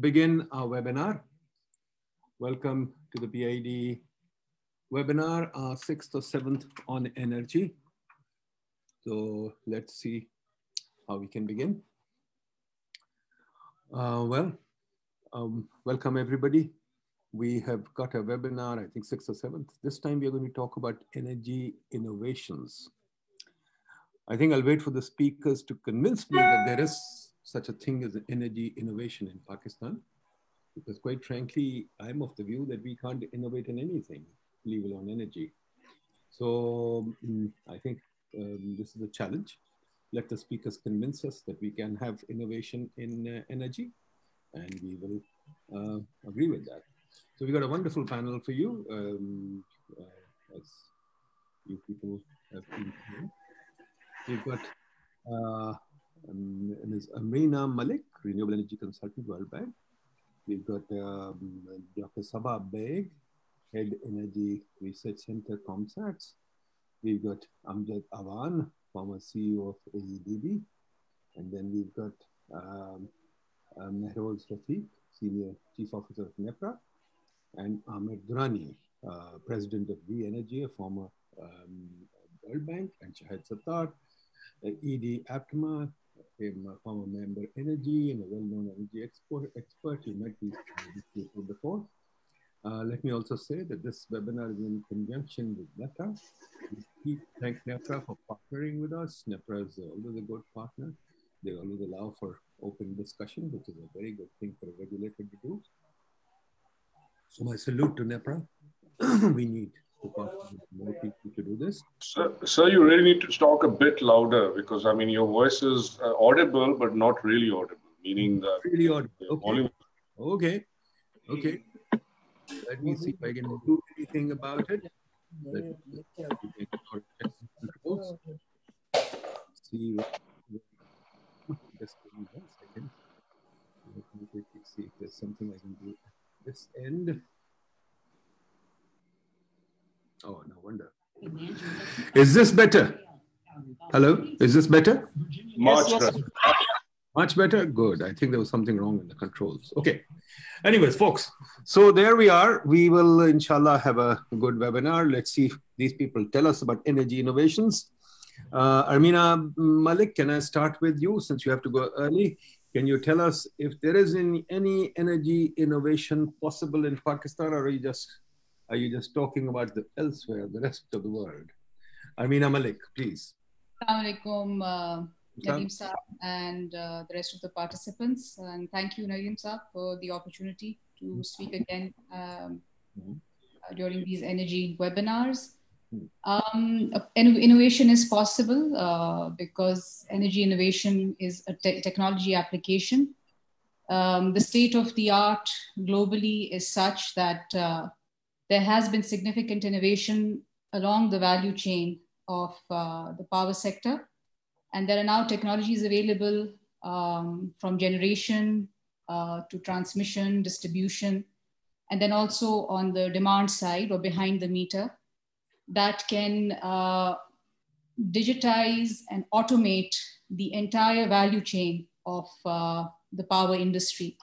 begin our webinar. Welcome to the PIDE webinar, our sixth or seventh on energy. So let's see how we can begin. Uh, well, um, welcome everybody. We have got a webinar, I think sixth or seventh. This time we are going to talk about energy innovations. I think I'll wait for the speakers to convince me that there is such a thing as energy innovation in Pakistan. Because quite frankly, I'm of the view that we can't innovate in anything, leave alone energy. So um, I think um, this is a challenge. Let the speakers convince us that we can have innovation in uh, energy and we will uh, agree with that. So we got a wonderful panel for you, um, uh, as you people have been here. We've got um, Ms. Amrina Malik, Renewable Energy Consultant, World Bank. We've got um, Dr. Sabah Beg, Head Energy Research Center, ComSats. We've got Amjad Awan, former CEO of AEDB. And then we've got um, um, Rafiq, Senior Chief Officer of NEPRA, and Ahmed Durrani, uh, President of V Energy, a former um, World Bank, and Shahid Sattar, uh, ED Aptma, a former member energy and a well-known energy export, expert. You met these people before. Uh, let me also say that this webinar is in conjunction with NEPRA. We thank NEPRA for partnering with us. NEPRA is always a good partner. They always allow for open discussion, which is a very good thing for a regulator to do. So my salute to NEPRA. we need more people to do this. Sir, sir, you really need to talk a bit louder because I mean your voice is uh, audible but not really audible, meaning the really audible. Okay. Volume. Okay. Okay. Let me see if I can do anything about it. Let me see. Just give me one second. Let me quickly see if there's something I can do this end. Oh, no wonder. Is this better? Hello, is this better? Much better. Much better? Good. I think there was something wrong in the controls. Okay. Anyways, folks, so there we are. We will, inshallah, have a good webinar. Let's see if these people tell us about energy innovations. Uh, Armina Malik, can I start with you since you have to go early? Can you tell us if there is any, any energy innovation possible in Pakistan or are you just are you just talking about the elsewhere, the rest of the world? Amina Malik, please. Assalamualaikum, uh, Nadeem Saab and uh, the rest of the participants. And thank you, Nadeem Saab, for the opportunity to speak again um, mm-hmm. uh, during these energy webinars. Mm-hmm. Um, innovation is possible uh, because energy innovation is a te technology application. Um, the state of the art globally is such that uh, there has been significant innovation along the value chain of uh, the power sector. And there are now technologies available um, from generation uh, to transmission, distribution, and then also on the demand side or behind the meter that can uh, digitize and automate the entire value chain of uh, the power industry.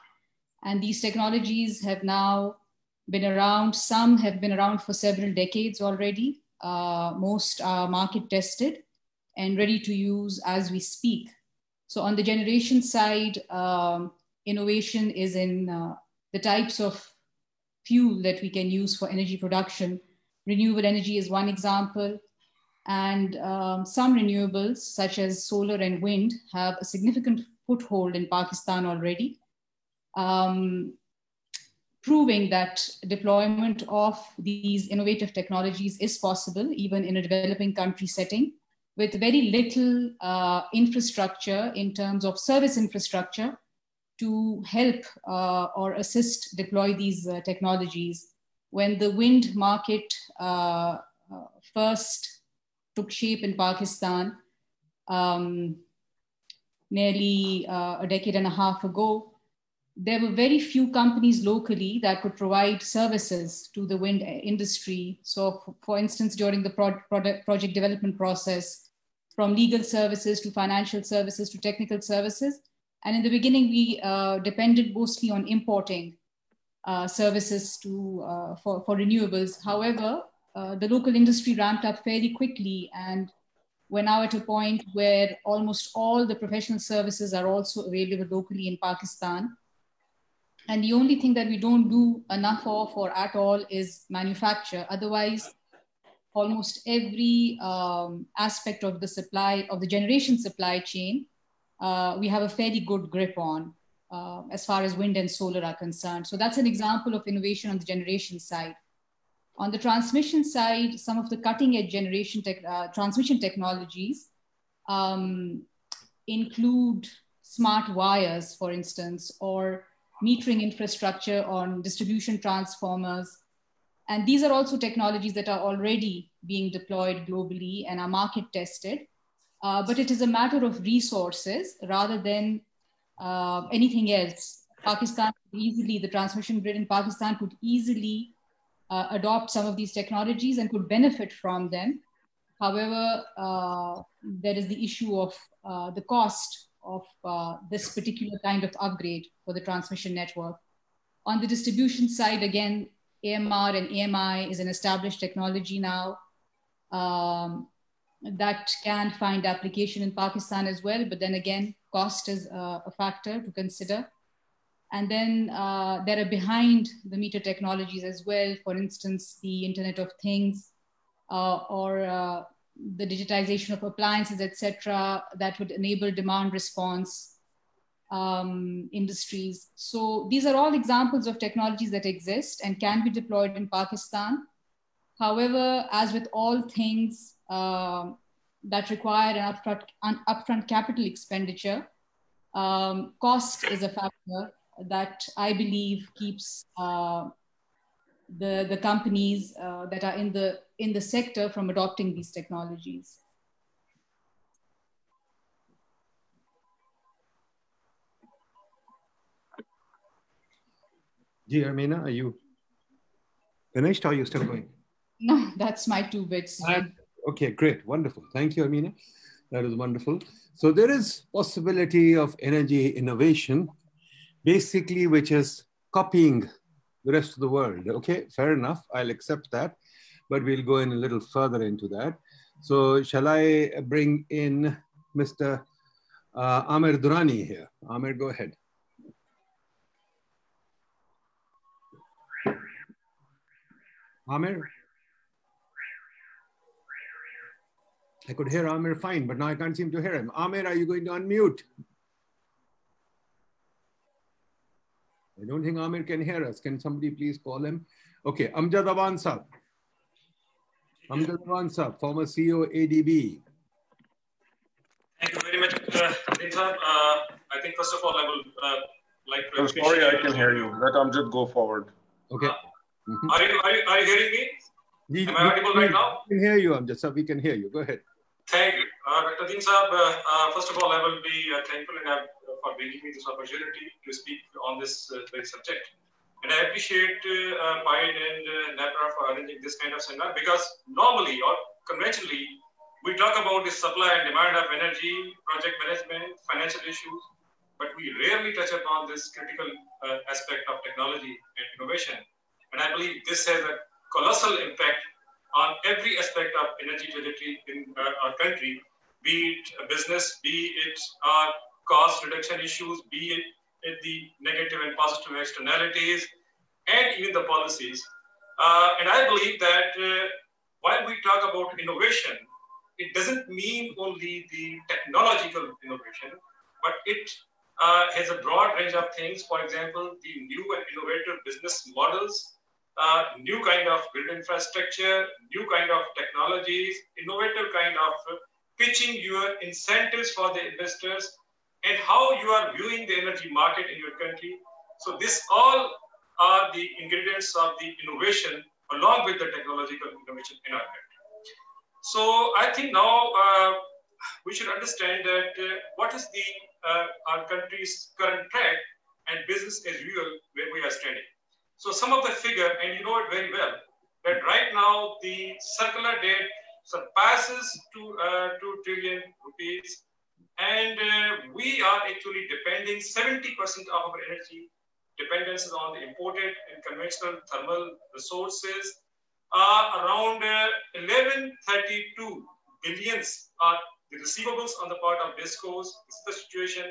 And these technologies have now been around. Some have been around for several decades already. Uh, most are market tested and ready to use as we speak. So on the generation side, um, innovation is in uh, the types of fuel that we can use for energy production. Renewable energy is one example. And um, some renewables, such as solar and wind, have a significant foothold in Pakistan already. Um, proving that deployment of these innovative technologies is possible even in a developing country setting with very little uh, infrastructure in terms of service infrastructure to help uh, or assist deploy these uh, technologies. When the wind market uh, uh, first took shape in Pakistan, um, nearly uh, a decade and a half ago, there were very few companies locally that could provide services to the wind industry. So, for instance, during the pro product, project development process, from legal services to financial services to technical services, And in the beginning, we uh, depended mostly on importing uh, services to, uh, for, for renewables. However, uh, the local industry ramped up fairly quickly and we're now at a point where almost all the professional services are also available locally in Pakistan. And the only thing that we don't do enough of or at all is manufacture. Otherwise, almost every um, aspect of the supply, of the generation supply chain, uh, we have a fairly good grip on uh, as far as wind and solar are concerned. So that's an example of innovation on the generation side. On the transmission side, some of the cutting edge generation tech, uh, transmission technologies um, include smart wires, for instance, or metering infrastructure on distribution transformers. And these are also technologies that are already being deployed globally and are market tested. Uh, but it is a matter of resources rather than uh, anything else. Pakistan easily, the transmission grid in Pakistan could easily uh, adopt some of these technologies and could benefit from them. However, uh, there is the issue of uh, the cost of uh, this particular kind of upgrade for the transmission network. On the distribution side, again, AMR and AMI is an established technology now um, that can find application in Pakistan as well. But then again, cost is a factor to consider. And then uh, there are behind the meter technologies as well, for instance, the Internet of Things uh, or uh, the digitization of appliances, etc., that would enable demand response um, industries. So these are all examples of technologies that exist and can be deployed in Pakistan. However, as with all things uh, that require an upfront, an upfront capital expenditure, um, cost is a factor that I believe keeps uh, the, the companies uh, that are in the, in the sector from adopting these technologies. G. Armina, are you finished or are you still going? No, that's my two bits. okay, great, wonderful. Thank you, Armina. That is wonderful. So there is possibility of energy innovation basically which is copying the rest of the world. Okay, fair enough. I'll accept that, but we'll go in a little further into that. So shall I bring in Mr. Uh, Amir Durrani here? Amir, go ahead. Amir? I could hear Amir fine, but now I can't seem to hear him. Amir, are you going to unmute? I don't think Amir can hear us. Can somebody please call him? Okay, Amjad Awan Saab. Amjad Awan Saab, former CEO ADB. Thank you very much, uh, uh, I think first of all, I will uh, like to. I'm sorry, I can hear you. Let Amjad go forward. Okay. -hmm. are, you, are, you, are you hearing me? We, Am I audible right now? We can hear you, Amjad. So we can hear you. Go ahead. Thank you. Uh, Dr. Dean Saab, uh, uh, first of all, I will be uh, thankful and have for bringing me this opportunity to speak on this uh, very subject. And I appreciate uh, PIDE and uh, NEPRA for arranging this kind of seminar because normally or conventionally, we talk about the supply and demand of energy, project management, financial issues, but we rarely touch upon this critical uh, aspect of technology and innovation. And I believe this has a colossal impact on every aspect of energy trajectory in uh, our country, be it business, be it our cost reduction issues, be it, the negative and positive externalities, and even the policies. Uh, and I believe that uh, while we talk about innovation, it doesn't mean only the technological innovation, but it uh, has a broad range of things. For example, the new and innovative business models, uh, new kind of grid infrastructure, new kind of technologies, innovative kind of pitching your incentives for the investors and how you are viewing the energy market in your country. So this all are the ingredients of the innovation along with the technological innovation in our country. So I think now uh, we should understand that uh, what is the uh, our country's current track and business as usual where we are standing. So some of the figure, and you know it very well, that right now the circular debt surpasses two, uh, 2 trillion rupees And uh, we are actually depending 70% of our energy dependence on the imported and conventional thermal resources. Uh, around uh, 1132 billions are the receivables on the part of DISCOs. This is the situation.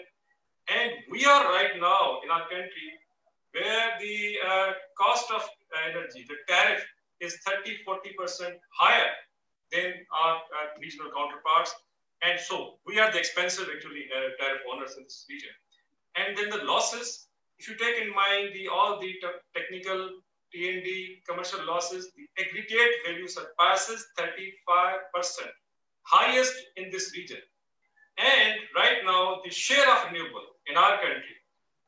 And we are right now in our country where the uh, cost of energy, the tariff is 30, 40% higher than our uh, regional counterparts. And so we are the expensive actually uh, tariff owners in this region. And then the losses, if you take in mind the all the technical T&D commercial losses, the aggregate value surpasses 35%, highest in this region. And right now, the share of renewable in our country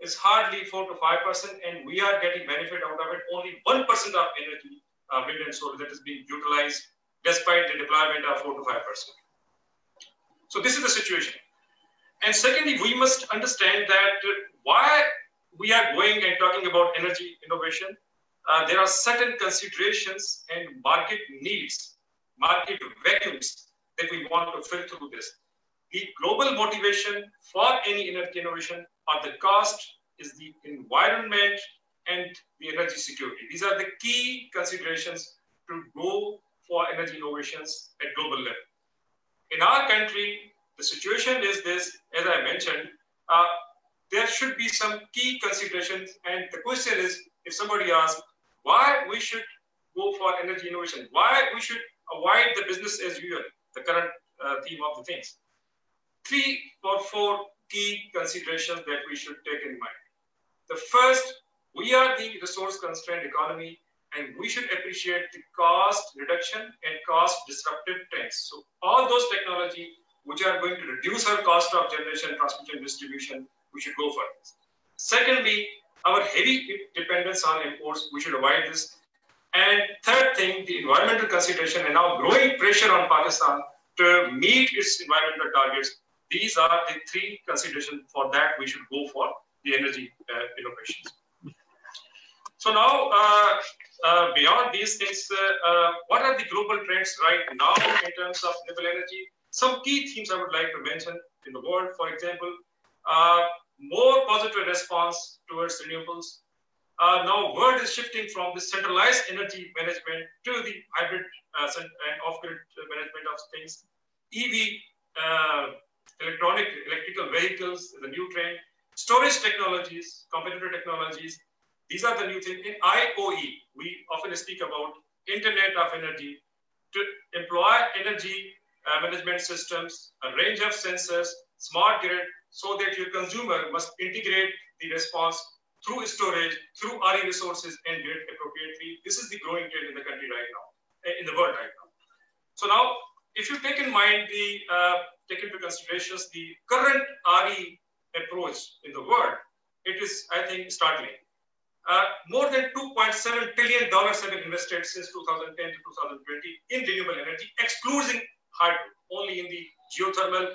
is hardly 4 to 5%, and we are getting benefit out of it. Only 1% of energy, uh, wind and solar, that is being utilized despite the deployment of 4 to 5%. So this is the situation. And secondly, we must understand that why we are going and talking about energy innovation, uh, there are certain considerations and market needs, market vacuums that we want to fill through this. The global motivation for any energy innovation are the cost, is the environment, and the energy security. These are the key considerations to go for energy innovations at global level. In our country, the situation is this, as I mentioned, uh, there should be some key considerations. And the question is, if somebody asks why we should go for energy innovation, why we should avoid the business as usual, the current uh, theme of the things. Three or four key considerations that we should take in mind. The first, we are the resource constrained economy and we should appreciate the cost reduction and cost disruptive trends. So all those technology which are going to reduce our cost of generation, transmission, distribution, we should go for this. Secondly, our heavy dependence on imports, we should avoid this. And third thing, the environmental consideration and now growing pressure on Pakistan to meet its environmental targets. These are the three considerations for that we should go for the energy uh, innovations. So now, uh, beyond these things, uh, uh, what are the global trends right now in terms of renewable energy? Some key themes I would like to mention in the world, for example, uh, more positive response towards renewables. now, world is shifting from the centralized energy management to the hybrid and off-grid management of things. EV, electronic electrical vehicles, the new trend storage technologies, competitor technologies, these are the new things. In IOE, we often speak about Internet of Energy to employ energy uh, management systems, a range of sensors, smart grid, so that your consumer must integrate the response through storage, through RE resources and grid appropriately. This is the growing trend in the country right now, eh, in the world right now. So now, if you take in mind the, uh, take into considerations the current RE approach in the world, it is, I think, startling. Uh, more than $2.7 trillion have been invested since 2010 to 2020 in renewable energy, excluding hydro, only in the geothermal,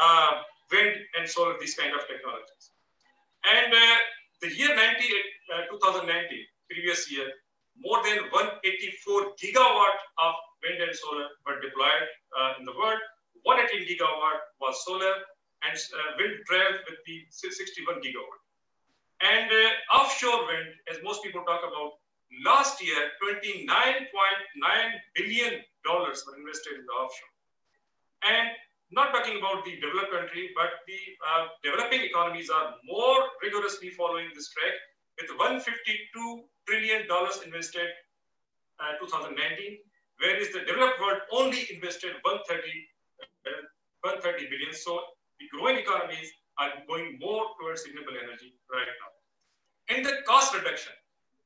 uh, wind, and solar, these kind of technologies. And uh, the year 90, uh, 2019, previous year, more than 184 gigawatt of wind and solar were deployed uh, in the world. 118 gigawatt was solar, and wind trailed with the 61 gigawatt. And uh, offshore wind, as most people talk about, last year, $29.9 billion were invested in the offshore. And not talking about the developed country, but the uh, developing economies are more rigorously following this track with 152 trillion dollars invested uh, 2019, whereas the developed world only invested 130, uh, 130 billion. So the growing economies are going more towards renewable energy right now. In the cost reduction,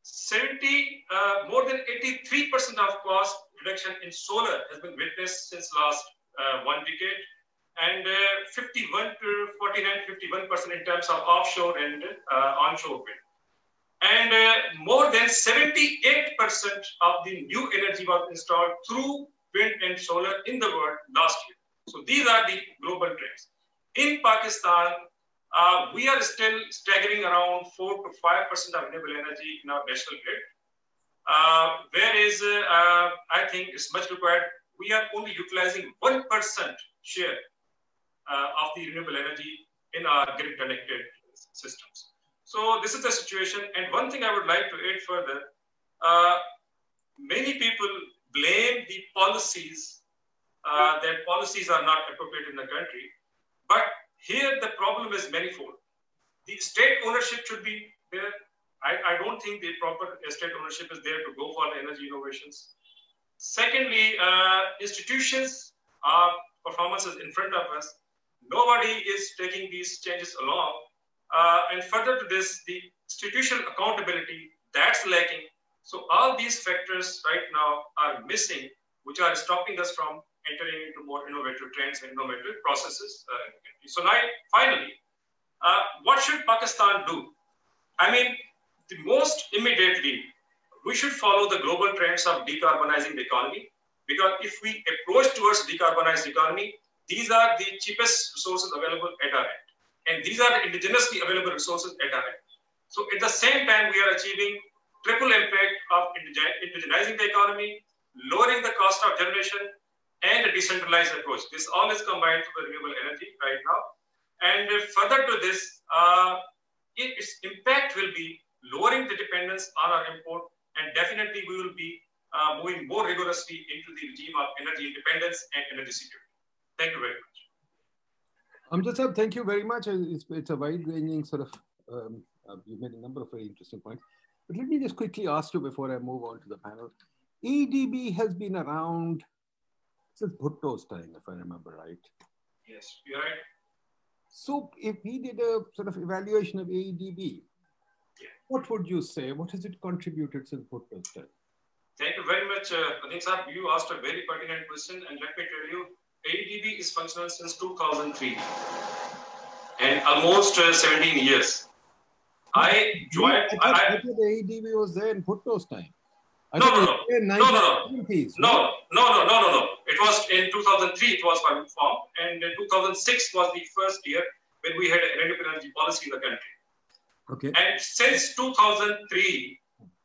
70, uh, more than 83% of cost reduction in solar has been witnessed since last uh, one decade, and uh, 51 to 49, 51% in terms of offshore and uh, onshore wind. And uh, more than 78% of the new energy was installed through wind and solar in the world last year. So these are the global trends. In Pakistan, uh, we are still staggering around 4 to 5% of renewable energy in our national grid. Uh, whereas uh, I think it's much required. We are only utilizing 1% share uh, of the renewable energy in our grid connected systems. So this is the situation. And one thing I would like to add further, uh, many people blame the policies, uh, that policies are not appropriate in the country. But here the problem is manifold. The state ownership should be there. I, I don't think the proper state ownership is there to go for energy innovations. Secondly, uh, institutions are performances in front of us. Nobody is taking these changes along. Uh, and further to this, the institutional accountability, that's lacking. So all these factors right now are missing, which are stopping us from entering into more innovative trends and innovative processes. Uh, so now, finally, uh, what should Pakistan do? I mean, the most immediately, we should follow the global trends of decarbonizing the economy. Because if we approach towards decarbonized economy, these are the cheapest resources available at our end. And these are the indigenously available resources at our end. So at the same time, we are achieving triple impact of indigenizing the economy, lowering the cost of generation, and a decentralized approach. This all is combined through renewable energy right now. And further to this, uh, its impact will be lowering the dependence on our import, and definitely we will be uh, moving more rigorously into the regime of energy independence and energy security. Thank you very much. Amjad Saab, thank you very much. It's, it's a wide-ranging sort of, um, uh, you made a number of very interesting points. But let me just quickly ask you before I move on to the panel. EDB has been around since Bhutto's time, if I remember right. Yes, you're right. So if we did a sort of evaluation of ADB, yeah. what would you say? What has it contributed since Bhutto's time? Thank you very much, uh, Pradeep sir. You asked a very pertinent question, and let me tell you, ADB is functional since 2003, and almost uh, 17 years. I joined. I, I, I the ADB was there in Bhutto's time. I no, no, no. no, no, no. no, no, no, no, no, no. It was in 2003. It was formed, and in 2006 was the first year when we had a renewable energy policy in the country. Okay. And since 2003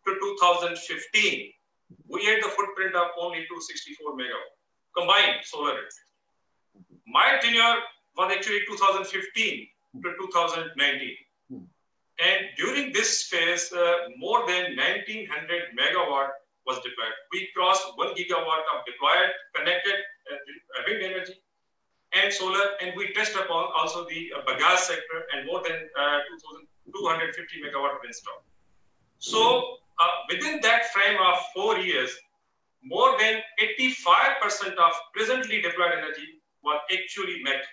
to 2015, we had the footprint of only 264 megawatt combined solar My tenure was actually 2015 to 2019. And during this phase, uh, more than 1900 megawatt was deployed. We crossed one gigawatt of deployed connected uh, wind energy and solar, and we touched upon also the uh, bagasse sector and more than uh, 250 megawatt of install. So uh, within that frame of four years, more than 85% of presently deployed energy was actually met.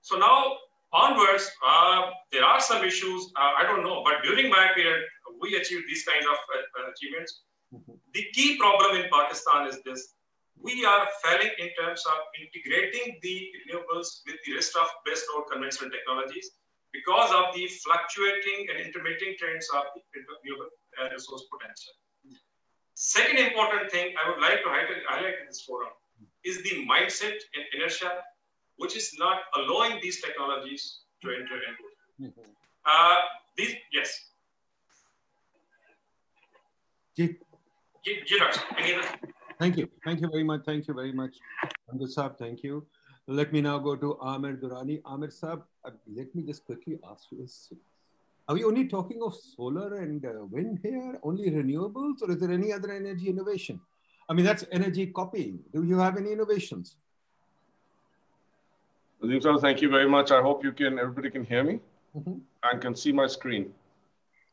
So now onwards, uh, there are some issues. Uh, I don't know, but during my period, we achieved these kinds of uh, achievements. Mm-hmm. The key problem in Pakistan is this. We are failing in terms of integrating the renewables with the rest of base load conventional technologies because of the fluctuating and intermittent trends of the renewable uh, resource potential. Second important thing I would like to highlight, highlight in this forum is the mindset and inertia which is not allowing these technologies to enter into. Mm-hmm. Uh, these, yes. Thank you. Thank you very much. Thank you very much. Amjad Saab, thank you. Let me now go to Amir Durrani. Amir Saab, uh, let me just quickly ask you this. Are we only talking of solar and uh, wind here, only renewables, or is there any other energy innovation? I mean, that's energy copying. Do you have any innovations? Nadeem thank you very much. I hope you can, everybody can hear me mm-hmm. and can see my screen.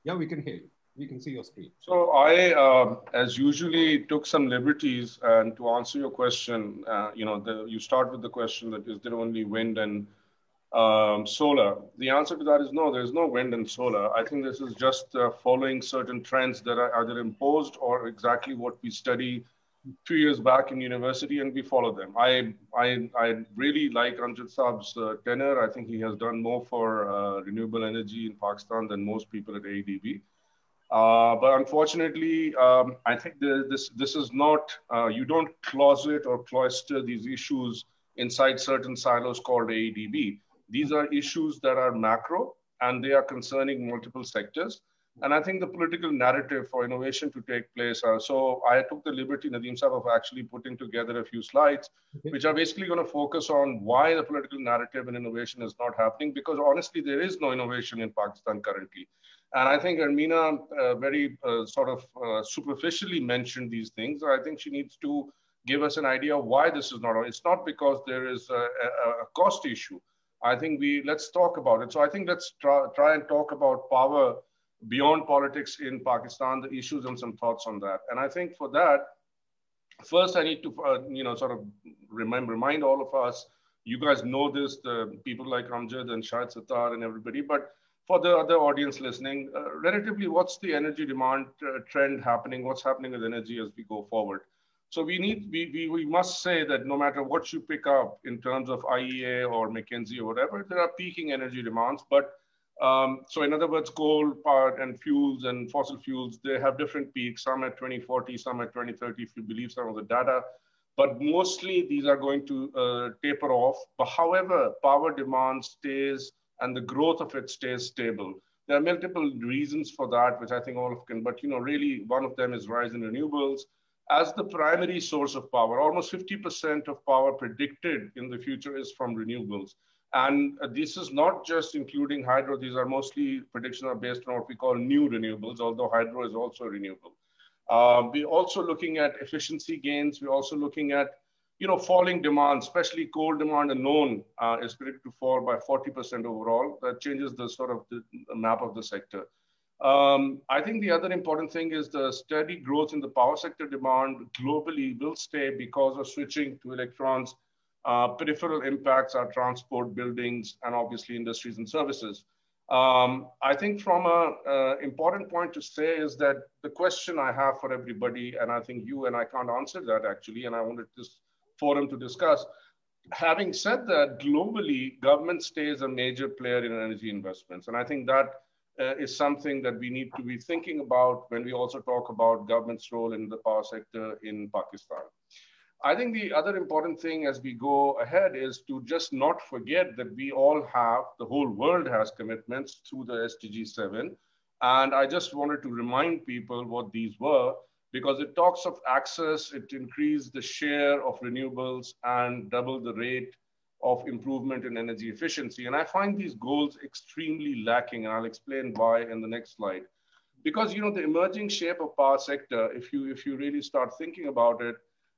Yeah, we can hear you. We can see your screen. So I, uh, as usually, took some liberties and to answer your question, uh, you know, the, you start with the question that is there only wind and um, solar? The answer to that is no, there's no wind and solar. I think this is just uh, following certain trends that are either imposed or exactly what we study few years back in university and we follow them. I, I, I really like Amjad Saab's uh, tenor. I think he has done more for uh, renewable energy in Pakistan than most people at ADB. Uh, but unfortunately, um, I think the, this, this is not, uh, you don't closet or cloister these issues inside certain silos called ADB. These are issues that are macro and they are concerning multiple sectors. And I think the political narrative for innovation to take place. Uh, so I took the liberty, Nadeem Saab, of actually putting together a few slides, okay. which are basically going to focus on why the political narrative and innovation is not happening. Because honestly, there is no innovation in Pakistan currently. And I think Ermina uh, very uh, sort of uh, superficially mentioned these things. I think she needs to give us an idea of why this is not. It's not because there is a, a, a cost issue. I think we let's talk about it. So I think let's try, try and talk about power beyond politics in Pakistan, the issues and some thoughts on that. And I think for that, first I need to, uh, you know, sort of remind, remind all of us, you guys know this, the people like Amjad and Shahid Sattar and everybody, but for the other audience listening, uh, relatively, what's the energy demand uh, trend happening? What's happening with energy as we go forward? So we need, we, we, we must say that no matter what you pick up in terms of IEA or McKinsey or whatever, there are peaking energy demands, but um, so in other words, coal, power, and fuels and fossil fuels, they have different peaks, some at 2040, some at 2030, if you believe some of the data. But mostly these are going to uh, taper off. But however, power demand stays and the growth of it stays stable. There are multiple reasons for that, which I think all of can, but you know, really one of them is rise in renewables. As the primary source of power, almost 50% of power predicted in the future is from renewables. And this is not just including hydro. These are mostly predictions are based on what we call new renewables, although hydro is also renewable. Uh, we're also looking at efficiency gains. We're also looking at, you know, falling demand, especially coal demand alone uh, is predicted to fall by 40% overall. That changes the sort of the, map of the sector. Um, I think the other important thing is the steady growth in the power sector demand globally will stay because of switching to electrons uh, peripheral impacts are transport, buildings, and obviously industries and services. Um, I think from a, important point to say is that the question I have for everybody, and I think you and I can't answer that actually, and I wanted this forum to discuss. Having said that, globally, government stays a major player in energy investments, and I think that uh, is something that we need to be thinking about when we also talk about government's role in the power sector in Pakistan. I think the other important thing as we go ahead is to just not forget that we all have, the whole world has commitments through the SDG 7. And I just wanted to remind people what these were because it talks of access, it increased the share of renewables and double the rate of improvement in energy efficiency. And I find these goals extremely lacking, and I'll explain why in the next slide. Because you know the emerging shape of power sector, if you if you really start thinking about it,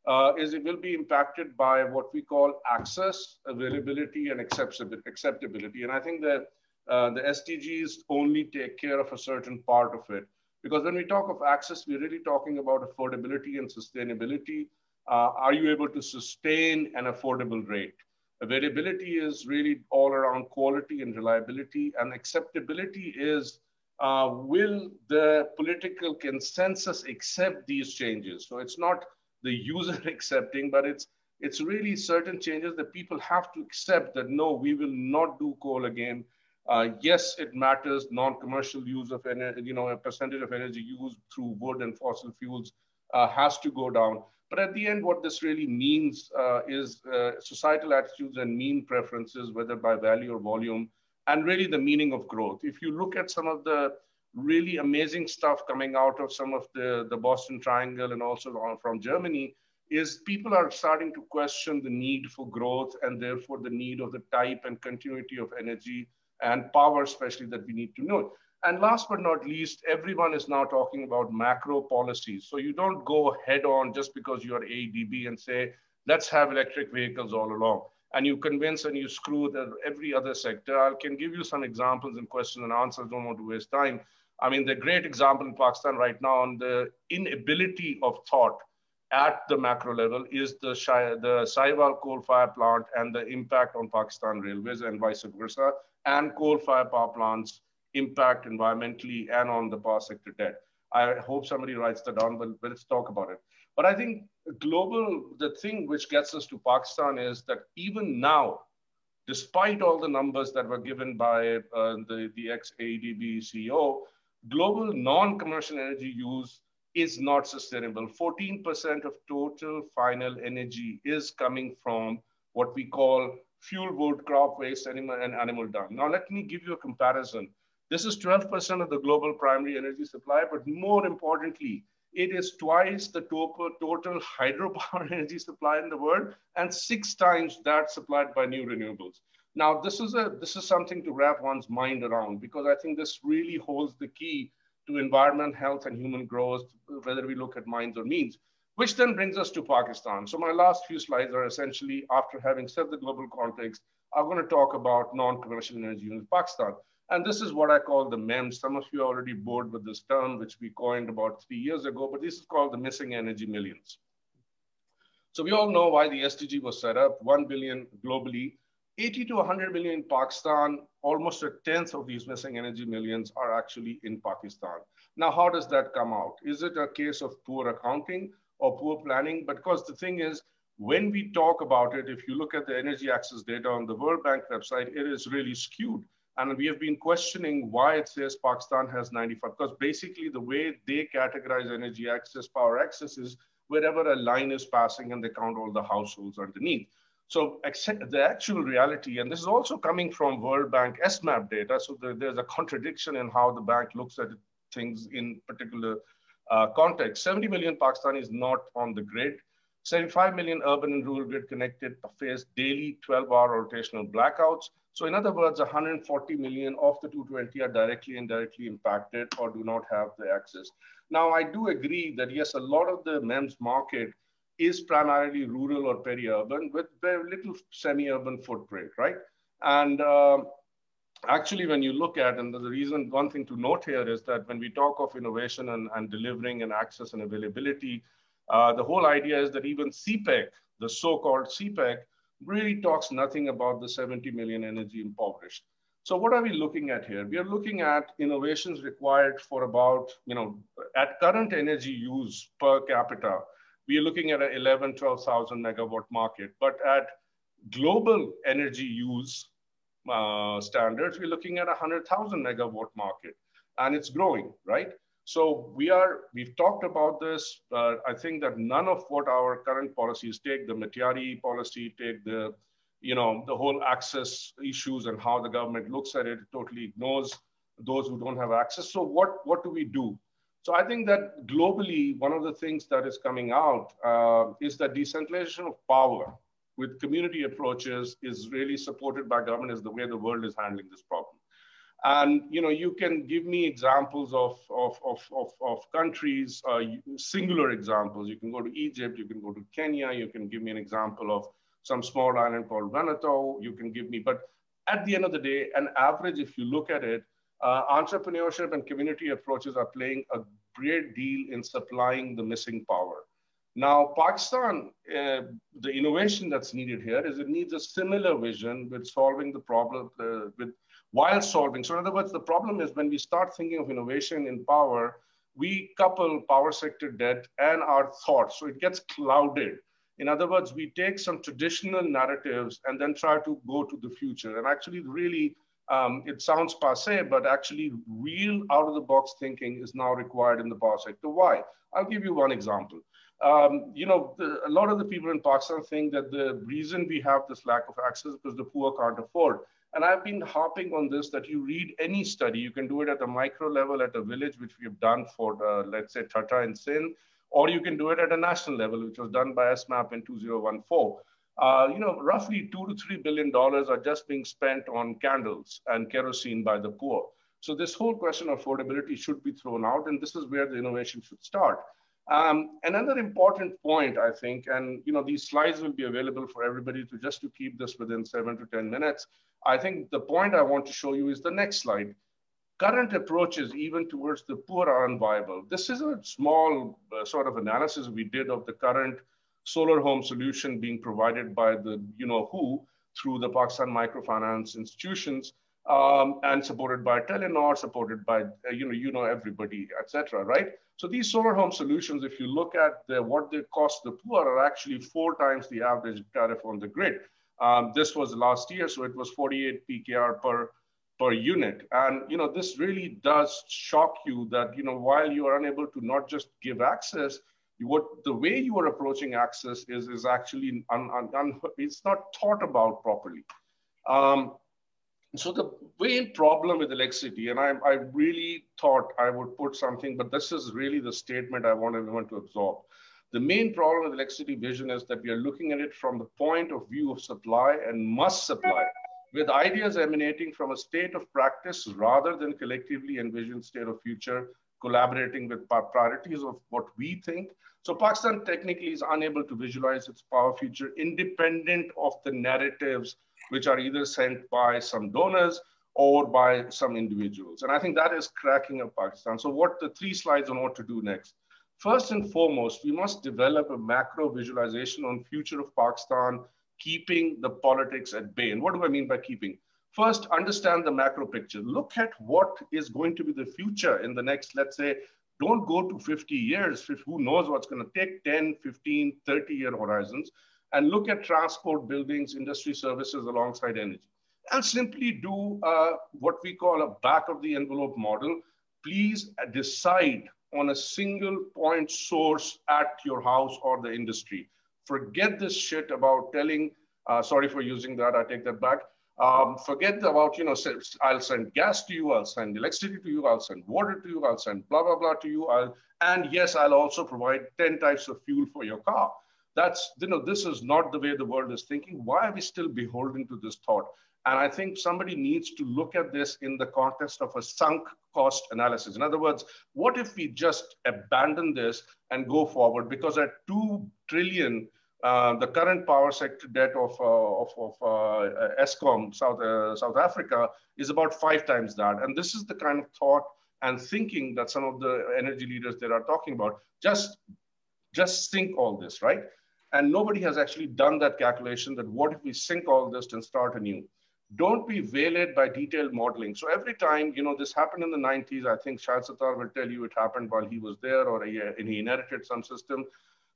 uh, is it will be impacted by what we call access, availability, and acceptability. And I think that uh, the SDGs only take care of a certain part of it. Because when we talk of access, we're really talking about affordability and sustainability. Uh, are you able to sustain an affordable rate? Availability is really all around quality and reliability, and acceptability is uh, will the political consensus accept these changes? So it's not the user accepting, but it's it's really certain changes that people have to accept that no, we will not do coal again. Uh, yes, it matters. Non-commercial use of energy, you know, a percentage of energy used through wood and fossil fuels uh, has to go down. But at the end, what this really means uh, is uh, societal attitudes and mean preferences, whether by value or volume, and really the meaning of growth. If you look at some of the really amazing stuff coming out of some of the, the Boston Triangle and also from Germany is people are starting to question the need for growth and therefore the need of the type and continuity of energy and power, especially that we need to know. And last but not least, everyone is now talking about macro policies. So you don't go head on just because you're ADB and say, let's have electric vehicles all along. And you convince and you screw the, every other sector. I can give you some examples and questions and answers. Don't want to waste time. I mean, the great example in Pakistan right now on the inability of thought at the macro level is the, the Sahiwal coal fire plant and the impact on Pakistan railways and vice versa, and coal-fired power plants impact environmentally and on the power sector debt. I hope somebody writes that down, but let's talk about it. But I think global, the thing which gets us to Pakistan is that even now, despite all the numbers that were given by uh, the, the ex-ADB CEO, global non-commercial energy use is not sustainable. 14% of total final energy is coming from what we call fuel wood, crop waste, animal, and animal dung. Now, let me give you a comparison. This is 12% of the global primary energy supply, but more importantly, it is twice the total, total hydropower energy supply in the world and six times that supplied by new renewables. Now, this is, a, this is something to wrap one's mind around because I think this really holds the key to environment, health, and human growth, whether we look at mines or means, which then brings us to Pakistan. So my last few slides are essentially, after having set the global context, I'm going to talk about non-commercial energy in Pakistan. And this is what I call the MEMS. Some of you are already bored with this term, which we coined about three years ago, but this is called the missing energy millions. So we all know why the SDG was set up, 1 billion globally, 80 to 100 million in Pakistan, almost a tenth of these missing energy millions are actually in Pakistan. Now, how does that come out? Is it a case of poor accounting or poor planning? But because the thing is, when we talk about it, if you look at the energy access data on the World Bank website, it is really skewed. And we have been questioning why it says Pakistan has 95, because basically the way they categorize energy access, power access is wherever a line is passing and they count all the households underneath. So the actual reality, and this is also coming from World Bank ESMAP data, so there's a contradiction in how the bank looks at things in particular uh, context. 70 million Pakistanis not on the grid. 75 million urban and rural grid connected face daily 12 hour rotational blackouts. So in other words, 140 million of the 220 are directly and indirectly impacted or do not have the access. Now, I do agree that yes, a lot of the MEMS market is primarily rural or peri-urban with very little semi-urban footprint, right? And uh, actually, when you look at, and the reason, one thing to note here is that when we talk of innovation and, and delivering and access and availability, uh, the whole idea is that even CPEC, the so-called CPEC, really talks nothing about the 70 million energy impoverished. So what are we looking at here? We are looking at innovations required for about, you know, at current energy use per capita, we are looking at an 11, 12,000 megawatt market. But at global energy use uh, standards, we're looking at a 100,000 megawatt market and it's growing, right? So we are, we've talked about this. Uh, I think that none of what our current policies take, the Matiari policy, take the, you know, the whole access issues and how the government looks at it, totally ignores those who don't have access. So what, what do we do? So I think that globally, one of the things that is coming out uh, is that decentralization of power with community approaches is really supported by government is the way the world is handling this problem. And you know, you can give me examples of, of, of, of, of countries, uh, singular examples. You can go to Egypt, you can go to Kenya, you can give me an example of some small island called Vanuatu, you can give me, but at the end of the day, an average, if you look at it, uh, entrepreneurship and community approaches are playing a great deal in supplying the missing power. Now, Pakistan, uh, the innovation that's needed here is it needs a similar vision with solving the problem, uh, with while solving. So in other words, the problem is when we start thinking of innovation in power, we couple power sector debt and our thoughts. So it gets clouded. In other words, we take some traditional narratives and then try to go to the future. And actually, really, um, it sounds passe, but actually, real out of the box thinking is now required in the power sector. Why? I'll give you one example. Um, you know, the, a lot of the people in Pakistan think that the reason we have this lack of access is because the poor can't afford. And I've been harping on this that you read any study, you can do it at a micro level at a village, which we have done for, uh, let's say, Thatta and Sindh, or you can do it at a national level, which was done by ESMAP in 2014. Uh, you know, roughly two to three billion dollars are just being spent on candles and kerosene by the poor. So this whole question of affordability should be thrown out, and this is where the innovation should start. Um, another important point, I think, and you know, these slides will be available for everybody to just to keep this within seven to 10 minutes. I think the point I want to show you is the next slide. Current approaches even towards the poor are unviable. This is a small uh, sort of analysis we did of the current solar home solution being provided by the you know who through the Pakistan microfinance institutions um, and supported by Telenor, supported by uh, you know you know everybody, etc. Right? So these solar home solutions, if you look at the, what they cost the poor, are actually four times the average tariff on the grid. Um, this was last year, so it was 48 PKR per per unit. And you know, this really does shock you that you know while you are unable to not just give access, what the way you are approaching access is is actually un, un, un, it's not thought about properly. Um, so the main problem with electricity, and I, I really thought I would put something, but this is really the statement I want everyone to absorb. The main problem with electricity vision is that we are looking at it from the point of view of supply and must supply, with ideas emanating from a state of practice rather than collectively envisioned state of future, collaborating with priorities of what we think. So Pakistan technically is unable to visualize its power future independent of the narratives which are either sent by some donors or by some individuals. And I think that is cracking up Pakistan. So what the three slides on what to do next. First and foremost, we must develop a macro visualization on future of Pakistan, keeping the politics at bay. And what do I mean by keeping? First, understand the macro picture. Look at what is going to be the future in the next, let's say, don't go to 50 years. Who knows what's going to take 10, 15, 30 year horizons and look at transport, buildings, industry services alongside energy. And simply do uh, what we call a back of the envelope model. Please decide on a single point source at your house or the industry. Forget this shit about telling, uh, sorry for using that, I take that back. Um, forget about, you know, I'll send gas to you, I'll send electricity to you, I'll send water to you, I'll send blah, blah, blah to you. I'll, and yes, I'll also provide 10 types of fuel for your car. That's, you know, this is not the way the world is thinking. Why are we still beholden to this thought? And I think somebody needs to look at this in the context of a sunk cost analysis. In other words, what if we just abandon this and go forward? Because at 2 trillion, uh, the current power sector debt of, uh, of, of uh, Eskom, South, uh, South Africa, is about five times that. And this is the kind of thought and thinking that some of the energy leaders there are talking about. Just, just think all this, right? And nobody has actually done that calculation that what if we sync all this and start anew? Don't be waylaid by detailed modeling. So every time, you know, this happened in the 90s, I think Shahid Sattar will tell you it happened while he was there or he, he inherited some system.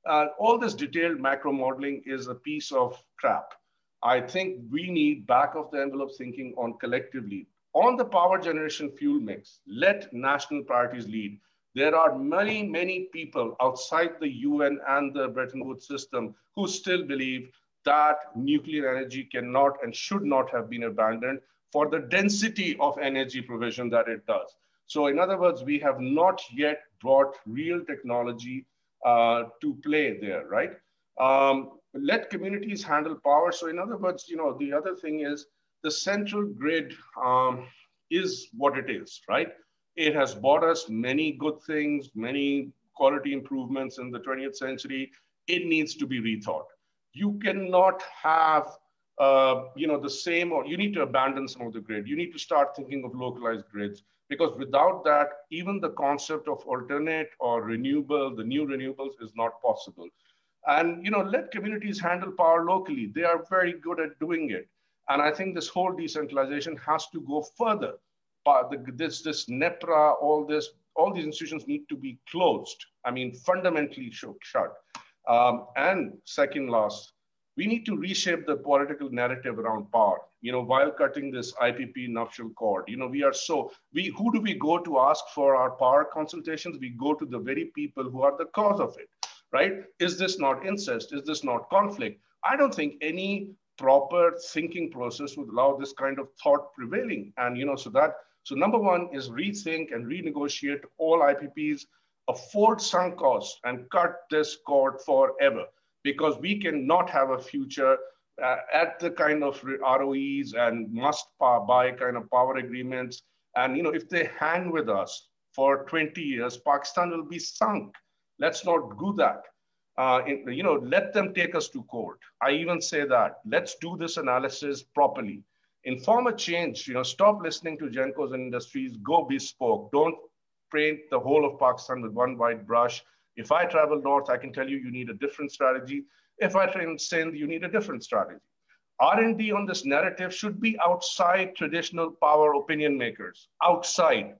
Uh, all this detailed macro modeling is a piece of crap. I think we need back of the envelope thinking on collectively. On the power generation fuel mix, let national priorities lead. There are many, many people outside the UN and the Bretton Woods system who still believe that nuclear energy cannot and should not have been abandoned for the density of energy provision that it does. So in other words, we have not yet brought real technology uh, to play there, right? Um, let communities handle power. So in other words, you know, the other thing is the central grid um, is what it is, right? It has brought us many good things, many quality improvements in the 20th century. It needs to be rethought. You cannot have uh, you know, the same, or you need to abandon some of the grid. You need to start thinking of localized grids because without that, even the concept of alternate or renewable, the new renewables is not possible. And, you know, let communities handle power locally. They are very good at doing it. And I think this whole decentralization has to go further this, this NEPRA, all this, all these institutions need to be closed. I mean, fundamentally shut. Um, and second last, we need to reshape the political narrative around power, you know, while cutting this IPP nuptial cord. You know, we are so, we, who do we go to ask for our power consultations? We go to the very people who are the cause of it, right? Is this not incest? Is this not conflict? I don't think any proper thinking process would allow this kind of thought prevailing. And, you know, so that so number one is rethink and renegotiate all IPPs, afford sunk costs and cut this cord forever because we cannot have a future uh, at the kind of ROEs and must buy kind of power agreements. And you know, if they hang with us for 20 years, Pakistan will be sunk. Let's not do that. Uh, you know, let them take us to court. I even say that. Let's do this analysis properly inform a change. You know, stop listening to Gencos and industries. Go bespoke. Don't paint the whole of Pakistan with one white brush. If I travel north, I can tell you you need a different strategy. If I train Sindh, you need a different strategy. R&D on this narrative should be outside traditional power opinion makers, outside,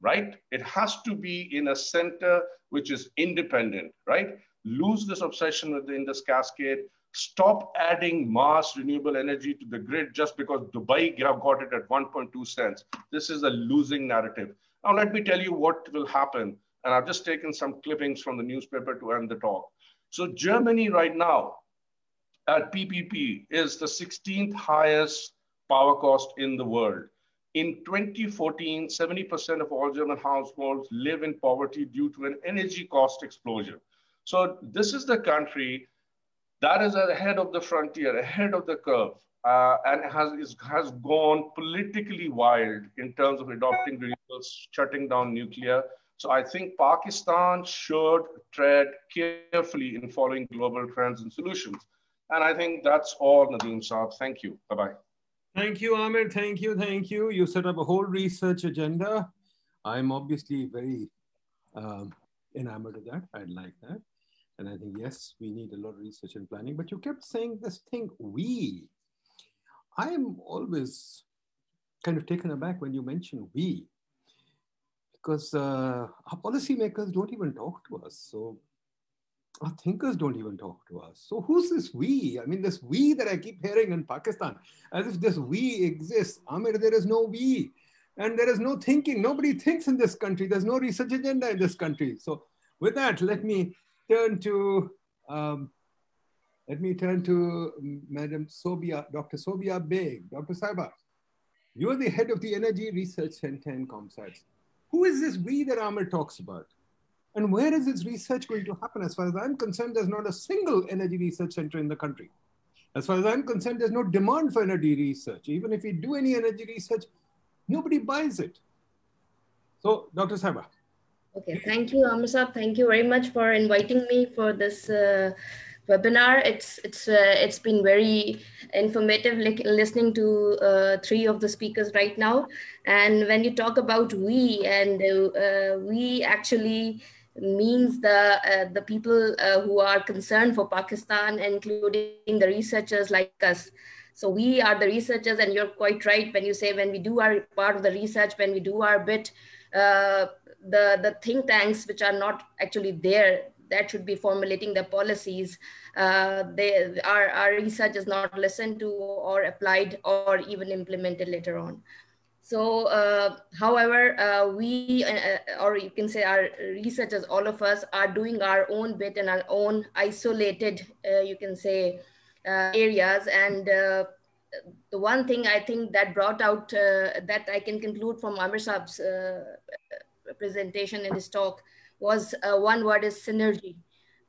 right? It has to be in a center which is independent, right? Lose this obsession with the Indus Cascade, stop adding mass renewable energy to the grid just because Dubai got it at 1.2 cents. This is a losing narrative. Now, let me tell you what will happen. And I've just taken some clippings from the newspaper to end the talk. So Germany right now at PPP is the 16th highest power cost in the world. In 2014, 70% of all German households live in poverty due to an energy cost explosion. So this is the country that is ahead of the frontier, ahead of the curve, uh, and has, is, has gone politically wild in terms of adopting renewables, shutting down nuclear. So I think Pakistan should tread carefully in following global trends and solutions. And I think that's all, Nadeem Saab. Thank you. Bye-bye. Thank you, Amir. Thank you. Thank you. You set up a whole research agenda. I'm obviously very um, enamored of that. I'd like that. And I think, yes, we need a lot of research and planning, but you kept saying this thing, we. I am always kind of taken aback when you mention we, because uh, our policymakers don't even talk to us. So our thinkers don't even talk to us. So who's this we? I mean, this we that I keep hearing in Pakistan, as if this we exists. Amir, there is no we. And there is no thinking. Nobody thinks in this country. There's no research agenda in this country. So with that, let me turn to um, let me turn to Madam Sobia, Dr. Sobia Beg. Dr. Saiba, you are the head of the Energy Research Center in ComSats. Who is this we that Amir talks about? And where is this research going to happen? As far as I'm concerned, there's not a single energy research center in the country. As far as I'm concerned, there's no demand for energy research. Even if we do any energy research, nobody buys it. So, Dr. Saiba. Okay, thank you, Amrsab. Thank you very much for inviting me for this uh, webinar. It's it's uh, it's been very informative li listening to uh, three of the speakers right now. And when you talk about we and uh, we actually means the uh, the people uh, who are concerned for Pakistan, including the researchers like us. So we are the researchers, and you're quite right when you say when we do our part of the research, when we do our bit, uh, the the think tanks which are not actually there that should be formulating the policies. Uh, they, our, our research is not listened to or applied or even implemented later on. So, uh, however, uh, we, uh, or you can say our researchers, all of us are doing our own bit in our own isolated, uh, you can say, uh, areas. And the one thing I think that brought out, that I can conclude from Amir Saab's presentation in his talk was one word is synergy.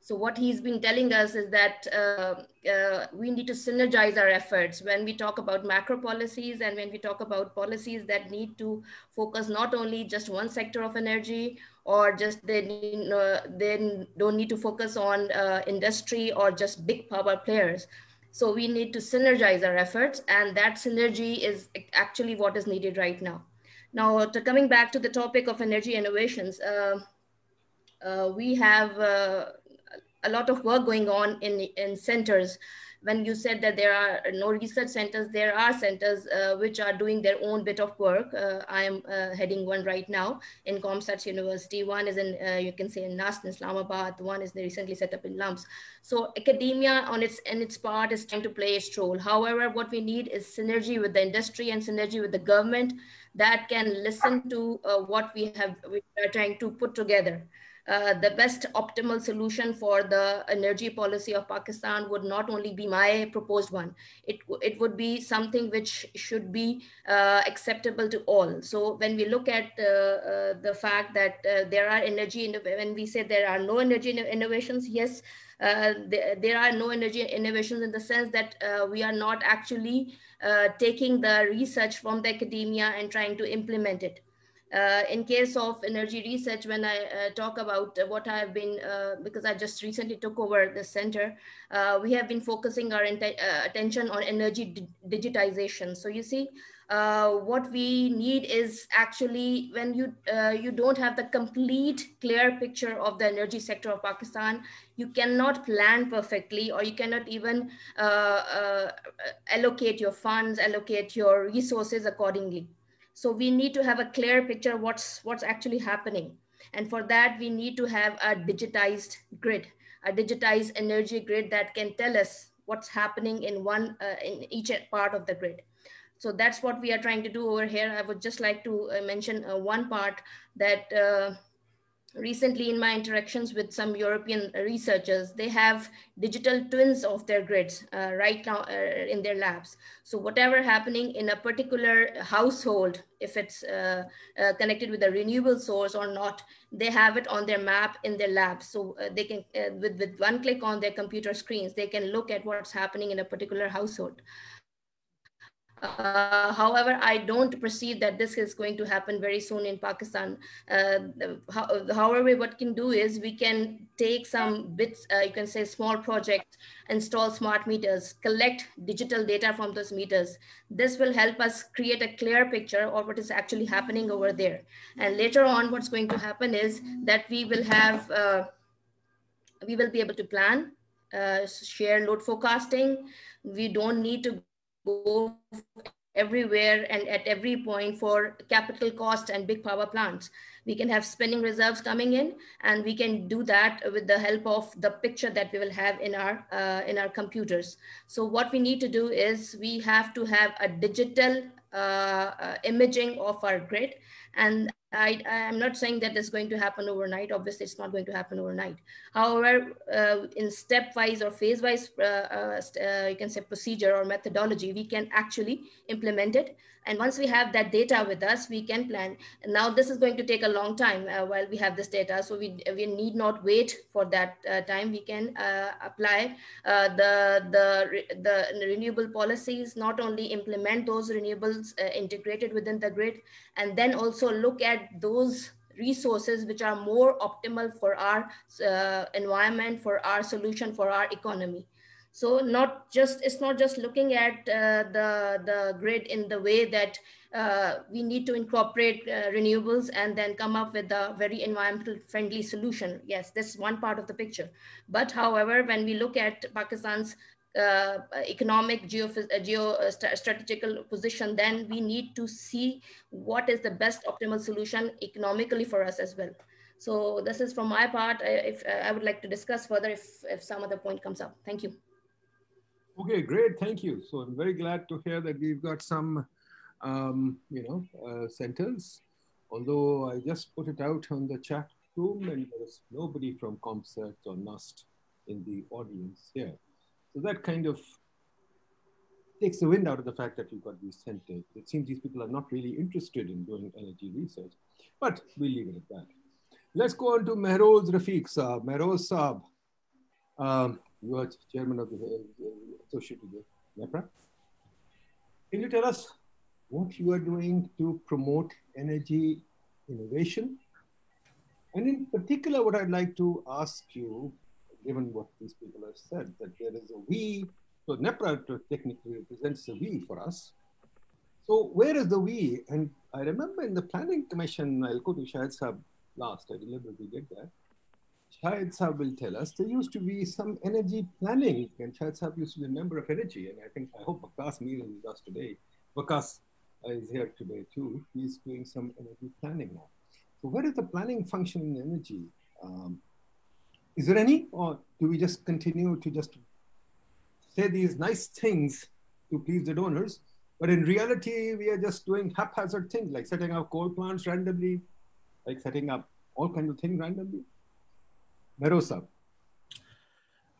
So what he's been telling us is that uh, uh, we need to synergize our efforts when we talk about macro policies and when we talk about policies that need to focus not only just one sector of energy or just they, need, uh, they don't need to focus on uh, industry or just big power players. So we need to synergize our efforts and that synergy is actually what is needed right now. Now, to coming back to the topic of energy innovations, uh, uh, we have uh, a lot of work going on in, in centers. When you said that there are no research centers, there are centers uh, which are doing their own bit of work. Uh, I am uh, heading one right now in ComSats University. One is in, uh, you can say in NUST in Islamabad. One is recently set up in LUMS. So academia on its, in its part is trying to play its role. However, what we need is synergy with the industry and synergy with the government that can listen to uh, what we have, we are trying to put together. Uh, the best optimal solution for the energy policy of Pakistan would not only be my proposed one, it, it would be something which should be uh, acceptable to all. So when we look at uh, uh the fact that uh, there are energy, when we say there are no energy innovations, yes, there, there, are no energy innovations in the sense that we are not actually taking the research from the academia and trying to implement it. Uh, in case of energy research, when I uh, talk about what I have been, uh, because I just recently took over the center, uh, we have been focusing our uh, attention on energy di digitization. So you see, uh, what we need is actually when you you don't have the complete clear picture of the energy sector of Pakistan, you cannot plan perfectly, or you cannot even allocate your funds, allocate your resources accordingly. So we need to have a clear picture what's, what's actually happening. And for that, we need to have a digitized grid, a digitized energy grid that can tell us what's happening in one, uh, in each part of the grid. So that's what we are trying to do over here. I would just like to uh, mention uh, one part that uh, recently in my interactions with some European researchers, they have digital twins of their grids uh, right now uh, in their labs. So whatever happening in a particular household, if it's uh, connected with a renewable source or not, they have it on their map in their labs. So they can, with, with one click on their computer screens, they can look at what's happening in a particular household. Uh, however, I don't perceive that this is going to happen very soon in Pakistan. Uh, how, however, what can do is we can take some bits, uh, you can say small projects, install smart meters, collect digital data from those meters. This will help us create a clear picture of what is actually happening over there. And later on, what's going to happen is that we will have, uh, we will be able to plan, uh, share load forecasting. We don't need to go everywhere and at every point for capital cost and big power plants. We can have spinning reserves coming in, and we can do that with the help of the picture that we will have in our uh, in our computers. So what we need to do is we have to have a digital uh, uh, imaging of our grid, and I, am not saying that it's going to happen overnight. Obviously, it's not going to happen overnight. However, uh, in stepwise or phase-wise, uh, uh, uh, you can say procedure or methodology, we can actually implement it and once we have that data with us, we can plan. Now this is going to take a long time uh, while we have this data. So we, we need not wait for that uh, time. We can apply the, the, the renewable policies, not only implement those renewables integrated within the grid, and then also look at those resources which are more optimal for our uh, environment, for our solution, for our economy. So not just it's not just looking at uh, the the grid in the way that uh, we need to incorporate uh, renewables and then come up with a very environmental friendly solution. Yes, that's one part of the picture. But however, when we look at Pakistan's uh, economic geo, uh, geo uh, strategical position, then we need to see what is the best optimal solution economically for us as well. So this is from my part. I, if I would like to discuss further if, if some other point comes up. Thank you. Okay, great. Thank you. So I'm very glad to hear that we've got some, um, you know, uh, centers. Although I just put it out on the chat room and there is nobody from ComSats or NUST in the audience here. So that kind of takes the wind out of the fact that you've got these centers. It seems these people are not really interested in doing energy research, but we'll leave it at that. Let's go on to Mehroz Rafiq Saab. Mehroz Saab, um, you are chairman of the associated with NEPRA. Can you tell us what you are doing to promote energy innovation? And in particular, what I'd like to ask you, given what these people have said, that there is a we, so NEPRA technically represents a we for us. So where is the we? And I remember in the planning commission, I'll go to Shahid Saab last, I deliberately did that. Shahid Saab will tell us, there used to be some energy planning, and Shahid Saab used to be a member of energy, and I think, I hope Vakas Mir is with us today. Vakas is here today too. He's doing some energy planning now. So where is the planning function in energy? Um, is there any, or do we just continue to just say these nice things to please the donors, but in reality, we are just doing haphazard things like setting up coal plants randomly, like setting up all kinds of things randomly? Merosa.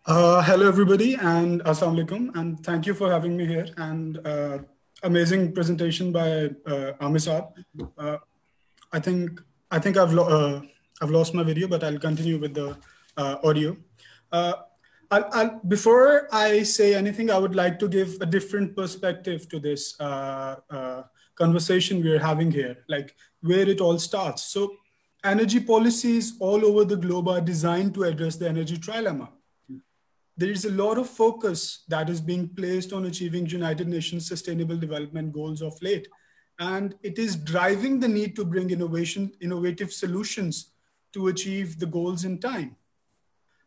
Uh, hello, everybody, and assalamu alaikum, and thank you for having me here. And uh, amazing presentation by uh, Amisab. Uh, I think I think I've lo uh, I've lost my video, but I'll continue with the Uh, audio. Uh, I'll, I'll, before I say anything, I would like to give a different perspective to this uh, uh, conversation we're having here, like where it all starts. So energy policies all over the globe are designed to address the energy trilemma. There is a lot of focus that is being placed on achieving United Nations Sustainable Development Goals of late. And it is driving the need to bring innovation, innovative solutions to achieve the goals in time.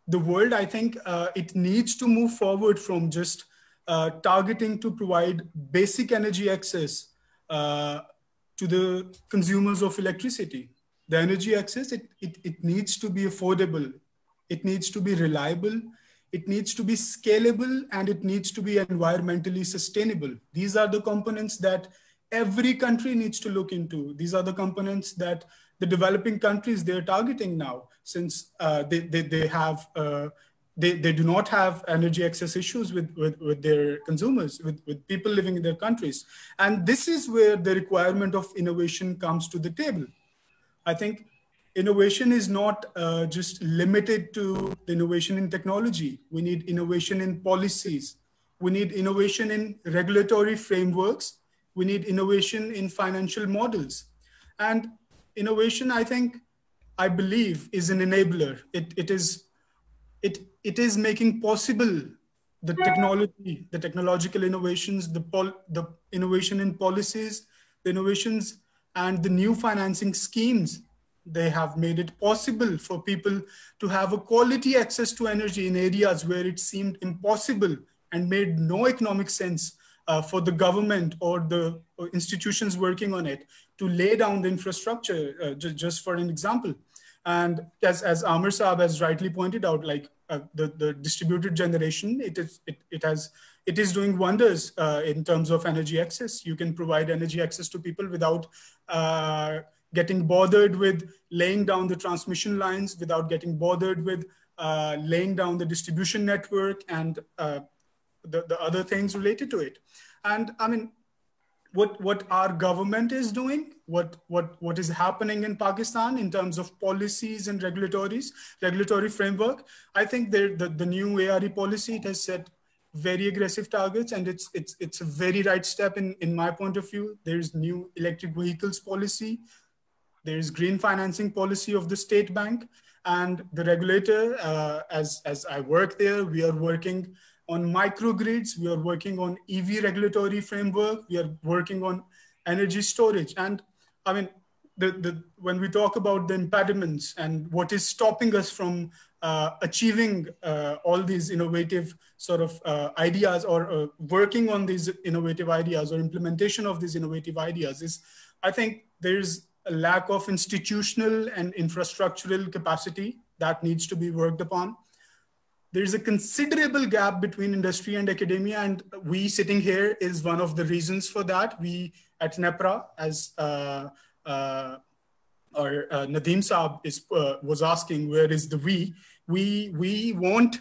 The world, I think, uh, it needs to move forward from just uh, targeting to provide basic energy access uh, to the consumers of electricity the energy access, it, it, it needs to be affordable, it needs to be reliable, it needs to be scalable, and it needs to be environmentally sustainable. These are the components that every country needs to look into. These are the components that the developing countries they're targeting now, since uh, they, they, they have uh, they, they do not have energy access issues with, with, with their consumers, with, with people living in their countries. And this is where the requirement of innovation comes to the table. I think innovation is not uh, just limited to the innovation in technology. We need innovation in policies. We need innovation in regulatory frameworks. We need innovation in financial models. And innovation, I think, I believe, is an enabler. It, it, is, it, it is making possible the technology, the technological innovations, the, pol- the innovation in policies, the innovations, and the new financing schemes they have made it possible for people to have a quality access to energy in areas where it seemed impossible and made no economic sense uh, for the government or the institutions working on it to lay down the infrastructure, uh, just, for an example. And as, as Amir Saab has rightly pointed out, like uh, the, the distributed generation, it is, it, it has, it is doing wonders uh, in terms of energy access. You can provide energy access to people without uh, getting bothered with laying down the transmission lines, without getting bothered with uh, laying down the distribution network and the, the other things related to it. And I mean, what, what our government is doing, what, what, what is happening in Pakistan in terms of policies and regulatories, regulatory framework, I think the, the new ARE policy, it has set very aggressive targets and it's, it's, it's a very right step in, in my point of view. There's new electric vehicles policy there is green financing policy of the state bank and the regulator, uh, as, as I work there, we are working on microgrids, we are working on EV regulatory framework, we are working on energy storage. And I mean, the, the, when we talk about the impediments and what is stopping us from uh, achieving uh, all these innovative sort of uh, ideas or uh, working on these innovative ideas or implementation of these innovative ideas is, I think there's a lack of institutional and infrastructural capacity that needs to be worked upon. There's a considerable gap between industry and academia, and we sitting here is one of the reasons for that. We at NEPRA, as uh, uh, or uh, Nadeem Saab is, uh, was asking, where is the we? We, we want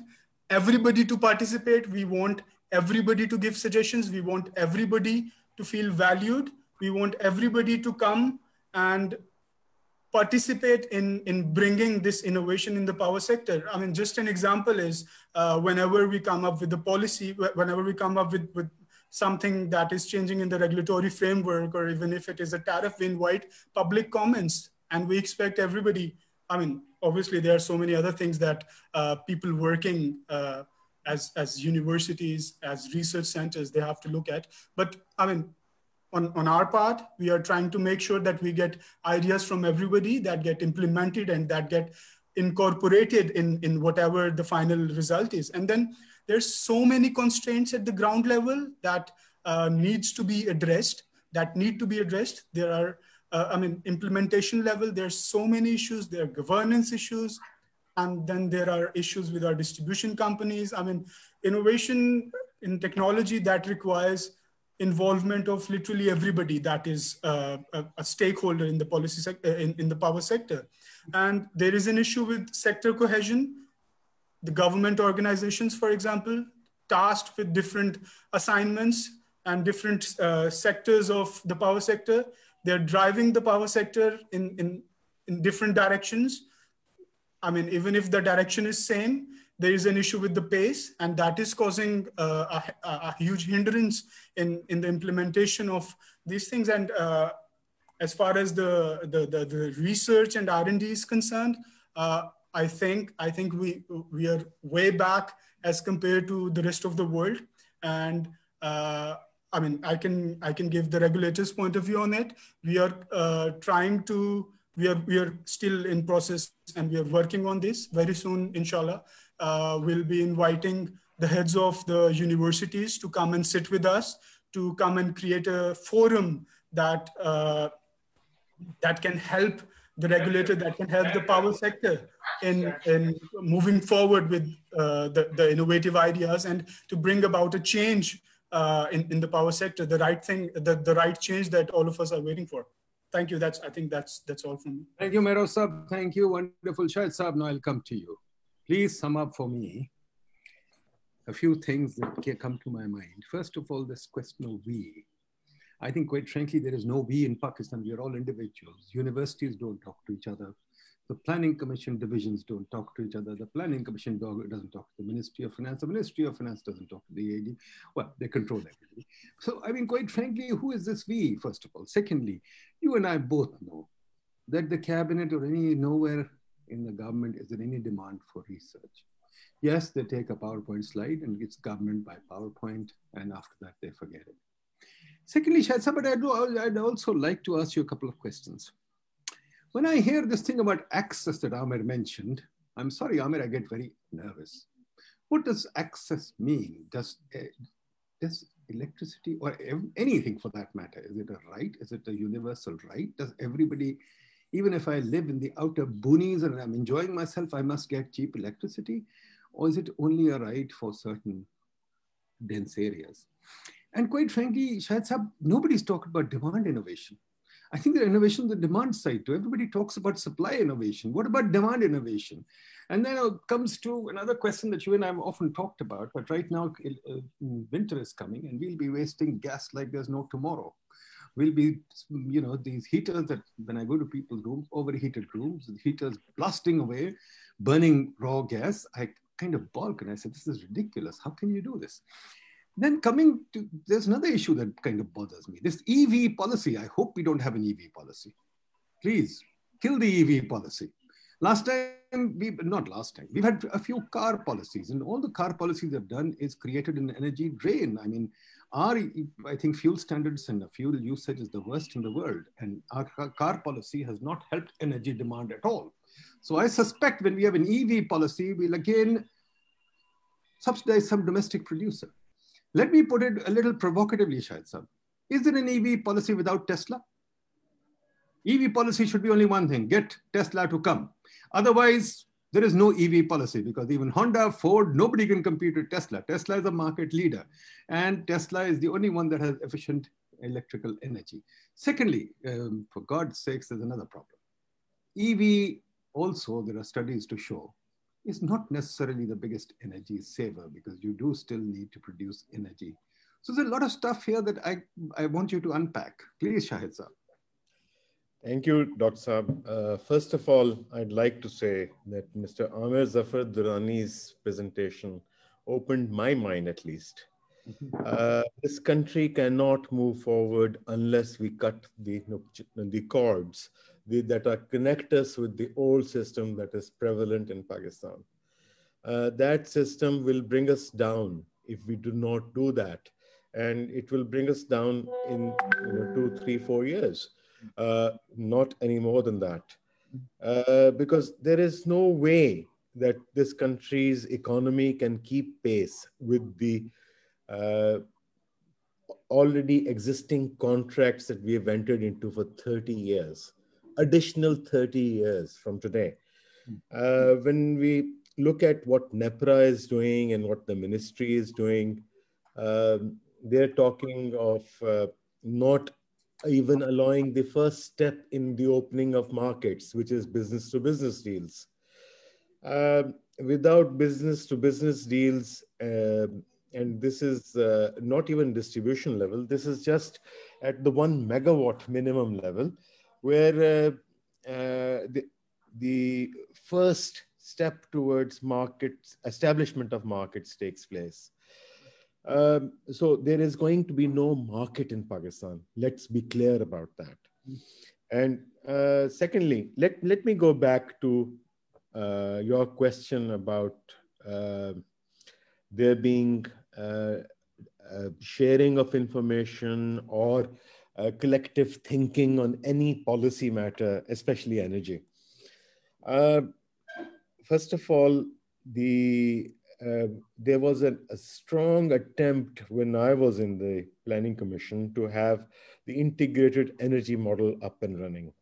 everybody to participate. We want everybody to give suggestions. We want everybody to feel valued. We want everybody to come and participate in, in bringing this innovation in the power sector. I mean, just an example is uh, whenever we come up with the policy, whenever we come up with, with something that is changing in the regulatory framework, or even if it is a tariff, we invite public comments and we expect everybody, I mean, obviously there are so many other things that uh, people working uh, as, as universities, as research centers, they have to look at. But I mean, on, on our part, we are trying to make sure that we get ideas from everybody that get implemented and that get incorporated in, in whatever the final result is. And then there's so many constraints at the ground level that uh, needs to be addressed, that need to be addressed. There are, uh, I mean, implementation level, there's so many issues. There are governance issues. And then there are issues with our distribution companies. I mean, innovation in technology that requires involvement of literally everybody that is uh, a, a, stakeholder in the policy sector, uh, in, in the power sector. And there is an issue with sector cohesion. The government organizations, for example, tasked with different assignments and different uh, sectors of the power sector, they're driving the power sector in, in, in different directions. I mean, even if the direction is same, there is an issue with the pace, and that is causing uh, a, a, huge hindrance in, in the implementation of these things. And uh, as far as the, the, the, the research and R&D is concerned, uh, I think I think we we are way back as compared to the rest of the world. And uh, I mean, I can I can give the regulators' point of view on it. We are uh, trying to we are we are still in process and we are working on this very soon, inshallah we'll be inviting the heads of the universities to come and sit with us, to come and create a forum that, uh, that can help the regulator, that can help the power sector in, in moving forward with uh, the, the innovative ideas and to bring about a change uh, in, in the power sector, the right thing, the, the right change that all of us are waiting for. thank you. That's I think that's that's all from me. Thank you, Mehroz Sab. Thank you. Wonderful. Shahid Sab, now I'll come to you. Please sum up for me a few things that come to my mind. First of all, this question of we. I think, quite frankly, there is no we in Pakistan. We are all individuals. Universities don't talk to each other. The planning commission divisions don't talk to each other. The planning commission doesn't talk to the Ministry of Finance. The Ministry of Finance doesn't talk to the AD. Well, they control everybody. So, I mean, quite frankly, who is this we, first of all? Secondly, you and I both know that the cabinet or any nowhere in the government is there any demand for research. Yes, they take a PowerPoint slide and it's government by PowerPoint, and after that they forget it. Secondly, Shahid but I'd, I'd also like to ask you a couple of questions. When I hear this thing about access that Amir mentioned, I'm sorry, Amir, I get very nervous. What does access mean? Does, uh, does electricity or anything for that matter, is it a right? Is it a universal right? Does everybody, even if I live in the outer boonies and I'm enjoying myself, I must get cheap electricity? Or is it only a right for certain dense areas? And quite frankly, Shahid nobody's talking about demand innovation. I think the innovation on the demand side too. Everybody talks about supply innovation. What about demand innovation? And then it comes to another question that you and I have often talked about, but right now uh, winter is coming and we'll be wasting gas like there's no tomorrow. We'll be, you know, these heaters that when I go to people's rooms, overheated rooms, heaters blasting away, burning raw gas, I kind of balk and I said, this is ridiculous. How can you do this? Then coming to, there's another issue that kind of bothers me. This EV policy, I hope we don't have an EV policy. Please, kill the EV policy. Last time, we, not last time, we've had a few car policies and all the car policies have done is created an energy drain. I mean, our, I think fuel standards and fuel usage is the worst in the world. And our car policy has not helped energy demand at all. So I suspect when we have an EV policy, we'll again subsidize some domestic producer. Let me put it a little provocatively, Shahid Sab. Is there an EV policy without Tesla? EV policy should be only one thing, get Tesla to come. Otherwise, there is no EV policy because even Honda, Ford, nobody can compete with Tesla. Tesla is a market leader and Tesla is the only one that has efficient electrical energy. Secondly, um, for God's sakes, there's another problem. EV also, there are studies to show is not necessarily the biggest energy saver because you do still need to produce energy. So there's a lot of stuff here that I, I want you to unpack. Please, Shahid Saab. Thank you, Dr. Saab. Uh, first of all, I'd like to say that Mr. Amir Zafar Durrani's presentation opened my mind at least. Mm-hmm. Uh, this country cannot move forward unless we cut the, the cords the, that are connect us with the old system that is prevalent in Pakistan. Uh, that system will bring us down if we do not do that. And it will bring us down in you know, two, three, four years, uh, not any more than that. Uh, because there is no way that this country's economy can keep pace with the uh, already existing contracts that we have entered into for 30 years additional 30 years from today. Uh, when we look at what NEPRA is doing and what the ministry is doing, um, they're talking of uh, not even allowing the first step in the opening of markets, which is business to business deals. Um, without business to business deals, um, and this is uh, not even distribution level, this is just at the one megawatt minimum level where uh, uh, the, the first step towards market establishment of markets takes place. Um, so there is going to be no market in Pakistan. Let's be clear about that. And uh, secondly, let, let me go back to uh, your question about uh, there being uh, sharing of information or uh, collective thinking on any policy matter, especially energy. Uh, first of all, the uh, there was a, a, strong attempt when I was in the Planning Commission to have the integrated energy model up and running.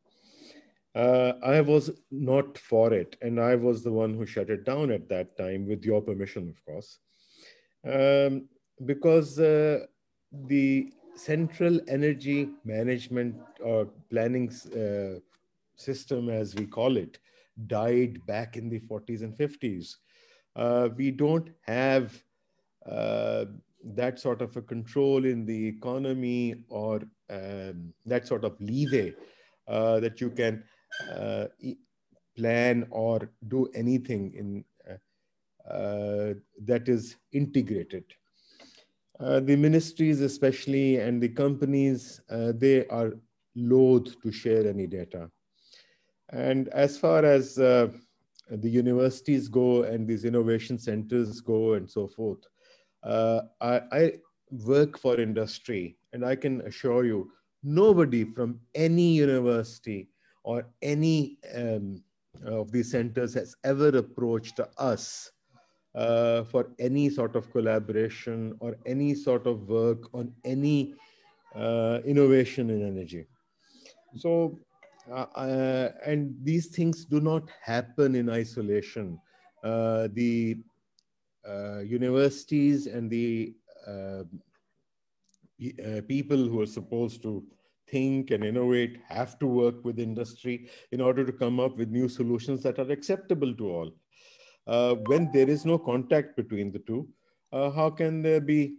Uh, I was not for it, and I was the one who shut it down at that time, with your permission, of course, um, because uh, the central energy management or planning uh, system, as we call it, died back in the 40s and 50s. Uh, we don't have uh, that sort of a control in the economy or um, that sort of leeway uh, that you can uh, plan or do anything in uh, uh, that is integrated. The ministries especially and the companies, they are loath to share any data. And as far as the universities go and these innovation centers go and so forth, uh, I, I, work for industry, and I can assure you, nobody from any university or any um, of these centers has ever approached us uh, for any sort of collaboration or any sort of work on any uh, innovation in energy. So, uh, uh and these things do not happen in isolation. Uh, the uh, universities and the uh, uh, people who are supposed to think and innovate have to work with industry in order to come up with new solutions that are acceptable to all. When there is no contact between the two, how can there be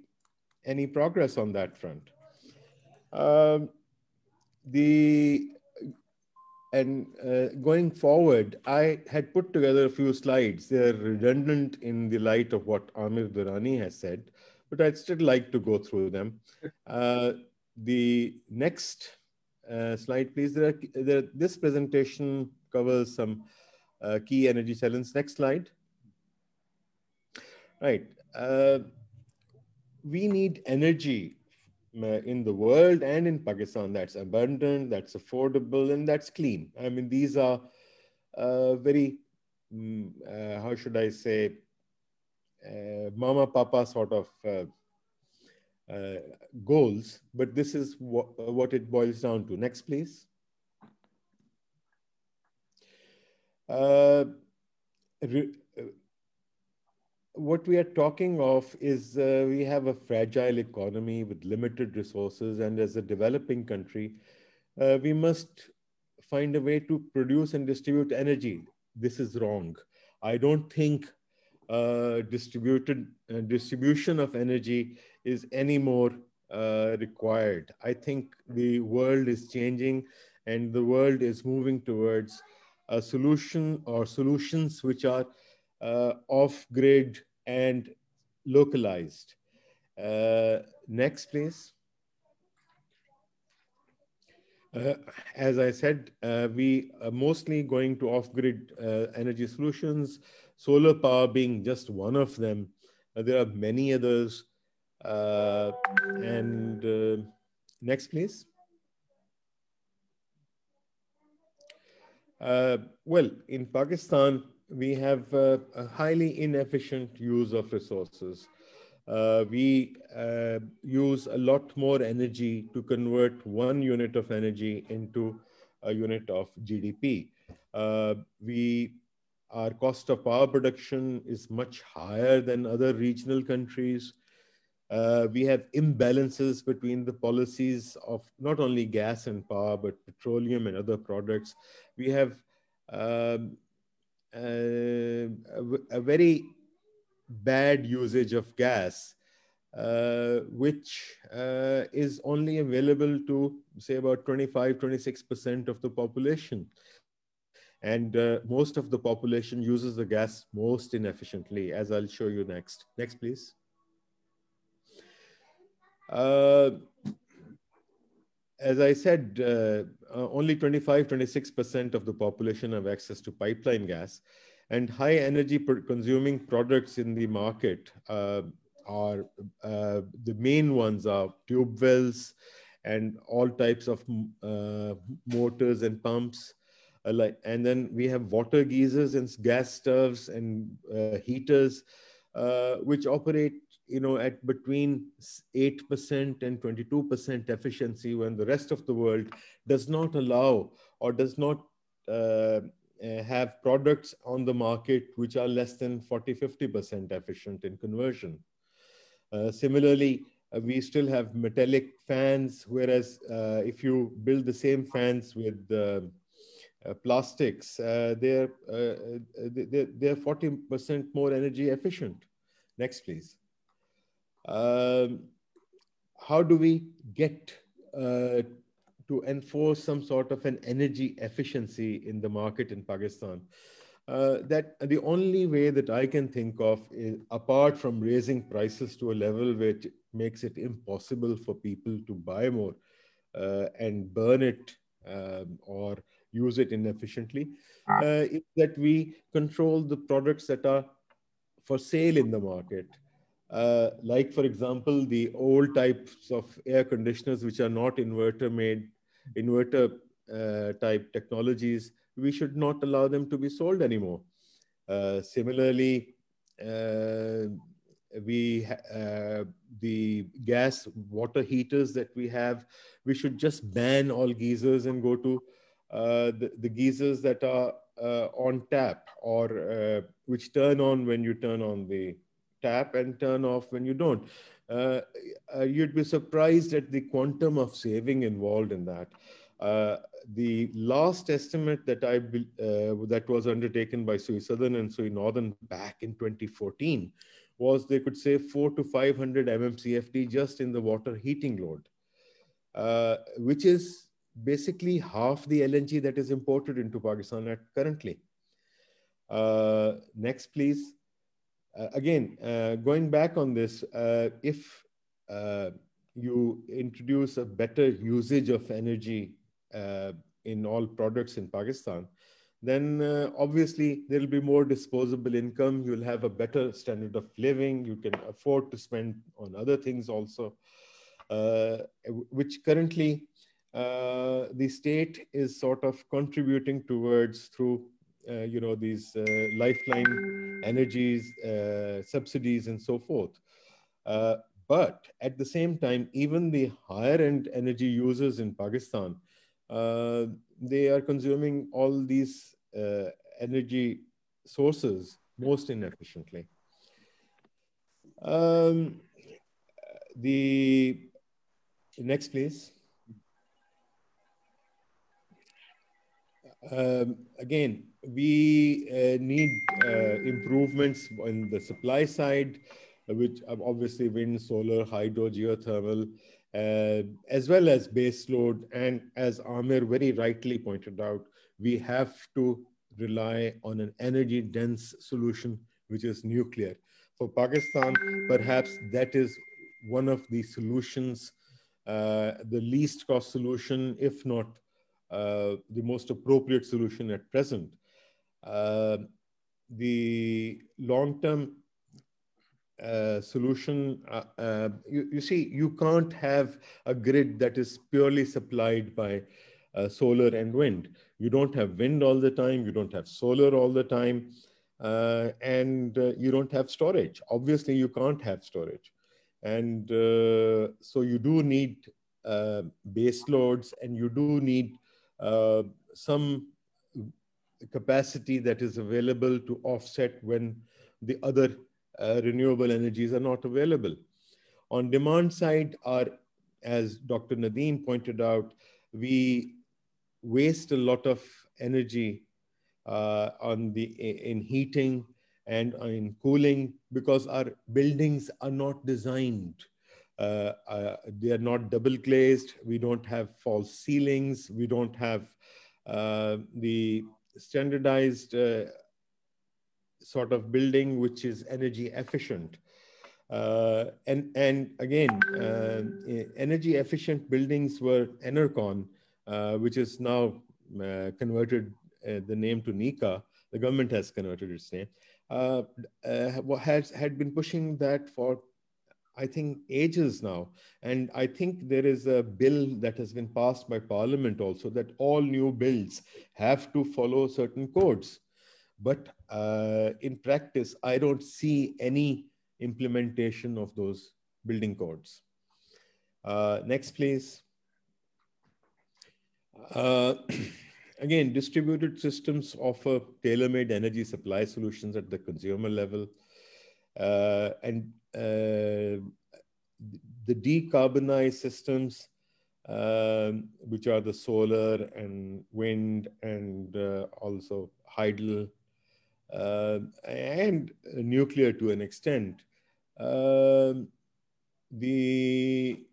any progress on that front? Um, the and uh, going forward, I had put together a few slides. They're redundant in the light of what Amir Durrani has said, but I'd still like to go through them. Uh, the next uh, slide, please. There are, there, this presentation covers some uh, key energy challenges. Next slide. Right. Uh, we need energy in the world and in Pakistan that's abundant, that's affordable, and that's clean. I mean, these are uh, very, um, uh, how should I say, uh, mama papa sort of uh, uh, goals, but this is what, what it boils down to. Next, please what we are talking of is uh, we have a fragile economy with limited resources, and as a developing country, uh, we must find a way to produce and distribute energy. This is wrong. I don't think uh, distributed uh, distribution of energy is any more uh, required. I think the world is changing, and the world is moving towards a solution or solutions which are uh, off-grid and localized. Uh, next, please. Uh, as I said, uh, we are mostly going to off-grid uh, energy solutions, solar power being just one of them. Uh, there are many others. Uh, and next, please. well, in Pakistan, we have uh, a highly inefficient use of resources. Uh, we uh, use a lot more energy to convert one unit of energy into a unit of GDP. Uh, we, our cost of power production is much higher than other regional countries. Uh, we have imbalances between the policies of not only gas and power, but petroleum and other products. We have um, a, a, very bad usage of gas, uh, which uh, is only available to say about 25, 26% of the population. And uh, most of the population uses the gas most inefficiently, as I'll show you next. Next, please. Uh, as I said, uh, uh, only 25, 26% of the population have access to pipeline gas. And high energy consuming products in the market uh, are uh, the main ones are tube wells and all types of uh, motors and pumps. Uh, and then we have water geysers and gas stoves and heaters, which operate you know, at between 8% and 22% efficiency when the rest of the world does not allow or does not uh, uh have products on the market which are less than 40, 50% efficient in conversion. Uh, similarly, uh, we still have metallic fans, whereas uh, if you build the same fans with uh, uh plastics, uh, they're, uh, they're, they're 40% more energy efficient. Next, please. Um, how do we get to enforce some sort of an energy efficiency in the market in Pakistan? Uh, that the only way that I can think of is apart from raising prices to a level which makes it impossible for people to buy more uh, and burn it um, or use it inefficiently, uh, is that we control the products that are for sale in the market. Uh, like, for example, the old types of air conditioners, which are not inverter made, inverter uh, type technologies, we should not allow them to be sold anymore. Uh, similarly, uh, we uh, the gas water heaters that we have, we should just ban all geysers and go to uh, the, the geysers that are on tap or which turn on when you turn on the tap and turn off when you don't. Uh, uh, you'd be surprised at the quantum of saving involved in that. Uh, the last estimate that I uh, that was undertaken by SUI Southern and SUI Northern back in 2014 was they could save four to 500 mmcfd just in the water heating load, uh, which is basically half the LNG that is imported into Pakistan at currently. Uh, next, please. Uh, again, uh, going back on this, uh, if you introduce a better usage of energy in all products in Pakistan, then uh, obviously there will be more disposable income. You'll have a better standard of living. You can afford to spend on other things also, uh, which currently uh, the state is sort of contributing towards through, you know, these lifeline energies, subsidies, and so forth. but at the same time, even the higher end energy users in Pakistan uh, they are consuming all these uh, energy sources most inefficiently. Um, the next, please. Um, again, we uh, need uh, improvements on the supply side, which obviously wind, solar, hydro, geothermal, uh, as well as base load. And as Amir very rightly pointed out, we have to rely on an energy dense solution, which is nuclear. For Pakistan, perhaps that is one of the solutions, uh, the least cost solution, if not uh, the most appropriate solution at present. Uh, the long-term uh, solution. Uh, uh, you, you, see, you can't have a grid that is purely supplied by uh, solar and wind. You don't have wind all the time, you don't have solar all the time, uh, and you don't have storage. Obviously, you can't have storage. And so you do need base loads and you do need some capacity that is available to offset when the other uh, renewable energies are not available. On demand side are, as Dr. Nadeem pointed out, we waste a lot of energy uh, on the in heating and in cooling because our buildings are not designed. Uh, uh, they are not double glazed. We don't have false ceilings. We don't have uh, the standardized uh, sort of building which is energy efficient. Uh, and, and again, uh, energy efficient buildings were Enercon, uh, which is now uh, converted the name to NEECA. The government has converted its name. Has had been pushing that for I think ages now. And I think there is a bill that has been passed by Parliament also that all new bills have to follow certain codes. But uh, in practice, I don't see any implementation of those building codes. Uh, next, please. Uh, again, distributed systems offer tailor-made energy supply solutions at the consumer level. Uh, and the decarbonized systems, um, which are the solar and wind and uh, also hydel uh, and nuclear to an extent. Um, the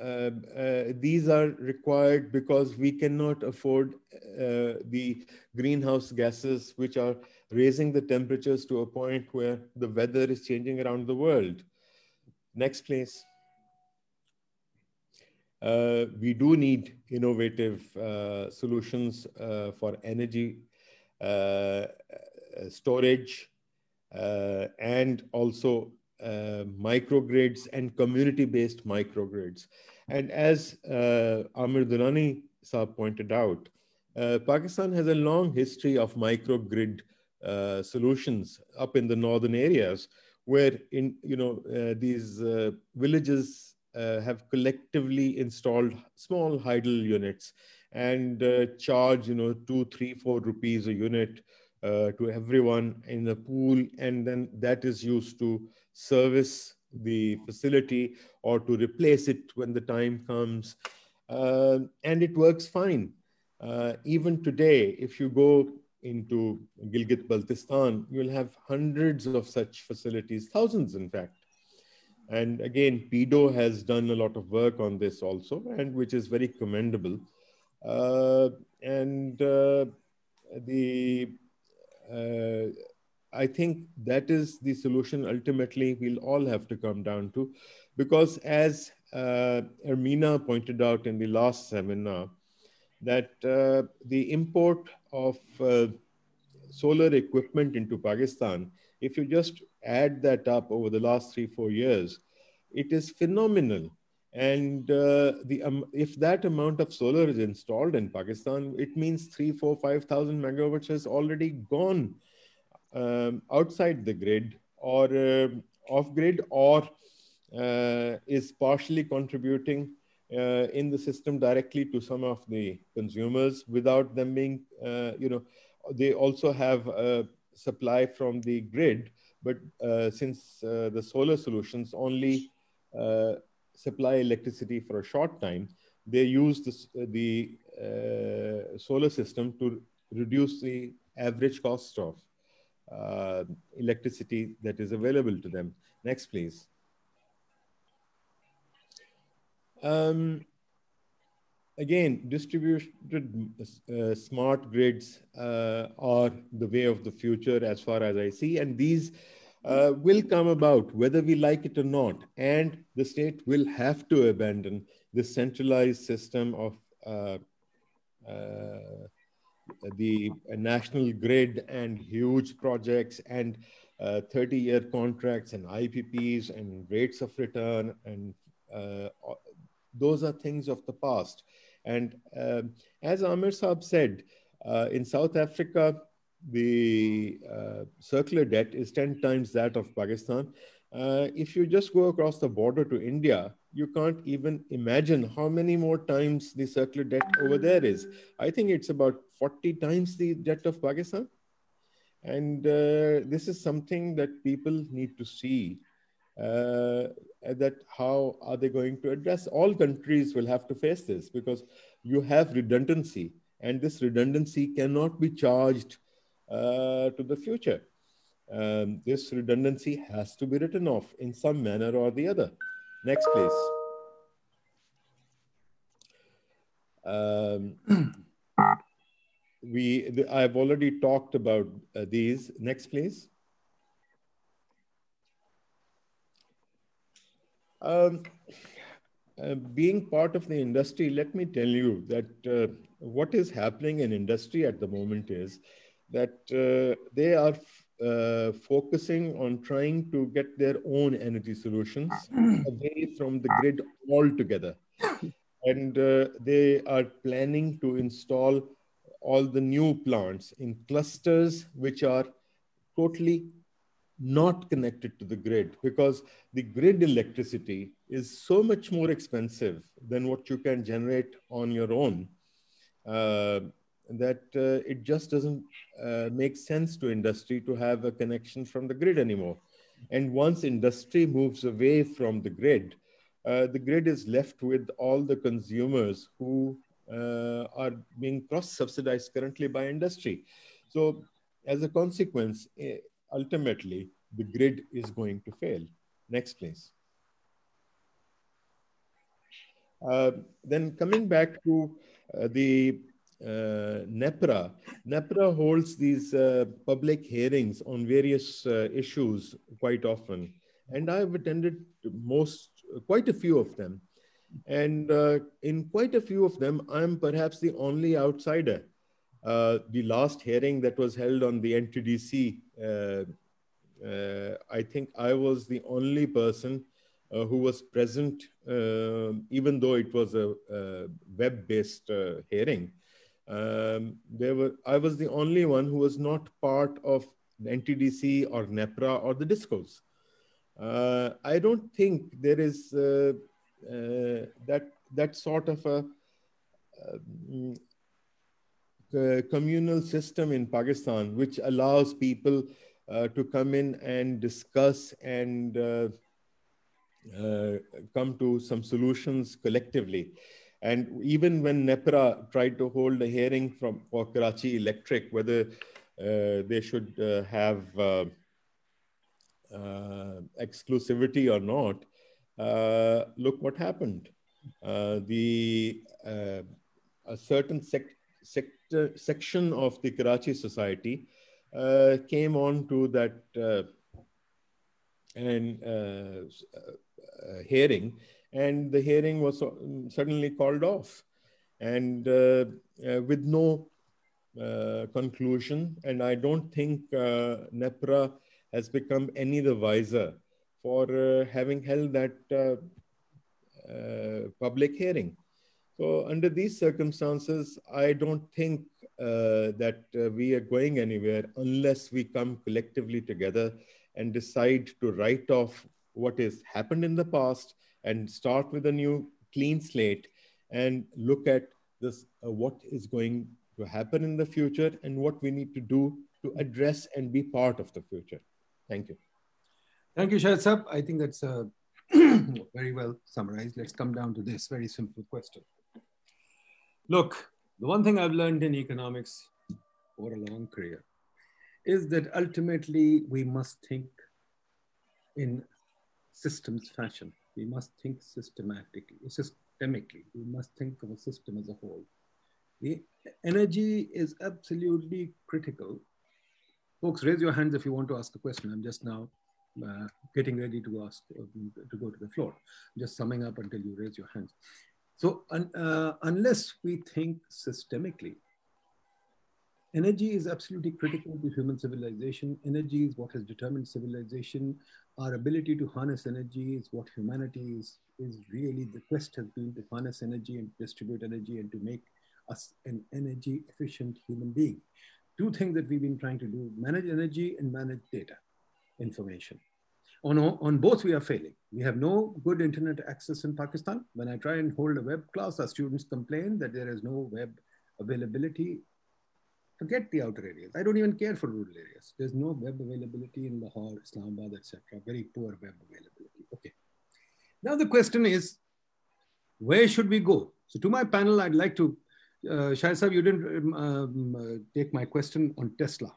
uh, uh, these are required because we cannot afford uh, the greenhouse gases which are raising the temperatures to a point where the weather is changing around the world. Next, please. Uh, we do need innovative uh, solutions uh, for energy storage and also uh, microgrids and community-based microgrids. And as uh, Amir Durrani pointed out, uh, Pakistan has a long history of microgrid uh, solutions up in the northern areas where in you know uh, these uh, villages uh, have collectively installed small hydel units and charge you know two three four rupees a unit to everyone in the pool and then that is used to service the facility or to replace it when the time comes. Uh, and it works fine. Uh, even today, if you go into Gilgit Baltistan, you'll have hundreds of such facilities, thousands in fact. And again, PEDO has done a lot of work on this also, and which is very commendable. Uh, and uh, the uh, I think that is the solution ultimately we'll all have to come down to. Because as uh, Ermina pointed out in the last seminar, that uh, the import of uh, solar equipment into Pakistan, if you just add that up over the last three, four years, it is phenomenal. And uh, the, um, if that amount of solar is installed in Pakistan, it means three, four, 5,000 megawatts has already gone um, outside the grid or uh, off grid or uh, is partially contributing uh, in the system directly to some of the consumers without them being, uh, you know, they also have a supply from the grid, but uh, since uh, the solar solutions only supply electricity for a short time, they use the solar system to reduce the average cost of uh, electricity that is available to them. Next, please. Um, again, distributed uh, smart grids uh, are the way of the future as far as I see, and these uh, will come about whether we like it or not. And the state will have to abandon the centralized system of uh, uh, the national grid and huge projects and 30-year uh, contracts and IPPs and rates of return and those are things of the past. And uh, as Amir Saab said, uh, in South Africa, the uh, circular debt is 10 times that of Pakistan. Uh, if you just go across the border to India, you can't even imagine how many more times the circular debt over there is. I think it's about 40 times the debt of Pakistan. And uh, this is something that people need to see that how are they going to address? All countries will have to face this because you have redundancy and this redundancy cannot be charged uh, to the future um, this redundancy has to be written off in some manner or the other. Next, please. Um, we, the, I've already talked about uh, these. Next, please. Um, uh, being part of the industry, let me tell you that uh, what is happening in industry at the moment is that uh, they are uh, focusing on trying to get their own energy solutions away from the grid altogether. And uh, they are planning to install all the new plants in clusters which are totally not connected to the grid because the grid electricity is so much more expensive than what you can generate on your own. Uh, that uh, it just doesn't uh, make sense to industry to have a connection from the grid anymore. And once industry moves away from the grid, uh, the grid is left with all the consumers who uh, are being cross-subsidized currently by industry. So as a consequence, eh, ultimately, the grid is going to fail. Next, please. Uh, then coming back to uh, the uh, NEPRA, NEPRA holds these uh, public hearings on various uh, issues quite often. And I've attended most, quite a few of them. And uh, in quite a few of them, I'm perhaps the only outsider. The last hearing that was held on the NTDC, I think I was the only person uh, who was present, uh, even though it was a, a web-based uh, hearing. Um, there were, I was the only one who was not part of the NTDC or NEPRA or the DISCOs. I don't think there is that that sort of a um, communal system in Pakistan, which allows people uh, to come in and discuss and uh, uh, come to some solutions collectively. And even when NEPRA tried to hold a hearing from for Karachi Electric, whether uh, they should uh, have uh, uh, exclusivity or not, look what happened. the a certain sec section of the Karachi society uh, came on to that uh, and uh, uh, hearing, and the hearing was suddenly called off, and uh, uh, with no conclusion. And I don't think NEPRA has become any the wiser for having held that public hearing. So under these circumstances, I don't think uh, that uh, we are going anywhere unless we come collectively together and decide to write off what has happened in the past and start with a new clean slate and look at this uh, what is going to happen in the future and what we need to do to address and be part of the future. Thank you. Thank you, Shahid Sab. I think that's very well summarized. Let's come down to this very simple question. Look, the one thing I've learned in economics over a long career is that ultimately we must think in systems fashion. We must think systematically, systemically. We must think of a system as a whole. The energy is absolutely critical. Folks, raise your hands if you want to ask a question. I'm just now uh, getting ready to ask uh, to go to the floor. I'm just summing up until you raise your hands. So uh, unless we think systemically, energy is absolutely critical to human civilization. Energy is what has determined civilization our ability to harness energy is what humanity is, is really the quest has been to harness energy and distribute energy and to make us an energy efficient human being. Two things that we've been trying to do, manage energy and manage data, information. On, on both we are failing. We have no good internet access in Pakistan. When I try and hold a web class, our students complain that there is no web availability Forget the outer areas. I don't even care for rural areas. There's no web availability in Lahore, Islamabad, etc. Very poor web availability. Okay. Now the question is, where should we go? So to my panel, I'd like to, uh, Shahid you didn't um, um, uh, take my question on Tesla.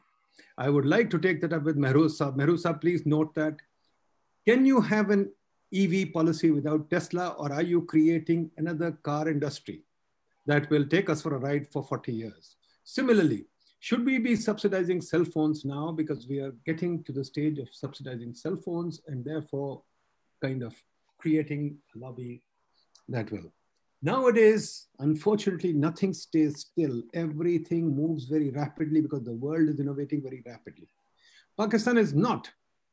I would like to take that up with. Mehroz Saab, please note that. Can you have an EV policy without Tesla or are you creating another car industry that will take us for a ride for 40 years? Similarly, should we be subsidizing cell phones now because we are getting to the stage of subsidizing cell phones and therefore kind of creating a lobby that will. Nowadays, unfortunately, nothing stays still. Everything moves very rapidly because the world is innovating very rapidly. Pakistan is not.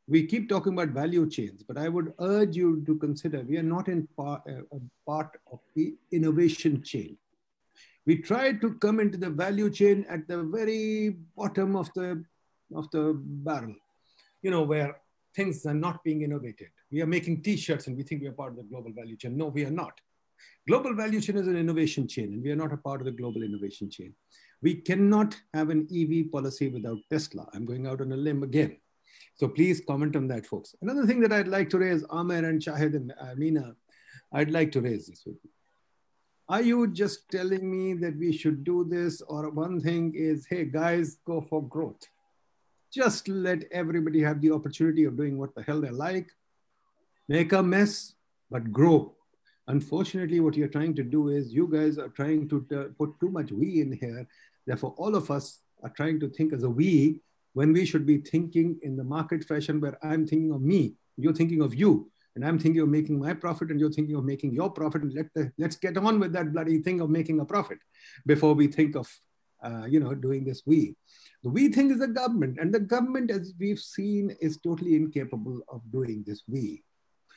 We keep talking about value chains, but I would urge you to consider we are not in par, uh, a part of the innovation chain. We try to come into the value chain at the very bottom of the of the barrel you know where things are not being innovated. We are making t-shirts and we think we are part of the global value chain. No we are not. Global value chain is an innovation chain and we are not a part of the global innovation chain. We cannot have an ev policy without tesla. I'm going out on a limb again so please comment on that folks another thing that i'd like to raise Amer and shahid and amina I'd like to raise this with you. Are you just telling me that we should do this? Or one thing is, hey, guys, go for growth. Just let everybody have the opportunity of doing what the hell they like. Make a mess, but grow. Unfortunately, what you're trying to do is you guys are trying to uh, put too much we in here. Therefore, all of us are trying to think as a we when we should be thinking in the market fashion where I'm thinking of me, you're thinking of you and I'm thinking of making my profit and you're thinking of making your profit and let the, let's get on with that bloody thing of making a profit before we think of, uh, you know, doing this we. The we thing is the government and the government, as we've seen, is totally incapable of doing this we.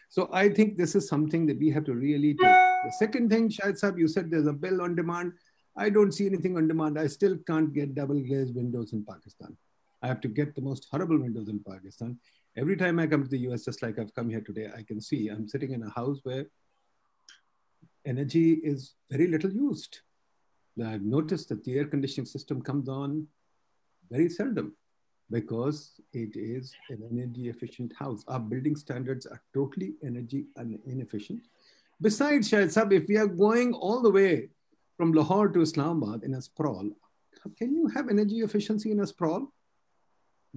So I think this is something that we have to really take. The second thing, Shahid you said there's a bill on demand. I don't see anything on demand. I still can't get double glazed windows in Pakistan. I have to get the most horrible windows in Pakistan. Every time I come to the US, just like I've come here today, I can see I'm sitting in a house where energy is very little used. I've noticed that the air conditioning system comes on very seldom because it is an energy efficient house. Our building standards are totally energy inefficient. Besides, Shahid Sab, if we are going all the way from Lahore to Islamabad in a sprawl, can you have energy efficiency in a sprawl?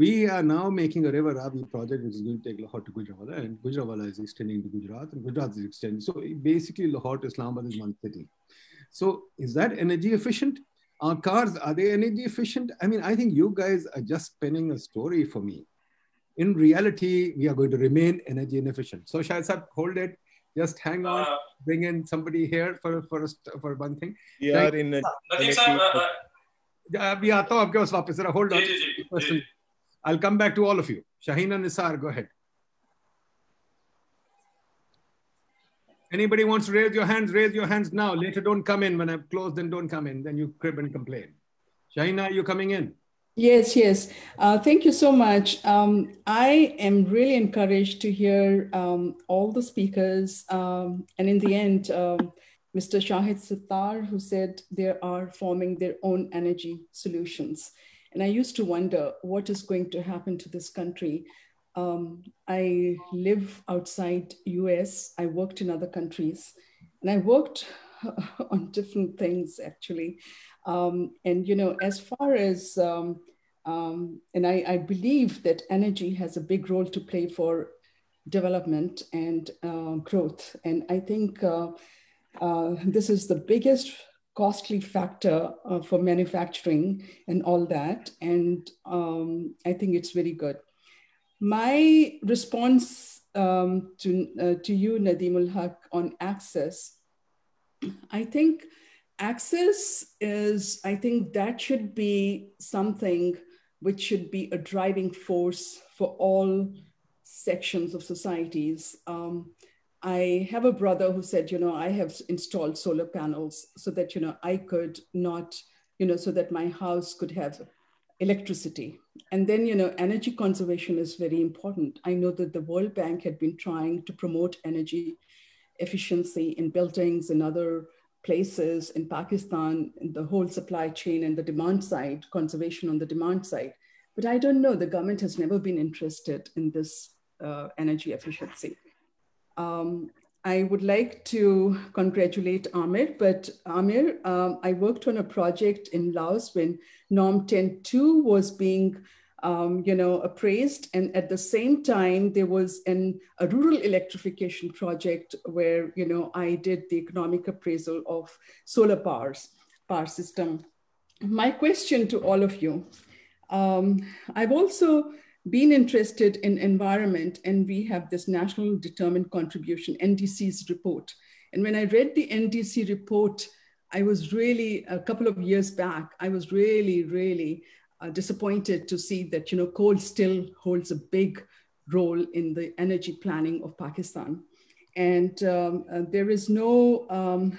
We are now making a river Ravi project, which is going to take Lahore to Gujranwala, and Gujranwala is extending to Gujarat, and Gujarat is extending. So basically, Lahore to Islamabad is one city. So is that energy efficient? Our cars, are they energy efficient? I mean, I think you guys are just spinning a story for me. In reality, we are going to remain energy inefficient. So Shahid Sab, hold it. Just hang on. Uh, bring in somebody here for for for one thing. We are in a. Nadeem sir, uh, uh, अभी आता हूँ आपके पास वापस जरा hold on. I'll come back to all of you. Shahina Nisar, go ahead. Anybody wants to raise your hands, raise your hands now. Later, don't come in. When I've closed, then don't come in. Then you crib and complain. Shahina, are you coming in? Yes, yes. Uh, thank you so much. Um, I am really encouraged to hear um, all the speakers. Um, and in the end, um, Mr. Shahid Sattar, who said they are forming their own energy solutions. And I used to wonder what is going to happen to this country. Um, I live outside US. I worked in other countries, and I worked on different things actually. Um, and you know, as far as um, um, and I, I, believe that energy has a big role to play for development and uh, growth. And I think uh, uh, this is the biggest costly factor uh, for manufacturing and all that. And um, I think it's very good. My response um, to, uh, to you, Nadeem ul Haq, on access, I think access is, I think that should be something which should be a driving force for all sections of societies. Um, I have a brother who said, you know, I have installed solar panels so that, you know, I could not, you know, so that my house could have electricity. And then, you know, energy conservation is very important. I know that the World Bank had been trying to promote energy efficiency in buildings and other places in Pakistan, in the whole supply chain and the demand side, conservation on the demand side. But I don't know, the government has never been interested in this uh, energy efficiency. Um, I would like to congratulate Amir, but Amir, um, I worked on a project in Laos when Nam Theun 2 was being, um, you know, appraised. And at the same time, there was an, a rural electrification project where, you know, I did the economic appraisal of solar powers, power system. My question to all of you, um, I've also been interested in environment and we have this national determined contribution ndc's report. And when i read the ndc report i was really a couple of years back i was really really uh, disappointed to see that you know coal still holds a big role in the energy planning of pakistan. And um, uh, there is no um,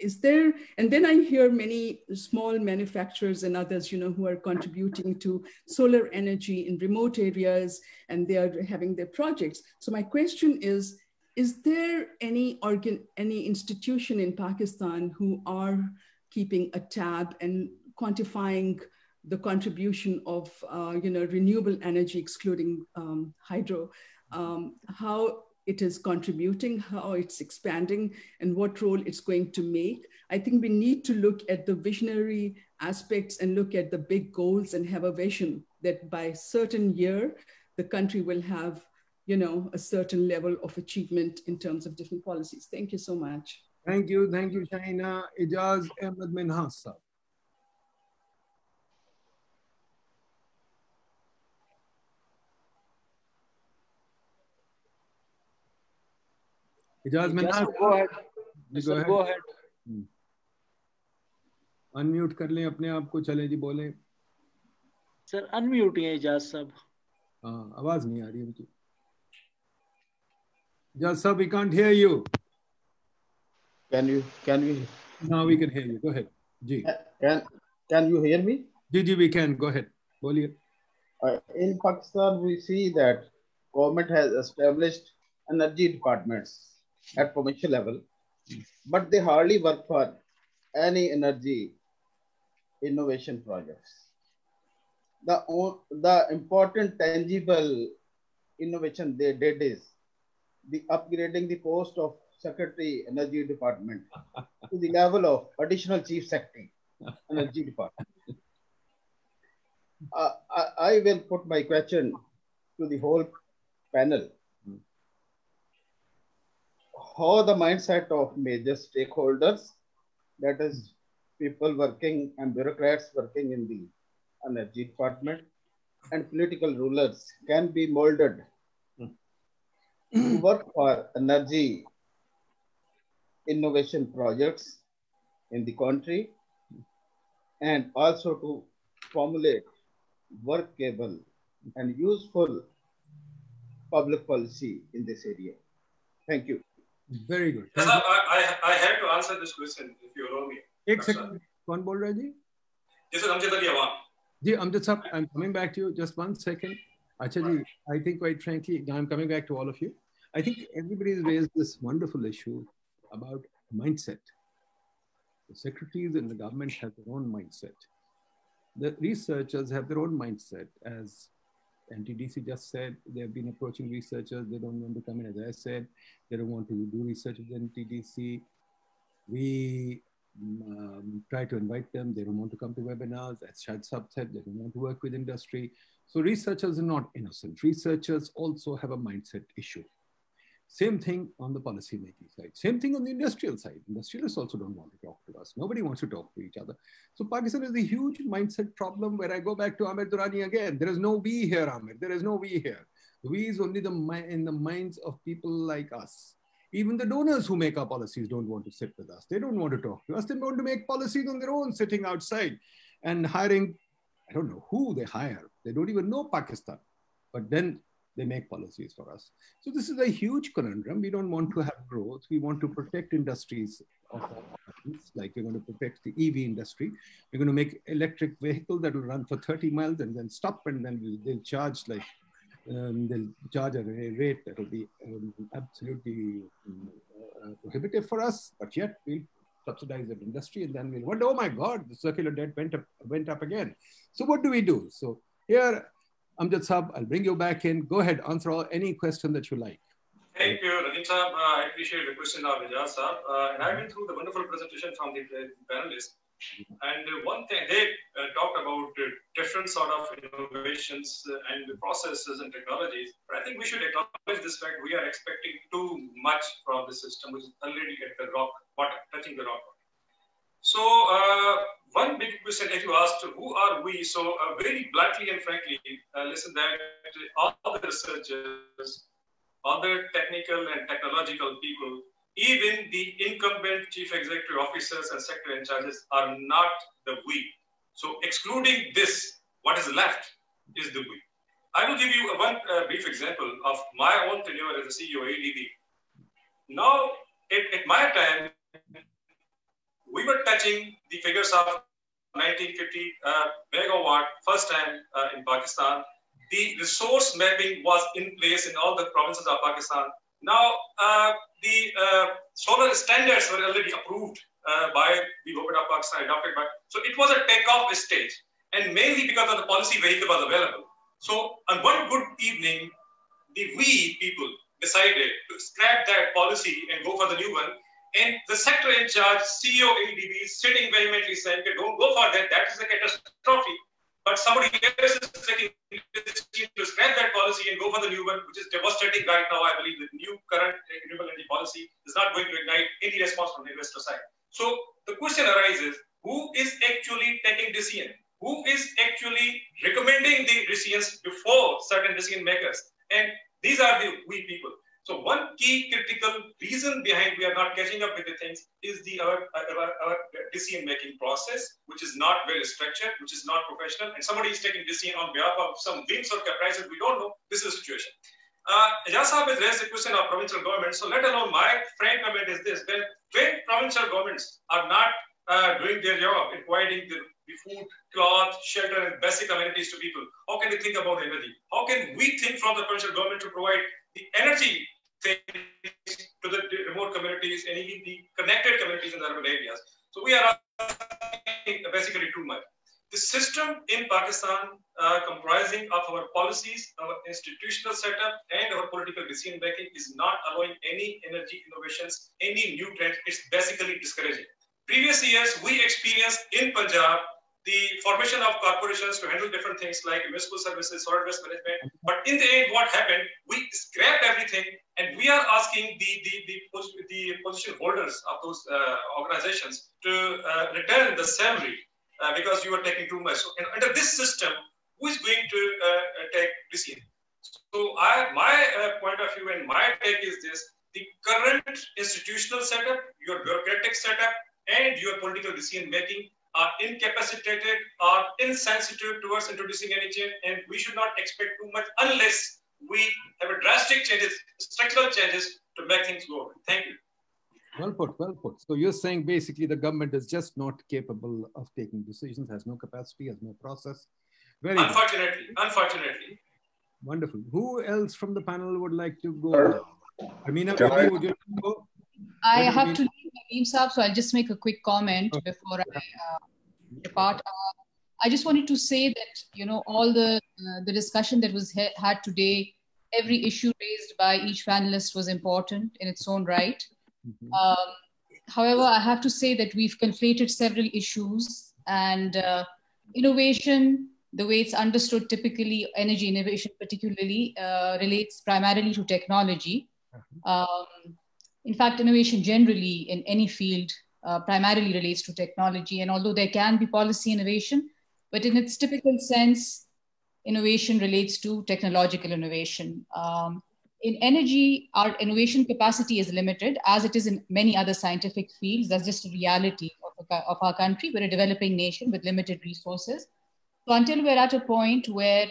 is there? And then i hear many small manufacturers and others you know who are contributing to solar energy in remote areas and they are having their projects. So my question is is there any organ any institution in pakistan who are keeping a tab and quantifying the contribution of uh, you know renewable energy excluding um, hydro? Um, how it is contributing, how it's expanding, and what role it's going to make. I think we need to look at the visionary aspects and look at the big goals and have a vision that by certain year, the country will have you know, a certain level of achievement in terms of different policies. Thank you so much. Thank you. Thank you, Shahina. Ijaz Ahmed Minhas. Ijaz में ना go Go ahead. Go ahead. Hmm. Unmute कर लें अपने आप को चले जी बोले। Sir unmute है इजाज साहब हाँ आवाज़ नहीं आ रही उनकी। Ijaz sahab we can't hear you can you can we now we can hear you go ahead ji. Can can you hear me ji ji we can go ahead बोलिए। In in Pakistan, we see that government has established energy departments. At provincial level, but they hardly work for any energy innovation projects. The, the important tangible innovation they did is the upgrading the post of Secretary Energy Department to the level of additional Chief Secretary Energy Department. Uh, I, I, will put my question to the whole panel. How the mindset of major stakeholders, that is people working and bureaucrats working in the energy department and political rulers can be molded to hmm. work for energy innovation projects in the country and also to formulate workable and useful public policy in this area. Thank you. Very good. Yes, I, I, I have to answer this question if you allow me. एक second कौन बोल रहा है जी This is Amjad Ali Awan. Ji Amjad sir, I'm coming back to you. Just one second. Actually, I think quite frankly, I'm coming back to all of you. I think everybody's raised this wonderful issue about mindset. The secretaries in the government have their own mindset. The researchers have their own mindset. As NTDC just said, they've been approaching researchers. They don't want to come in, as I said, they don't want to do research with NTDC. We um, try to invite them. They don't want to come to webinars. As Shahid Sab said, they don't want to work with industry. So researchers are not innocent. Researchers also have a mindset issue. Same thing on the policy making side. Same thing on the industrial side. Industrialists also don't want to talk to us. Nobody wants to talk to each other. So Pakistan is a huge mindset problem where I go back to Ahmed Durrani again. There is no we here, Ahmed. There is no we here. We is only the in the minds of people like us. Even the donors who make our policies don't want to sit with us. They don't want to talk to us. They want to make policies on their own, sitting outside and hiring, I don't know who they hire. They don't even know Pakistan. But then they make policies for us. So this is a huge conundrum. We don't want to have growth. We want to protect industries like we're going to protect the EV industry. We're going to make electric vehicle that will run for 30 miles and then stop and then they'll charge like um, they'll charge at a rate that will be um, absolutely uh, prohibitive for us, but yet we'll subsidize that industry and then we'll wonder, oh my God, the circular debt went up, went up again. So what do we do? So here Amjad Saab, I'll bring you back in. Go ahead, answer any question that you like. Thank you, Nadeem Saab. Uh, I appreciate the question of Ijaz Saab. Uh, and I've been through the wonderful presentation from the, panelists. And uh, one thing, they uh, talked about uh, different sort of innovations uh, and processes and technologies. But I think we should acknowledge this fact we are expecting too much from the system, which is already at the rock bottom, touching the rock bottom. So uh, one big question that you asked, who are we? So uh, very bluntly and frankly, uh, listen that all the researchers, all the technical and technological people, even the incumbent chief executive officers and sector in charges are not the we. So excluding this, what is left is the we. I will give you one uh, brief example of my own tenure as a CEO of AEDB. Now, at, at my time, we were touching the figures of 1950 uh, megawatt first time uh, in Pakistan. The resource mapping was in place in all the provinces of Pakistan. Now, uh, the uh, solar standards were already approved uh, by the government of Pakistan, adopted by. So it was a takeoff stage, and mainly because of the policy vehicle was available. So on one good evening, the we people, decided to scrap that policy and go for the new one. And the sector in charge, CEO AEDB, sitting vehemently saying, don't go for that, that is a catastrophe. But somebody else is taking decision to scrap that policy and go for the new one, which is devastating right now. I believe the new current renewable energy policy is not going to ignite any response from the investor side. So the question arises, who is actually taking decision? Who is actually recommending the decisions before certain decision makers? And these are the we people. So one key critical reason behind we are not catching up with the things is the our, our, our decision making process, which is not well structured, which is not professional, and somebody is taking decision on behalf of some whims or caprices we don't know. This is the situation. Uh, Ijaz has raised the question of provincial government. So let alone my frank comment is this: when, when provincial governments are not uh, doing their job in providing the, the food, cloth, shelter, and basic amenities to people, how can they think about energy? How can we think from the provincial government to provide the energy to the remote communities and even the connected communities in the urban areas? So we are basically too much. The system in Pakistan, uh, comprising of our policies, our institutional setup, and our political decision making, is not allowing any energy innovations, any new trends. It's basically discouraging. Previous years, we experienced in Punjab the formation of corporations to handle different things like municipal services, solid waste management. But in the end, what happened? We scrapped everything, and we are asking the the the, the position holders of those uh, organizations to uh, return the salary uh, because you are taking too much. So, under this system, who is going to uh, take decision? So, I, my uh, point of view and my take is this: the current institutional setup, your bureaucratic setup, and your political decision making are incapacitated or insensitive towards introducing any change, and we should not expect too much unless we have a drastic changes, structural changes to make things go. Thank you. Well put, well put. So you're saying basically the government is just not capable of taking decisions, has no capacity, has no process. Very unfortunately, good. unfortunately. Wonderful. Who else from the panel would like to go? Amina, I, would you go? I have to leave Nadeem Saab, so I'll just make a quick comment okay. before I uh, depart. Uh, I just wanted to say that you know all the uh, the discussion that was ha- had today, every issue raised by each panelist was important in its own right. Mm-hmm. Um, however, I have to say that we've conflated several issues and uh, innovation. The way it's understood, typically energy innovation, particularly, uh, relates primarily to technology. Mm-hmm. Um, in fact, innovation generally in any field uh, primarily relates to technology. And although there can be policy innovation, but in its typical sense, innovation relates to technological innovation. Um, in energy, our innovation capacity is limited, as it is in many other scientific fields. That's just a reality of, a, of our country. We're a developing nation with limited resources. So until we're at a point where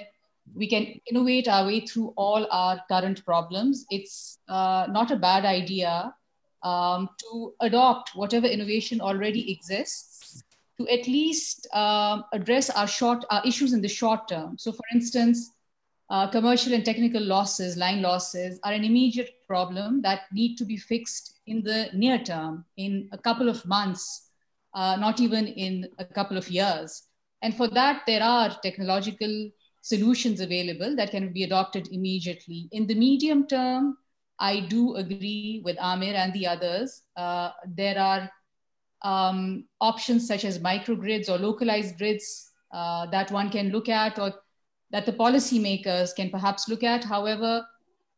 we can innovate our way through all our current problems. It's uh, not a bad idea um, to adopt whatever innovation already exists to at least um, address our short our issues in the short term. So, for instance, uh, commercial and technical losses, line losses, are an immediate problem that need to be fixed in the near term, in a couple of months, uh, not even in a couple of years. And for that, there are technological solutions available that can be adopted immediately. In the medium term, I do agree with Amir and the others. Uh, there are um, options such as microgrids or localized grids uh, that one can look at or that the policymakers can perhaps look at. However,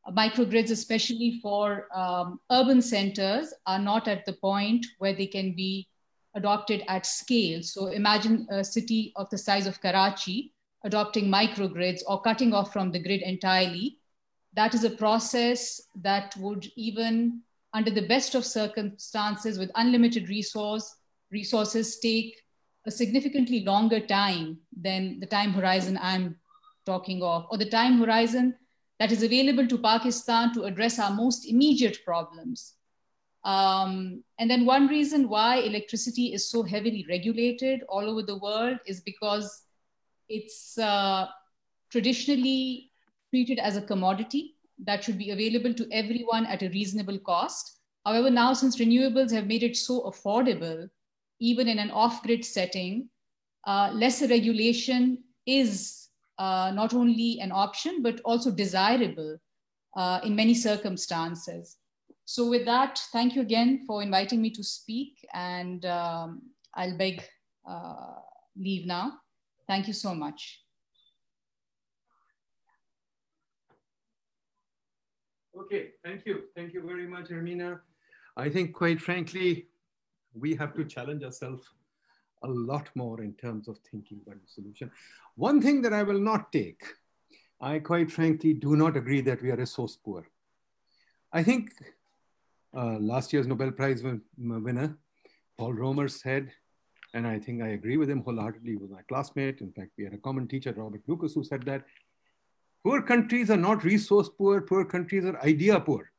microgrids, especially for um, urban centers, are not at the point where they can be adopted at scale. So imagine a city of the size of Karachi adopting microgrids or cutting off from the grid entirely. That is a process that would even under the best of circumstances with unlimited resource resources take a significantly longer time than the time horizon I'm talking of, or the time horizon that is available to Pakistan to address our most immediate problems. Um, and then one reason why electricity is so heavily regulated all over the world is because it's uh, traditionally treated as a commodity that should be available to everyone at a reasonable cost. However, now since renewables have made it so affordable, even in an off grid setting, uh, lesser regulation is uh, not only an option, but also desirable. uh, in many circumstances. So with that, thank you again for inviting me to speak and um, I'll beg uh, leave now. Thank you so much. Okay, thank you. Thank you very much, Hermina. I think quite frankly, we have to challenge ourselves a lot more in terms of thinking about the solution. One thing that I will not take, I quite frankly do not agree that we are resource poor. I think uh, last year's Nobel Prize winner, Paul Romer said, and I think I agree with him wholeheartedly, he was my classmate. In fact, we had a common teacher, Robert Lucas, who said that poor countries are not resource poor, poor countries are idea poor.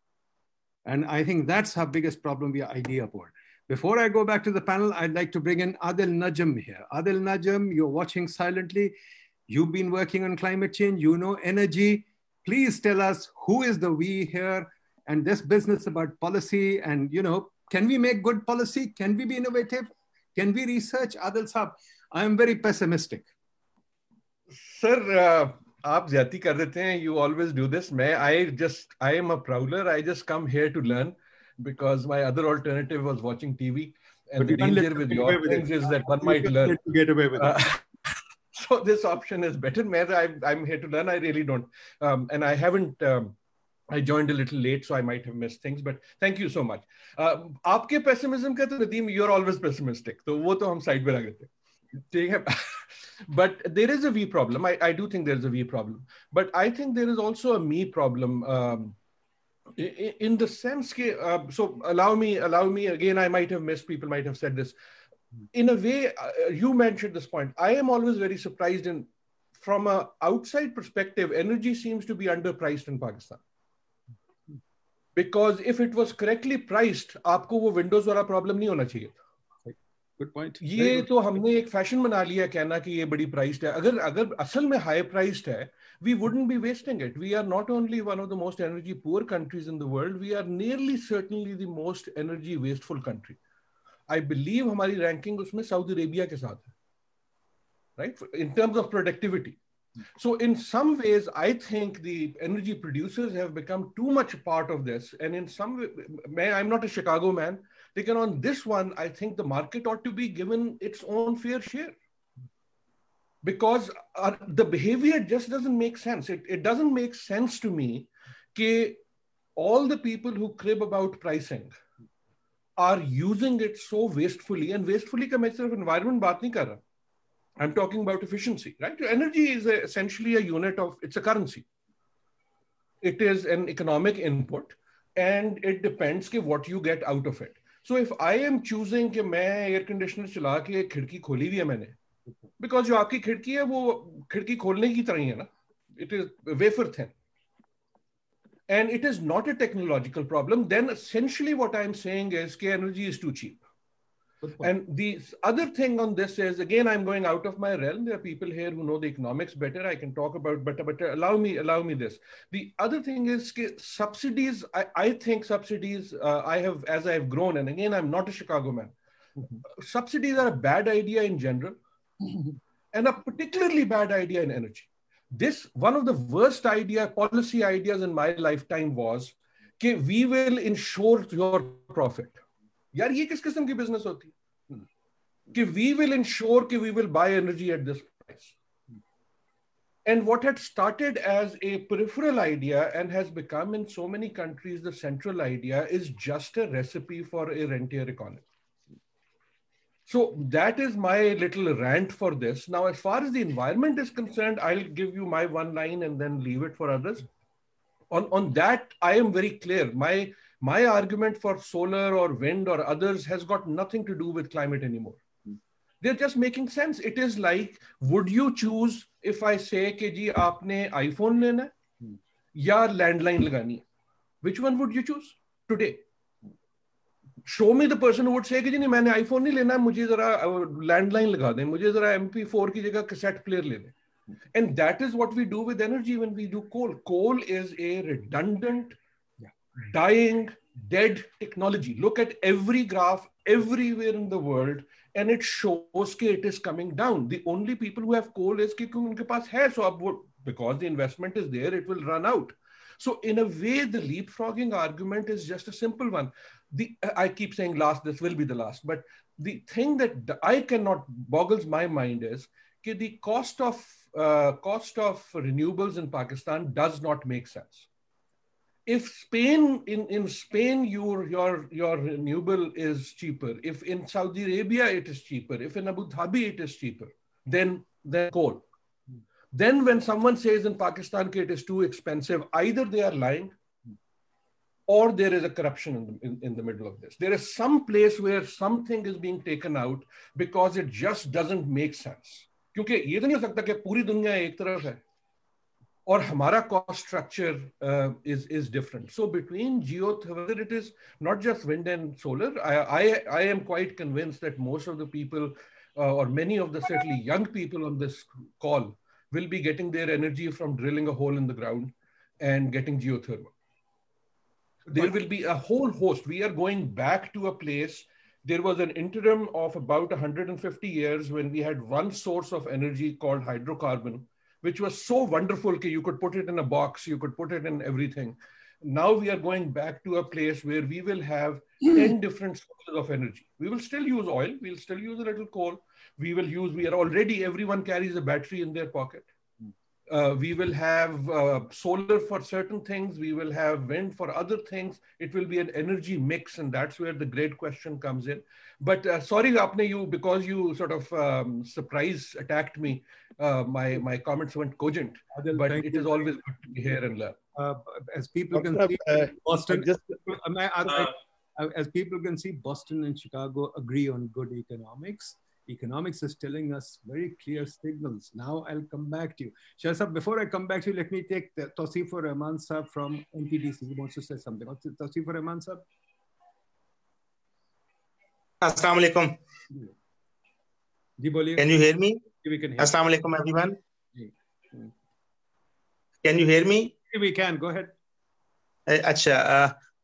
And I think that's our biggest problem, we are idea poor. Before I go back to the panel, I'd like to bring in Adil Najam here. Adil Najam, you're watching silently. You've been working on climate change, you know energy. Please tell us who is the we here and this business about policy and, you know, can we make good policy? Can we be innovative? Can we research? Adil Saab, I am very pessimistic. Sir, uh, आप ज्यादा कर देते हैं you always do this मैं I just I am a prowler I just come here to learn because my other alternative was watching TV. And but the danger with your things is that one might learn. To get away with it. Uh, so this option is better. I, I'm here to learn. I really don't. Um, and I haven't. Um, I joined a little late, so I might have missed things, but thank you so much. Uh, आपके pessimism का तो Nadeem you're always pessimistic, तो वो तो हम side पे रख ठीक हैं. but there is a we problem. I, I do think there is a we problem. But I think there is also a me problem. Um, in, the sense, के uh, so allow me, allow me again. I might have missed. People might have said this. In a way, uh, you mentioned this point. I am always very surprised, and from a outside perspective, energy seems to be underpriced in Pakistan. Because if it was correctly priced आपको वो Windows वाला problem नहीं होना चाहिए। ये तो हमने एक फ़ैशन बना लिया कहना कि ये बड़ी प्राइस्ड है। अगर अगर असल में हाई प्राइस्ड है we wouldn't be wasting it we are not only one of the most energy poor countries in the world we are nearly certainly the most energy wasteful country I believe हमारी ranking उसमें Saudi Arabia के साथ है। Right in terms of productivity So in some ways, I think the energy producers have become too much a part of this. And in some way, I'm not a Chicago man. Taken on this one, I think the market ought to be given its own fair share because our, the behavior just doesn't make sense. It, it doesn't make sense to me that all the people who crib about pricing are using it so wastefully and wastefully ka main environment baat nahi kar raha. I'm talking about efficiency, right? Energy is a, essentially a unit of, it's a currency. It is an economic input and it depends ke what you get out of it. So if I am choosing कि मैं air conditioner चला के खिड़की खोली हुई है मैंने because जो आपकी खिड़की है वो खिड़की खोलने की तरह ही है ना it is wafer thin and it is not a technological problem, then essentially what I'm saying is K energy is too cheap. and the other thing on this is again, I'm going out of my realm. There are people here who know the economics better. I can talk about better, but allow me, allow me this. The other thing is subsidies. I, I think subsidies. Uh, I have as I have grown, and again, I'm not a Chicago man. Mm-hmm. Subsidies are a bad idea in general and a particularly bad idea in energy. This one of the worst idea policy ideas in my lifetime was कि we will ensure your profit. यार ये किस किस्म की business होती है कि we will ensure कि we will buy energy at this price. And what had started as a peripheral idea and has become in so many countries the central idea is just a recipe for a rentier economy. So that is my little rant for this. Now, as far as the environment is concerned, I'll give you my one line and then leave it for others. On, on that, I am very clear. My, my argument for solar or wind or others has got nothing to do with climate anymore. They're just making sense. It is like, would you choose if I say कि जी आपने iPhone लेना है या landline लगानी है? Which one would you choose today? Show me the person would say कि जी नहीं मैंने आईफोन नहीं लेना मुझे जरा लैंडलाइन लगा दें मुझे जरा एम पी फोर की जगह कैसेट प्लेयर ले दें and that is what we do with energy when we do coal coal is a redundant dying, dead technology. Look at every graph everywhere in the world and it shows that it is coming down. The only people who have coal is because. So because the investment is there, it will run out. So in a way, the leapfrogging argument is just a simple one. The, I keep saying last, this will be the last, but the thing that I cannot boggles my mind is that the cost of uh, cost of renewables in Pakistan does not make sense If Spain in, in Spain your your your renewable is cheaper, if in Saudi Arabia it is cheaper, if in Abu Dhabi it is cheaper, then then coal. Then when someone says in Pakistan it is too expensive, either they are lying or there is a corruption in the, in, in, the middle of this. There is some place where something is being taken out because it just doesn't make sense. क्योंकि ये तो नहीं हो सकता कि पूरी दुनिया एक तरफ है और हमारा cost structure is is different so between geo whether it is not just wind and solar i i, I am quite convinced that most of the people uh, or many of the certainly young people on this call will be getting their energy from drilling a hole in the ground and getting geothermal there will be a whole host. We are going back to a place. There was an interim of about 150 years when we had one source of energy called hydrocarbon, which was so wonderful that you could put it in a box, you could put it in everything. Now we are going back to a place where we will have hmm. 10 different sources of energy. We will still use oil, we'll still use a little coal. We will use, we are already, everyone carries a battery in their pocket. Uh, we will have uh, solar for certain things. We will have wind for other things. It will be an energy mix, and that's where the great question comes in. But uh, sorry, Apne, you because you sort of um, surprise attacked me. Uh, my my comments weren't cogent, Adil, but it you. is always good to be here and learn. Uh, as people can see, Boston. Just, I, I, I, as people can see, Boston and Chicago agree on good economics economics is telling us very clear signals. Now I'll come back to you. Shahzab, before I come back to you, let me take the Tawsifur Rahman Sahab from NTDC. He wants to say something. Tawsifur Rahman Sahab. Assalamu alaikum. Can you hear me? We can hear Assalamu alaikum, everyone. Can you hear me? We can. Go ahead. अच्छा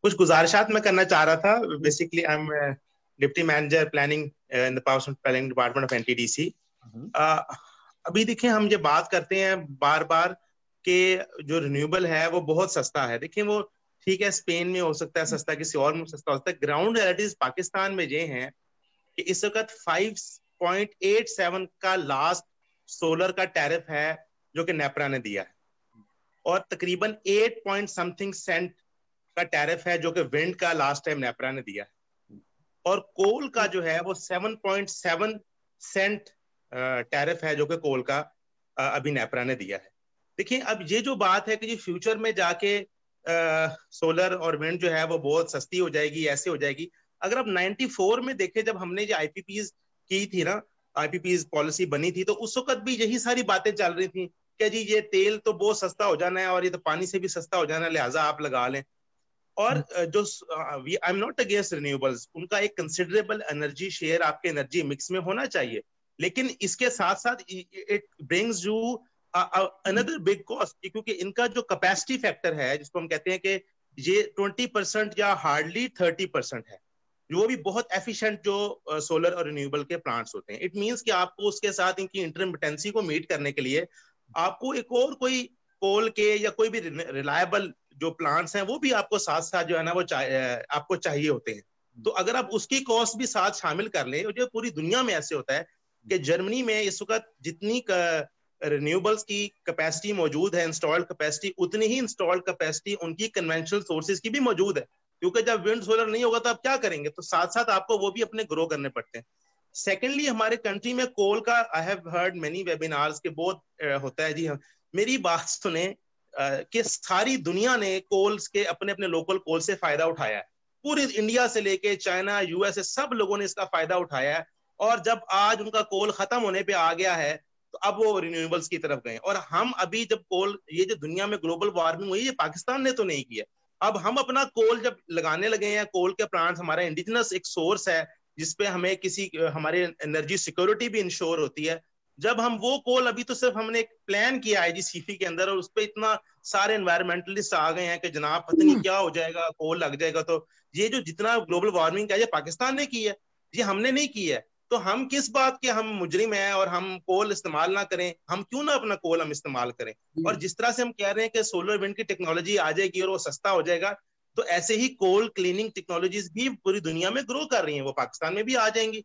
कुछ गुजारिशात मैं करना चाह रहा था basically I am deputy manager planning in the power planning department of NTDC अभी देखिए हम ये बात करते हैं बार बार के जो रिन्यूएबल है वो बहुत सस्ता है। देखिए वो ठीक है स्पेन में हो सकता है सस्ता किसी और में सस्ता हो सकता है। ग्राउंड रियलिटीज पाकिस्तान में ये हैं कि इस वक्त 5.87 का लास्ट सोलर का टैरिफ है जो कि नेपरा ने दिया है। और तकरीबन 8 पॉइंट समथिंग सेंट का टैरिफ है जो कि विंड का लास्ट टाइम नेपरा ने दिया है। और कोल का जो है वो 7.7 सेंट टैरिफ है जो कि कोल का अभी नेपरा ने दिया है। देखिए अब ये जो बात है कि जी फ्यूचर में जाके आ, सोलर और विंड जो है वो बहुत सस्ती हो जाएगी ऐसे हो जाएगी। अगर अब 94 में देखे जब हमने जो आईपीपीज की थी ना आईपीपीज पॉलिसी बनी थी तो उस वक्त भी यही सारी बातें चल रही थी कि जी ये तेल तो बहुत सस्ता हो जाना है और ये तो पानी से भी सस्ता हो जाना है लिहाजा आप लगा लें। और जो I am not against renewables उनका एक कंसिडरेबल एनर्जी शेयर आपके एनर्जी मिक्स में होना चाहिए। लेकिन इसके साथ साथ it brings you another big cost क्योंकि इनका जो कैपेसिटी फैक्टर है जिसको हम कहते हैं कि ये ट्वेंटी परसेंट या हार्डली थर्टी परसेंट है वो भी बहुत एफिशिएंट जो सोलर और रिन्यूएबल के प्लांट्स होते हैं। इट मींस कि आपको उसके साथ इनकी इंटरमिटेंसी को मीट करने के लिए आपको एक और कोई कोल के या कोई भी रिलायबल जो प्लांट्स हैं, वो भी आपको साथ साथ जो है ना, वो आपको चाहिए होते हैं। तो अगर आप उसकी कॉस्ट भी साथ शामिल कर लें, जो पूरी दुनिया में ऐसे होता है कि जर्मनी में इस वक्त जितनी रिन्यूएबल्स की कैपेसिटी मौजूद है इंस्टॉल्ड कैपेसिटी उतनी ही इंस्टॉल्ड कैपेसिटी उनकी कन्वेंशनल सोर्सेज की भी मौजूद है। क्योंकि जब विंड सोलर नहीं होगा तो आप क्या करेंगे? तो साथ साथ आपको वो भी अपने ग्रो करने पड़ते हैं। सेकेंडली हमारे कंट्री में कोल का I have heard many webinars के बहुत होता है। जी हाँ मेरी बात सुने कि सारी दुनिया ने कोल्स के अपने अपने लोकल कोल से फ़ायदा उठाया है। पूरी इंडिया से लेके चाइना यूएसए सब लोगों ने इसका फ़ायदा उठाया है। और जब आज उनका कोल खत्म होने पे आ गया है तो अब वो रिन्यूएबल्स की तरफ़ गए। और हम अभी जब कोल ये जो दुनिया में ग्लोबल वार्मिंग हुई, ये पाकिस्तान ने तो नहीं किया। अब हम अपना कोल जब लगाने लगे हैं कोल के प्लांट्स हमारा इंडिजिनस एक सोर्स है, जिसपे हमें किसी, हमारे एनर्जी सिक्योरिटी भी इंश्योर होती है। जब हम वो कोल अभी तो सिर्फ़ हमने एक प्लान किया है जी सीफी के अंदर और उस पर इतना सारे एनवायरमेंटलिस्ट आ गए हैं कि जनाब पता नहीं क्या हो जाएगा कोल लग जाएगा। तो ये जो जितना ग्लोबल वार्मिंग का ये पाकिस्तान ने की है ये हमने नहीं की है। तो हम किस बात के हम मुजरिम हैं और हम कोल इस्तेमाल ना करें हम क्यों ना अपना कोल हम इस्तेमाल करें? और जिस तरह से हम कह रहे हैं कि सोलर विंड की टेक्नोलॉजी आ जाएगी और वो सस्ता हो जाएगा तो ऐसे ही कोल क्लीनिंग टेक्नोलॉजीज़ भी पूरी दुनिया में ग्रो कर रही हैं वो पाकिस्तान में भी आ जाएँगी।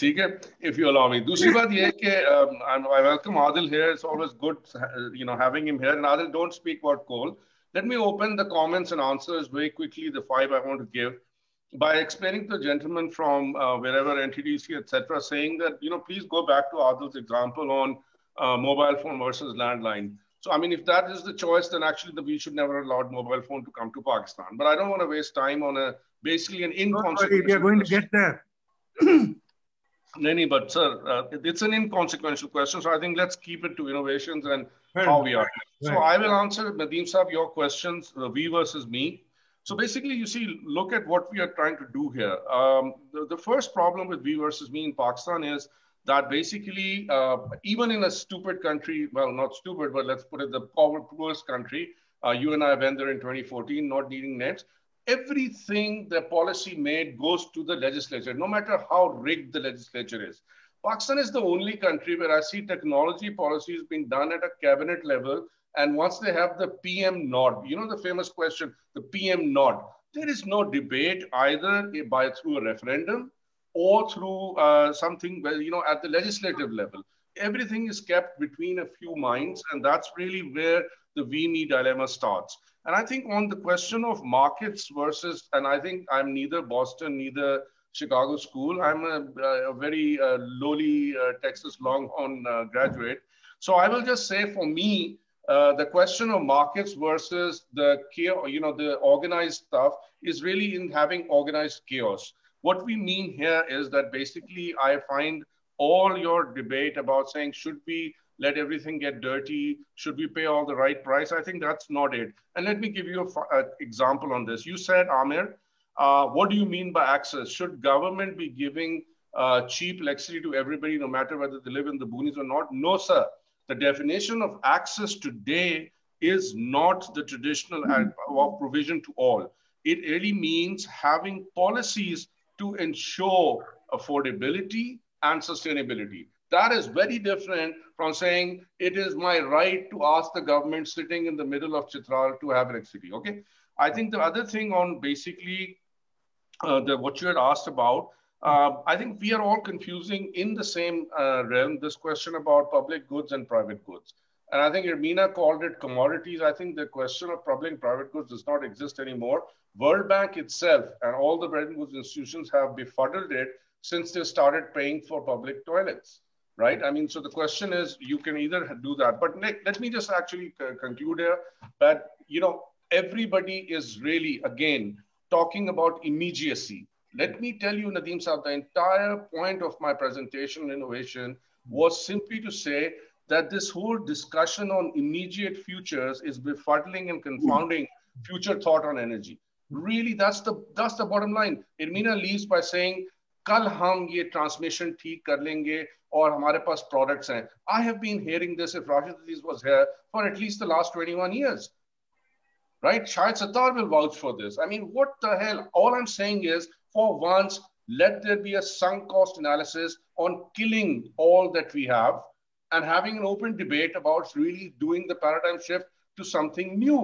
ठीक है if you allow me दूसरी बात ये है कि um, I welcome Adil here it's always good you know having him here and Adil don't speak about coal let me open the comments and answers very quickly the five I want to give by explaining to the gentleman from uh, wherever NTDC etc saying that you know please go back to Adil's example on uh, mobile phone versus landline so I mean if that is the choice then actually the, we should never allow mobile phone to come to Pakistan but I don't want to waste time on a basically an inconsequential we are going to get there Nani, but sir, uh, it's an inconsequential question. So I think let's keep it to innovations and Fair how we are. Right. So I will answer, Nadeem Saab, your questions, uh, we versus me. So basically, you see, look at what we are trying to do here. Um, the, the, first problem with we versus me in Pakistan is that basically, uh, even in a stupid country, well, not stupid, but let's put it the poorest country, uh, you and I went there in 2014, not needing nets everything the policy made goes to the legislature, no matter how rigged the legislature is. Pakistan is the only country where I see technology policies being done at a cabinet level. And once they have the PM nod, you know the famous question, the PM nod, there is no debate either by through a referendum or through uh, something, well, you know, at the legislative level. Everything is kept between a few minds, and that's really where the we me dilemma starts. And I think on the question of markets versus, and I think I'm neither Boston, neither Chicago school. I'm a, a very uh, lowly uh, Texas Longhorn uh, graduate. So I will just say for me, uh, the question of markets versus the chaos, you know, the organized stuff is really in having organized chaos. What we mean here is that basically I find all your debate about saying should we let everything get dirty? Should we pay all the right price? I think that's not it. And let me give you an example on this. You said, Amir, uh, what do you mean by access? Should government be giving uh, cheap electricity to everybody, no matter whether they live in the boonies or not? No, sir. The definition of access today is not the traditional mm-hmm. provision to all. It really means having policies to ensure affordability and sustainability. That is very different from saying it is my right to ask the government sitting in the middle of Chitral to have electricity. Okay. I think the other thing on basically uh, the what you had asked about, uh, I think we are all confusing in the same uh, realm this question about public goods and private goods. And I think Irmina called it commodities. I think the question of public and private goods does not exist anymore. World Bank itself and all the Bretton Woods institutions have befuddled it since they started paying for public toilets right? I mean, so the question is, you can either do that. But Nick, let me just actually conclude here that, you know, everybody is really, again, talking about immediacy. Let me tell you, Nadeem Saab, the entire point of my presentation on innovation was simply to say that this whole discussion on immediate futures is befuddling and confounding future thought on energy. Really, that's the that's the bottom line. Irmina leaves by saying कल हम ये transmission ठीक कर लेंगे और हमारे पास products हैं I have been hearing this if Rashid Aziz was here for at least the last 21 years right shahid sattar will vouch for this i mean what the hell all i'm saying is for once let there be a sunk cost analysis on killing all that we have and having an open debate about really doing the paradigm shift to something new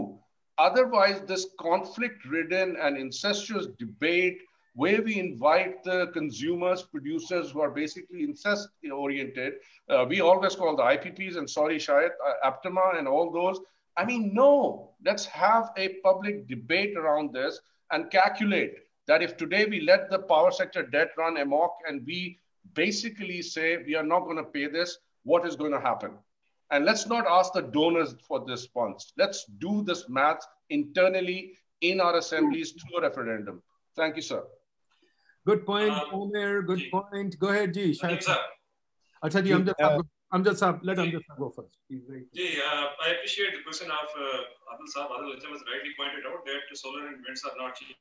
otherwise this conflict ridden and incestuous debate where we invite the consumers, producers who are basically incest oriented. Uh, we always call the IPPs and sorry, Shahid, uh, APTMA and all those. I mean, no, let's have a public debate around this and calculate that if today we let the power sector debt run amok and we basically say we are not going to pay this, what is going to happen? And let's not ask the donors for this funds. Let's do this math internally in our assemblies through a referendum. Thank you, sir. Good point, um, Omer. Good G. point. Go ahead, Ji. Shahid sir. Achha, Ji, Amjad uh, Amjad Saab. Let I'm just go first. Ji, uh, I appreciate the question of uh, Adil Saab. Adil Najam has rightly pointed out that solar and winds are not cheap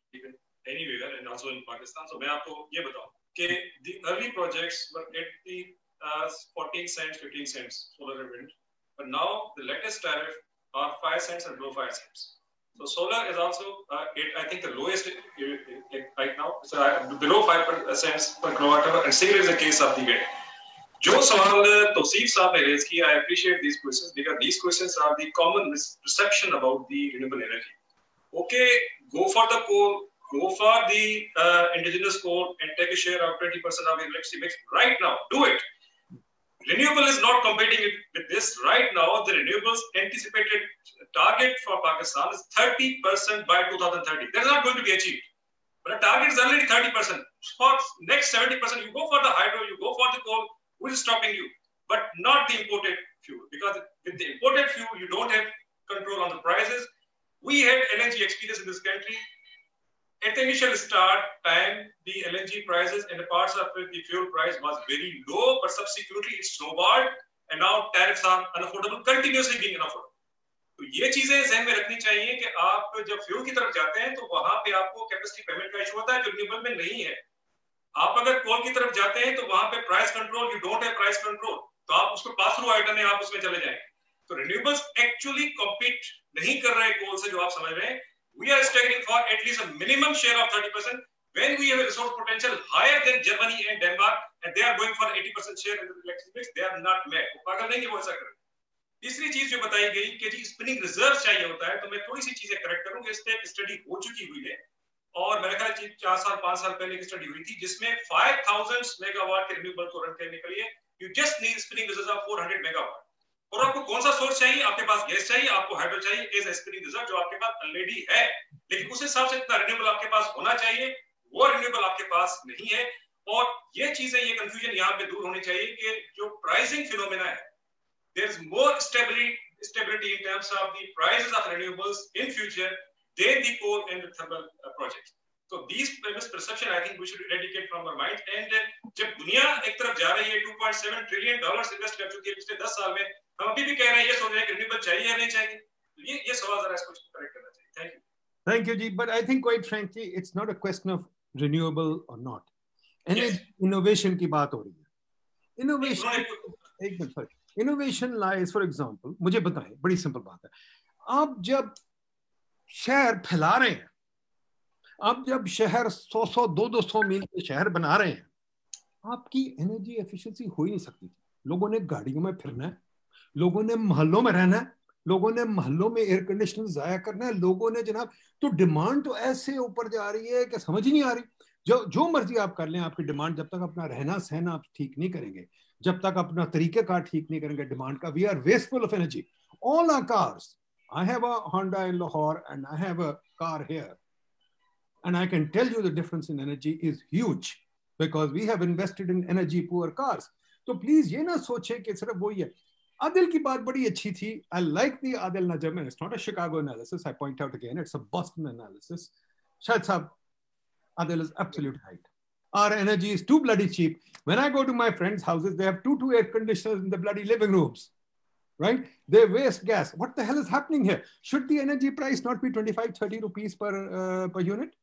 anywhere and also in Pakistan. So, मैं आपको ये बताऊं कि the early projects were at the uh, 14 cents, 15 cents solar and wind. But now the latest tariff are 5 cents and below 5 cents. So solar is also, uh, it, I think the lowest right now, so uh, below 5 cents per kilowatt hour, and same is the case of the grid. जो सवाल तौसीफ साहब ने raise किया I appreciate these questions because these questions are the common perception about the renewable energy okay go for the coal go for the uh, indigenous coal and take a share of 20% of the electricity mix right now do it renewable is not competing with this right now the renewables anticipated target for pakistan is 30% by 2030 that is not going to be achieved but the target is already 30% for next 70% you go for the hydro you go for the coal who is stopping you? But not the imported fuel, because with the imported fuel, you don't have control on the prices. We had LNG experience in this country. At the initial start time, the LNG prices and the parts of the fuel price was very low, but subsequently it snowballed, and now tariffs are unaffordable, continuously being unaffordable. तो ये चीज़ें जहन में रखनी चाहिए कि आप जब फ्यूल की तरफ़ जाते हैं तो वहाँ पे आपको कैपेसिटी पेमेंट का इशू होता है जो रिन्यूएबल में नहीं है। आप अगर कोल की तरफ़ जाते हैं तो वहाँ पे price control you don't have price control तो आप उसको पास थ्रू आइटम है आप उसमें चले जाएँगे। तो रिन्यूएबल्स एक्चुअली कॉम्पीट नहीं कर रहे कोल से जो आप समझ रहे हैं। We are struggling for at least a minimum share of 30% when we have a resource potential higher than Germany and Denmark and they are going for 80% share in the electricity mix they are not mad वो पागल नहीं है वो ऐसा करें तीसरी चीज़ जो बताई गई कि जी स्पिनिंग रिज़र्व चाहिए होता है तो मैं थोड़ी सी चीज़ें करेक्ट करूँगा इस पे स्टडी हो चुकी हुई है और मेरे ख्याल चार साल पाँच साल पहले की स्टडी हुई थी जिसमें 5000 मेगावाट के रिन्यूएबल को रन करने के लिए you just need spinning reserve of 400 megawatt और आपको कौन सा सोर्स चाहिए आपके पास गैस चाहिए आपको हाइड्रो चाहिए जो आपके पास ऑलरेडी है लेकिन उस हिसाब से इतना रिन्यूएबल आपके पास होना चाहिए वो रिन्यूएबल आपके पास नहीं है और ये चीज़ें ये कंफ्यूजन यहाँ पे दूर होनी चाहिए कि जो प्राइसिंग फिनोमेना है there is more stability stability in terms of the prices of renewables in future than the coal and the thermal uh, projects. So these misperception I think we should eradicate from our mind. And uh, जब दुनिया एक तरफ़ जा रही है 2.7 trillion dollars invest कर चुकी है पिछले 10 साल में हम अभी भी कह रहे हैं ये सोच रहे हैं कि रिन्यूएबल चाहिए या नहीं चाहिए तो ये ये सवाल जरा इसको करेक्ट करना चाहिए thank you Thank you, Ji. But I think, quite frankly, it's not a question of renewable or not. And yes. innovation की बात हो रही है. Innovation, एक minute sorry. Innovation lies, for example, मुझे बताएँ, बड़ी सिंपल बात है. आप जब शहर फैला रहे हैं अब जब शहर सौ सौ दो दो सौ मील के शहर बना रहे हैं आपकी एनर्जी एफिशिएंसी हो ही नहीं सकती लोगों ने गाड़ियों में फिरना है लोगों ने मोहल्लों में रहना है, लोगों ने मोहल्लों में एयर कंडीशनर जाया करना है, लोगों ने जनाब तो डिमांड तो ऐसे ऊपर जा रही है कि समझ ही नहीं आ रही जो जो मर्ज़ी आप कर लें, आपकी डिमांड जब तक अपना रहना सहना आप ठीक नहीं करेंगे, जब तक अपना तरीकेकार ठीक नहीं करेंगे डिमांड का we are wasteful of energy all our cars I have a Honda in Lahore and I have a car here. And I can tell you the difference in energy is huge because we have invested in energy poor cars. So please ये ना सोचे कि सिर्फ़ वही है Adil ki baat badi achhi thi. I like the Adil Najam. It's not a Chicago analysis. I point out again, it's a Boston analysis. Shahid Saab, Adil is absolute height. Our energy is too bloody cheap. When I go to my friends' houses, they have two two air conditioners in the bloody living rooms. Right? They waste gas. What the hell is happening here? Should the energy price not be 25, 30 rupees per, uh, per unit?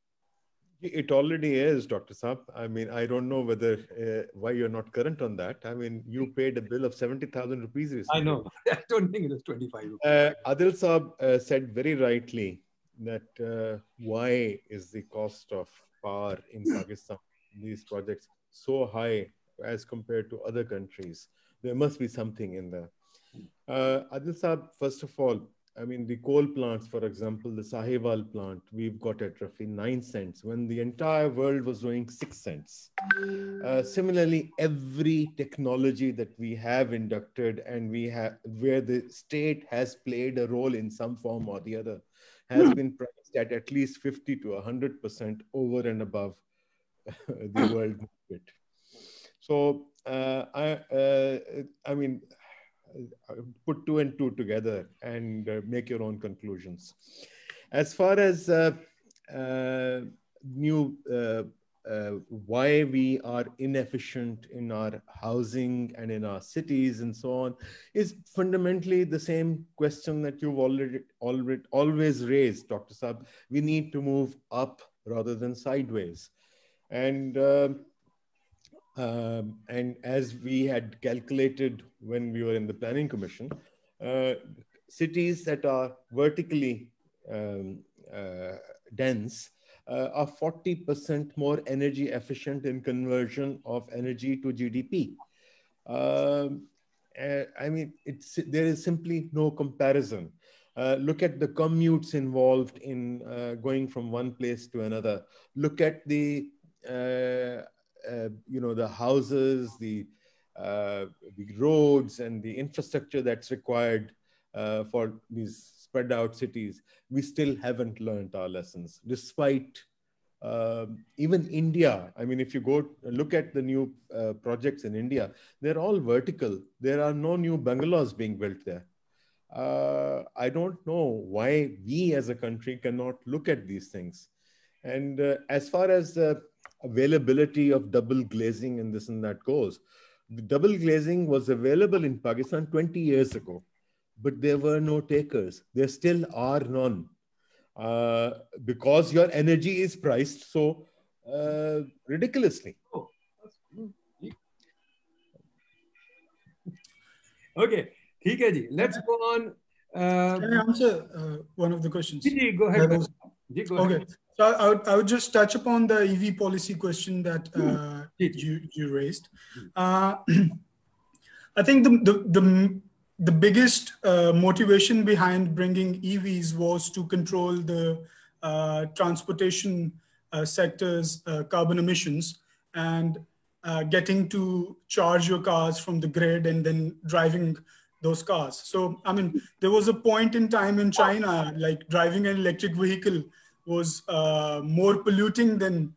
It already is, Dr. Saab. I mean, I don't know whether uh, why you're not current on that. I mean, you paid a bill of 70,000 rupees recently. I know. I don't think it is 25 rupees. Uh, Adil Saab uh, said very rightly that uh, why is the cost of power in Pakistan, these projects, so high as compared to other countries? There must be something in there. Uh, Adil Saab, first of all, I mean, the coal plants, for example, the Sahiwal plant, we've got at roughly nine cents when the entire world was doing six cents. Uh, similarly, every technology that we have inducted and we have where the state has played a role in some form or the other has been priced at at least 50 to 100% over and above the world market. So, uh, I, uh, I mean, put two and two together and uh, make your own conclusions. As far as uh, uh, new why we are inefficient in our housing and in our cities and so on is fundamentally the same question that you've already, already always raised, Dr. Saab. We need to move up rather than sideways. And, uh, um, and as we had calculated when we were in the Planning Commission, uh, cities that are vertically um, uh, dense uh, are 40% more energy efficient in conversion of energy to GDP. Um, I mean, it's, there is simply no comparison. Uh, look at the commutes involved in uh, going from one place to another. Look at the, uh, uh you know, the houses, the, uh, the roads and the infrastructure that's required for these spread out cities, we still haven't learned our lessons, despite uh, even India. I mean, if you go look at the new uh, projects in India, they're all vertical. There are no new bungalows being built there. Uh, I don't know why we as a country cannot look at these things. And uh, as far as the availability of double glazing and this and that goes, the double glazing was available in Pakistan 20 years ago but there were no takers. There still are none. Uh, because your energy is priced so uh, ridiculously. Oh, okay, ठीक है जी. Let's go on. Uh, Can I answer uh, one of the questions? Ji, go ahead. Was, go okay. Ahead. So I would, I would just touch upon the EV policy question that uh, you, you raised. Uh, I think the, the, the the biggest uh, motivation behind bringing EVs was to control the uh, transportation uh, sector's uh, carbon emissions and uh, getting to charge your cars from the grid and then driving those cars. So, I mean, there was a point in time in China, like driving an electric vehicle was uh, more polluting than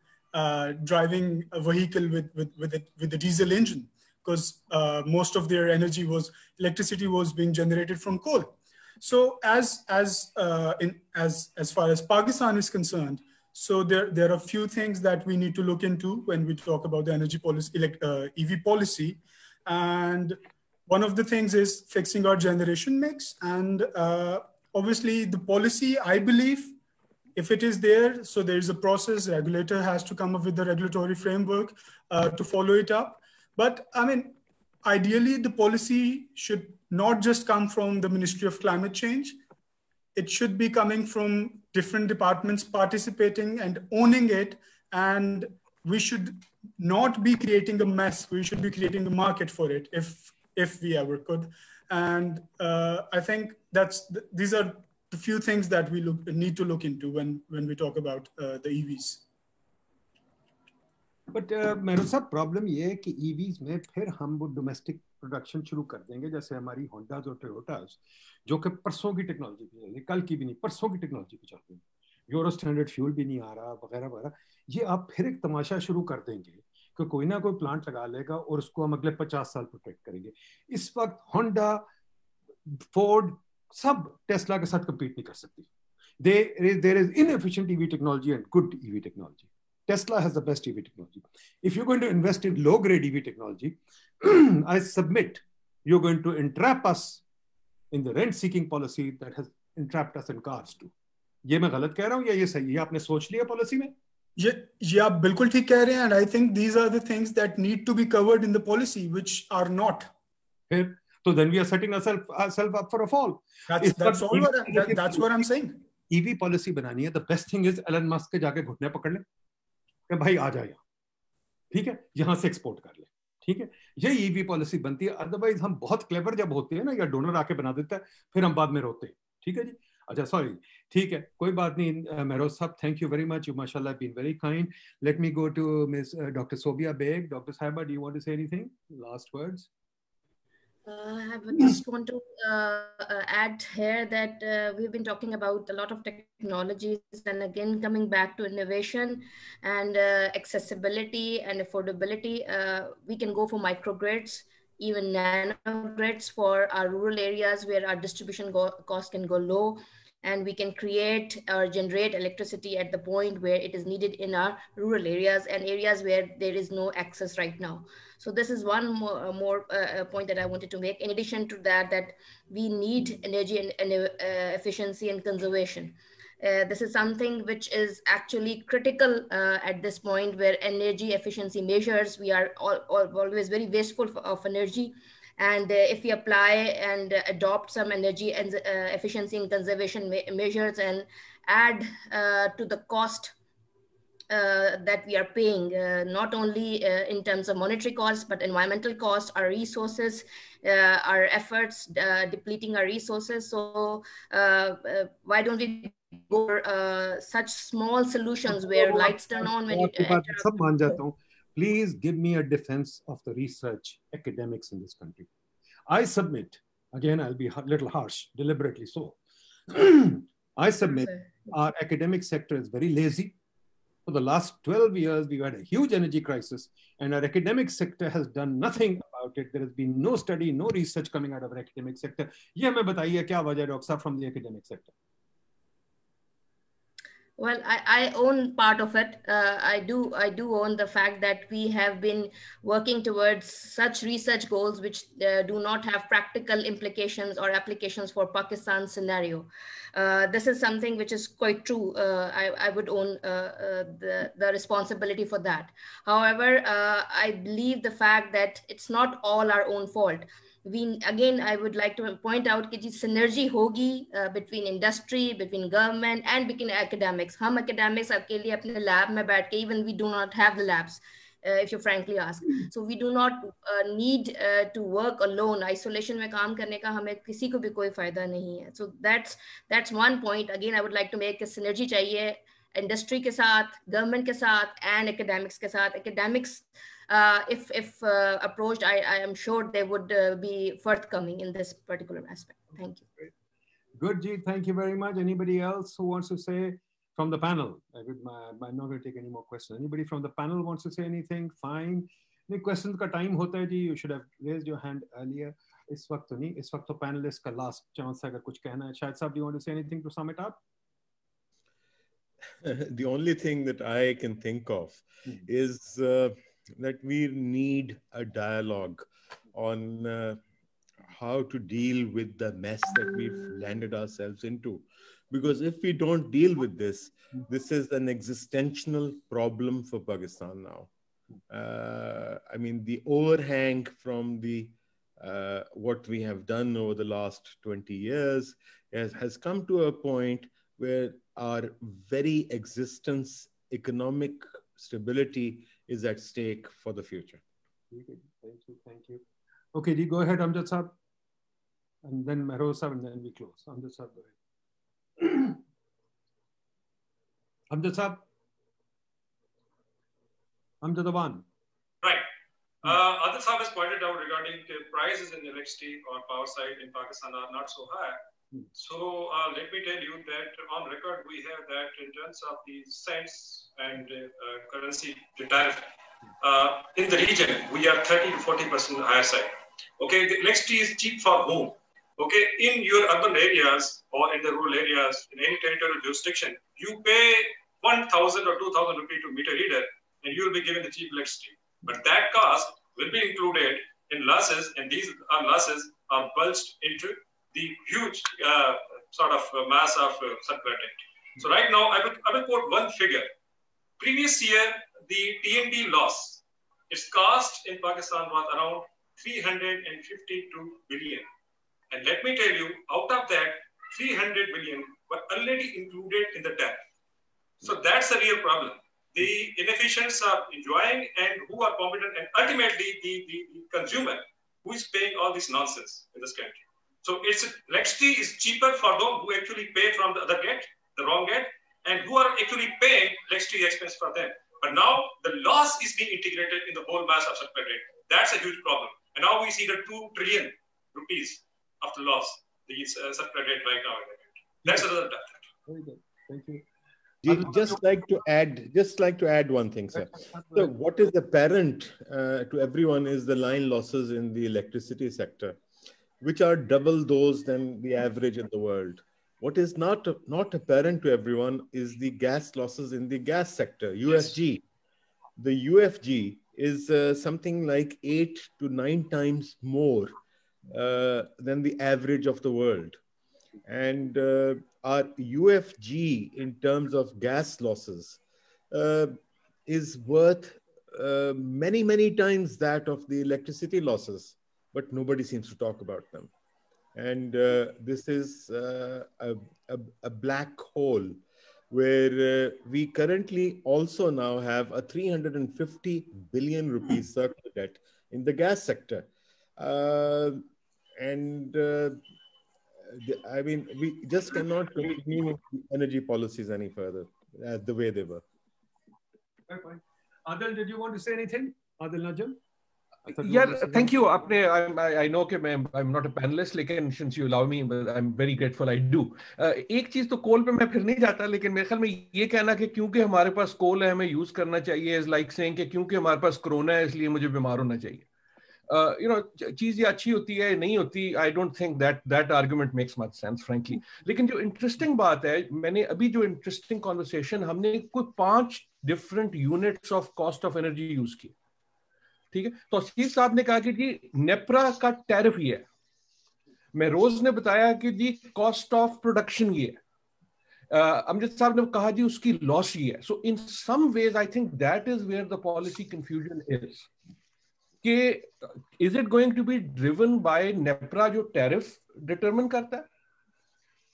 driving a vehicle with, with, with, it, with a diesel engine. Because uh, most of their energy was electricity was being generated from coal. So as as uh, in as as far as Pakistan is concerned, so there there are a few things that we need to look into when we talk about the energy policy, elect, uh, EV policy, and one of the things is fixing our generation mix, and uh, obviously the policy I believe if it is there, so there is a process. Regulator has to come up with the regulatory framework uh, to follow it up. But I mean, ideally, the policy should not just come from the Ministry of Climate Change. It should be coming from different departments participating and owning it. And we should not be creating a mess. We should be creating a market for it if if we ever could. And uh, I think that's these are the few things that we look, need to look into when when we talk about uh, the EVs. But मेरे साथ problem ये है कि EVs में फिर हम वो domestic production शुरू कर देंगे जैसे हमारी होंडाज और टोयोटाज जो कि परसों की टेक्नोलॉजी पे चल रही कल की भी नहीं परसों की टेक्नोलॉजी पे चल रही यूरो स्टैंडर्ड फ्यूल भी नहीं आ रहा वगैरह वगैरह। ये आप फिर एक तमाशा शुरू कर देंगे कि कोई ना कोई प्लांट लगा लेगा और उसको हम अगले पचास साल प्रोटेक्ट करेंगे। इस वक्त होंडा फोर्ड सब टेस्ला के साथ कम्पीट नहीं कर सकती there is in efficient EV technology and good EV technology Tesla has the best EV technology. If you're going to invest in low grade EV technology, I submit you're going to entrap us in the rent seeking policy that has entrapped us in cars too. ये मैं गलत कह रहा हूँ या ये सही है आपने सोच लिया पॉलिसी में ये ये आप बिल्कुल ठीक कह रहे हैं and I think these are the things that need to be covered in the policy which are not फिर तो then we are setting ourselves ourselves up for a fall. That's that's all what that, that's what i'm saying. EV policy बनानी है the best thing is Elon Musk के जाके घुटने पकड़ ले भाई आ जाए ठीक है? यहाँ से एक्सपोर्ट कर ले। ठीक है? ये ईवी पॉलिसी बनती है। अदरवाइज़ हम बहुत क्लेवर जब होते हैं ना या डोनर आके बना देता है फिर हम बाद में रोते हैं। ठीक है जी? अच्छा सॉरी ठीक है कोई बात नहीं Mehroz sahab thank you very much you माशाल्लाह been very kind let me go to miss doctor Sobia Baig doctor sahiba do you want to say anything last words Uh, I just want to uh, uh, add here that uh, we've been talking about a lot of technologies and again coming back to innovation and uh, accessibility and affordability. Uh, we can go for microgrids, even nanogrids for our rural areas where our distribution go cost can go low. And we can create or generate electricity at the point where it is needed in our rural areas and areas where there is no access right now. So this is one more, more uh, point that I wanted to make. In addition to that, that we need energy and, and uh, efficiency and conservation. Uh, this is something which is actually critical uh, at this point where energy efficiency measures, we are all, all, always very wasteful of energy. And uh, if we apply and adopt some energy and uh, efficiency and conservation me measures and add uh, to the cost uh, that we are paying, uh, not only uh, in terms of monetary costs, but environmental costs, our resources, our efforts, depleting our resources. So why don't we go for such small solutions where lights turn on when you enter? please give me a defense of the research academics in this country. I submit, again, I'll be a little harsh, deliberately so. I submit our academic sector is very lazy. For the last 12 years, we've had a huge energy crisis, and our academic sector has done nothing about it. There has been no study, no research coming out of our academic sector. Yeah, from the academic sector. Well, I, I own part of it. Uh, I do I do own the fact that we have been working towards such research goals which uh, do not have practical implications or applications for Pakistan's scenario. Uh, this is something which is quite true. Uh, I, I would own uh, uh, the, the responsibility for that. However, I believe the fact that it's not all our own fault we again i would like to point out कि जी synergy होगी between industry between government and between academics हम academics आपके लिए अपने lab में बैठ के even we do not have the labs Uh, if you frankly ask so we do not uh, need uh, to work alone isolation mein kaam karne ka hame kisi ko bhi koi fayda nahi hai so that's that's one point again i would like to make a synergy chahiye industry ke sath government ke sath and academics ke sath academics uh, if if uh, approached, I, I am sure they would uh, be forthcoming in this particular aspect. Thank you. Good, Jeet. Thank you very much. Anybody else who wants to say from the panel? I would, I'm not going to take any more questions. Anybody from the panel wants to say anything? Fine. नहीं question का time होता है जी you should have raised your hand earlier इस वक्त तो नहीं इस वक्त तो पैनलिस्ट का लास्ट चांस है अगर कुछ कहना है शायद साहब do want to say anything to sum it up the only thing that I can think of mm. is uh, that we need a dialogue on uh, how to deal with the mess that we've landed ourselves into. Because if we don't deal with this, this is an existential problem for Pakistan now. Uh, I mean, the overhang from the uh, what we have done over the last 20 years has, has come to a point where our very existence, economic stability is at stake for the future. Thank you. Thank you. Okay, do you go ahead, Amjad Saab? And then Mehroz and then we close. Amjad Saab, go ahead. Amjad Saab? Amjad Awan. Right. Uh, Adil Saab has pointed out regarding the prices in electricity or power side in Pakistan are not so high. So uh, let me tell you that on record we have that in terms of the cents and uh, currency tariff uh, in the region we are 30 to 40 percent higher side. Okay, the electricity is cheap for whom? Okay, in your urban areas or in the rural areas in any territorial jurisdiction, you pay 1,000 or 2,000 rupees to meter reader, and you will be given the cheap electricity. But that cost will be included in losses, and these are losses are bulged into the huge uh, sort of uh, mass of uh. So right now, I will, I will quote one figure. Previous year, the TND loss, its cost in Pakistan was around 352 billion. And let me tell you, out of that, 300 billion were already included in the debt. So that's a real problem. The inefficients are enjoying and who are competent, and ultimately the, the consumer who is paying all this nonsense in this country. So it's electricity is cheaper for those who actually pay from the other gate, the wrong gate, and who are actually paying electricity expense for them. But now the loss is being integrated in the whole mass of supply rate. That's a huge problem. And now we see the two trillion rupees of the loss, the uh, supply rate right now. That's another that. Very good. Thank you. Just like to add, just like to add one thing, sir. So, what is apparent uh, to everyone is the line losses in the electricity sector which are double those than the average in the world. What is not, not apparent to everyone is the gas losses in the gas sector, UFG. The UFG is uh, something like eight to nine times more uh, than the average of the world. And uh, our UFG in terms of gas losses uh, is worth uh, many, many times that of the electricity losses, but nobody seems to talk about them. And uh, this is uh, a, a, a, black hole where uh, we currently also now have a 350 billion rupees circular debt in the gas sector. Uh, and uh, I mean, we just cannot continue energy policies any further uh, the way they were. Adil, did you want to say anything? Adil Najam? Yeah, thank you. आपने I know कि मैं I'm not a panelist लेकिन since you allow me I'm very grateful I do. Uh, एक चीज़ तो कोल पे मैं फिर नहीं जाता लेकिन मेरे ख्याल में ये कहना कि क्योंकि हमारे पास कोल है हमें यूज़ करना चाहिए इज़ लाइक सेइंग कि क्योंकि हमारे पास कोरोना है इसलिए मुझे बीमार होना चाहिए यू नो चीज़ ये अच्छी होती है नहीं होती I don't think that that argument makes much sense frankly लेकिन जो इंटरेस्टिंग बात है मैंने अभी जो इंटरेस्टिंग कॉन्वर्सेशन हमने कोई पाँच different units of cost of energy use की ठीक है? तो असीफ साहब ने कहा कि जी, नेप्रा का टैरिफ ये है। मैं रोज ने बताया कि जी कॉस्ट ऑफ़ प्रोडक्शन ये है। अमजद साहब ने कहा जी, उसकी लॉस ये है। So in some ways I think that is where the policy confusion is कि is it going to be driven by NEPRA जो टैरिफ डिटरमिन करता है?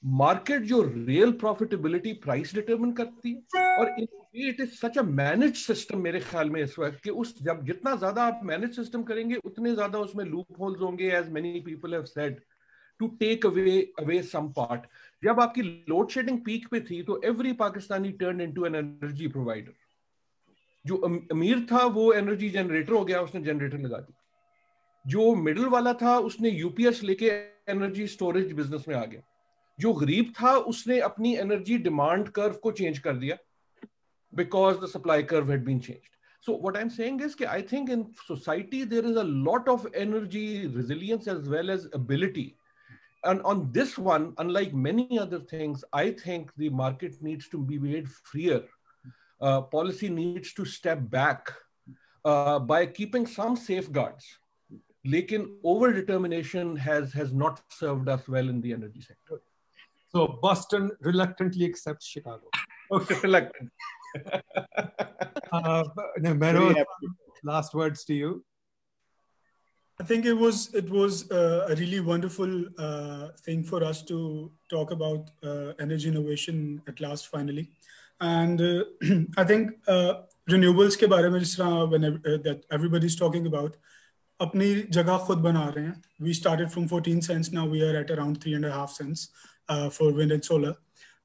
मार्केट जो रियल प्रॉफिटेबिलिटी प्राइस डिटरमिन करती है। और it is such a manage system मेरे ख्याल में इस वक्त कि उस जब जितना ज़्यादा आप मैनेज सिस्टम करेंगे, उतने ज़्यादा उसमें लूप होल्स होंगे as many people have said to take away away some part जब आपकी लोड शेडिंग पीक पे थी तो every Pakistani turn into an energy provider जो अमीर था, वो एनर्जी जनरेटर हो गया, उसने जनरेटर लगा दी। जो मिडिल वाला था, उसने यूपीएस लेके एनर्जी स्टोरेज बिज़नेस में आ गया। जो गरीब था उसने अपनी एनर्जी डिमांड कर्व को चेंज कर दिया because the supply curve had been changed So what I'm saying is I think in society there is a lot of energy resilience as well as ability. And on this one, unlike many other things, I think the market needs to be made freer. Uh, policy needs to step back uh, by keeping some safeguards. Lekin over determination has has not served us well in the energy sector. So Boston reluctantly accepts Chicago. Okay, reluctant. uh, Mehroz, last words to you. I think it was it was uh, a really wonderful uh, thing for us to talk about uh, energy innovation at last finally, and uh, I think uh, renewables ke baare mein जिस when uh, that everybody's talking about अपनी जगह khud बना रहे we started from 14 cents now we are at around three and a half cents uh, for wind and solar.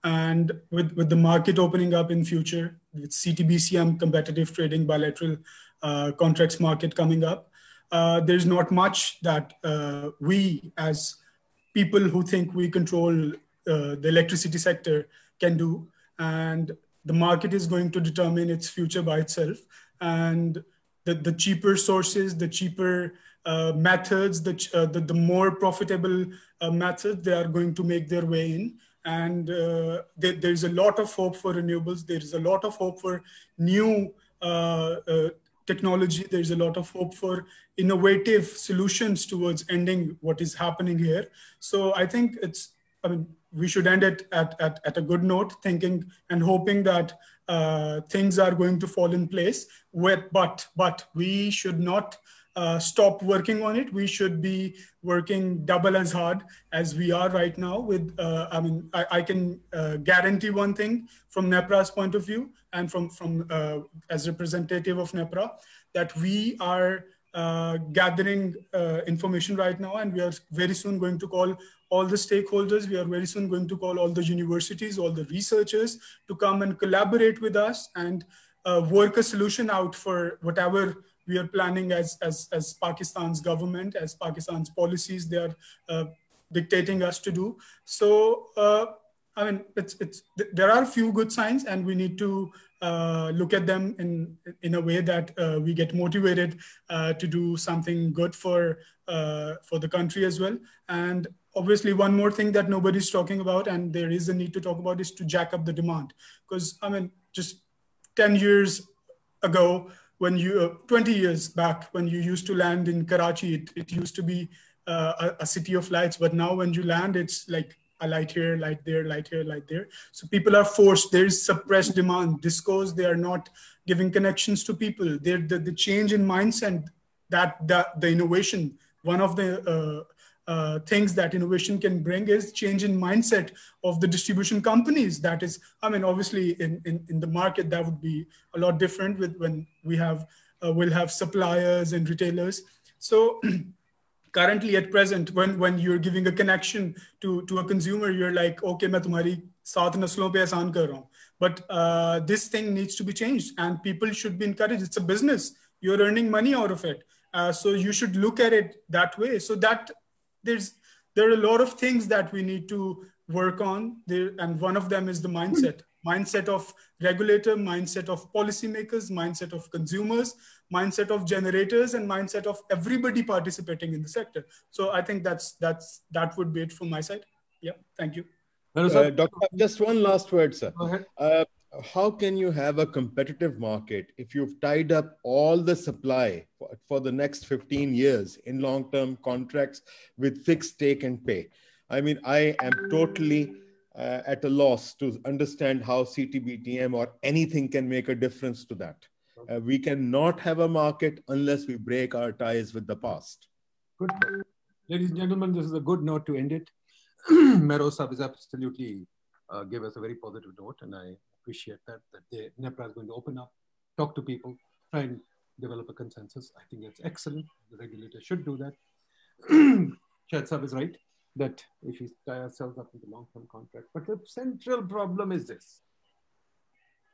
And with, with the market opening up in future, with CTBCM competitive trading bilateral uh, contracts market coming up, uh, there's not much that uh, we as people who think we control uh, the electricity sector can do. And the market is going to determine its future by itself. And the, the cheaper sources, the cheaper uh, methods, the, uh, the, the, more profitable uh, methods, they are going to make their way in. And uh, there, there's a lot of hope for renewables. There's a lot of hope for new technology. There's a lot of hope for innovative solutions towards ending what is happening here. So I think it's, I mean, we should end it at, at, at a good note, thinking and hoping that uh, things are going to fall in place. With, but but we should not uh, stop working on it. We should be working double as hard as we are right now. With uh, I mean, I, I can uh, guarantee one thing from NEPRA's point of view and from from uh, as representative of NEPRA that we are uh, gathering uh, information right now, and we are very soon going to call all the stakeholders. We are very soon going to call all the universities, all the researchers to come and collaborate with us and work a solution out for whatever we are planning as, as, as Pakistan's government, as Pakistan's policies, they are uh, dictating us to do. So, uh, I mean, it's, it's, there are a few good signs and we need to uh, look at them in, in a way that uh, we get motivated uh, to do something good for, uh, for the country as well. And obviously one more thing that nobody's talking about and there is a need to talk about is to jack up the demand because i mean just 10 years ago when you uh, 20 years back when you used to land in karachi it, it used to be uh, a, a, city of lights. But now when you land it's like a light here light there light here light there. So people are forced there is suppressed demand. Discos they are not giving connections to people. There the, the change in mindset that that the innovation one of the uh, uh, things that innovation can bring is change in mindset of the distribution companies. That is, I mean, obviously in, in, in the market, that would be a lot different with when we have, uh, we'll have suppliers and retailers. So currently at present, when, when you're giving a connection to, to a consumer, you're like, okay, मैं तुम्हारी सात नस्लों पे एहसान कर रहा हूँ. But uh, this thing needs to be changed and people should be encouraged. It's a business. You're earning money out of it. Uh, so you should look at it that way. So that there's there are a lot of things that we need to work on. There, and one of them is the mindset. Mindset of regulator mindset of policymakers mindset of consumers mindset of generators and mindset of everybody participating in the sector. So i think that's that's that would be it from my side. Yeah thank you. Uh, Doctor, just one last word, sir. Uh, how can you have a competitive market if you've tied up all the supply for, for the next 15 years in long-term contracts with fixed take and pay? I mean, I am totally uh, at a loss to understand how CTBCM or anything can make a difference to that. Uh, we cannot have a market unless we break our ties with the past. Good. Ladies and gentlemen, this is a good note to end it. Merosa is absolutely uh, gave us a very positive note, and I appreciate that, that the NEPRA is going to open up, talk to people, try and develop a consensus. I think that's excellent. The regulator should do that. Shahid Saab is right that if we tie ourselves up into long-term contract. But the central problem is this.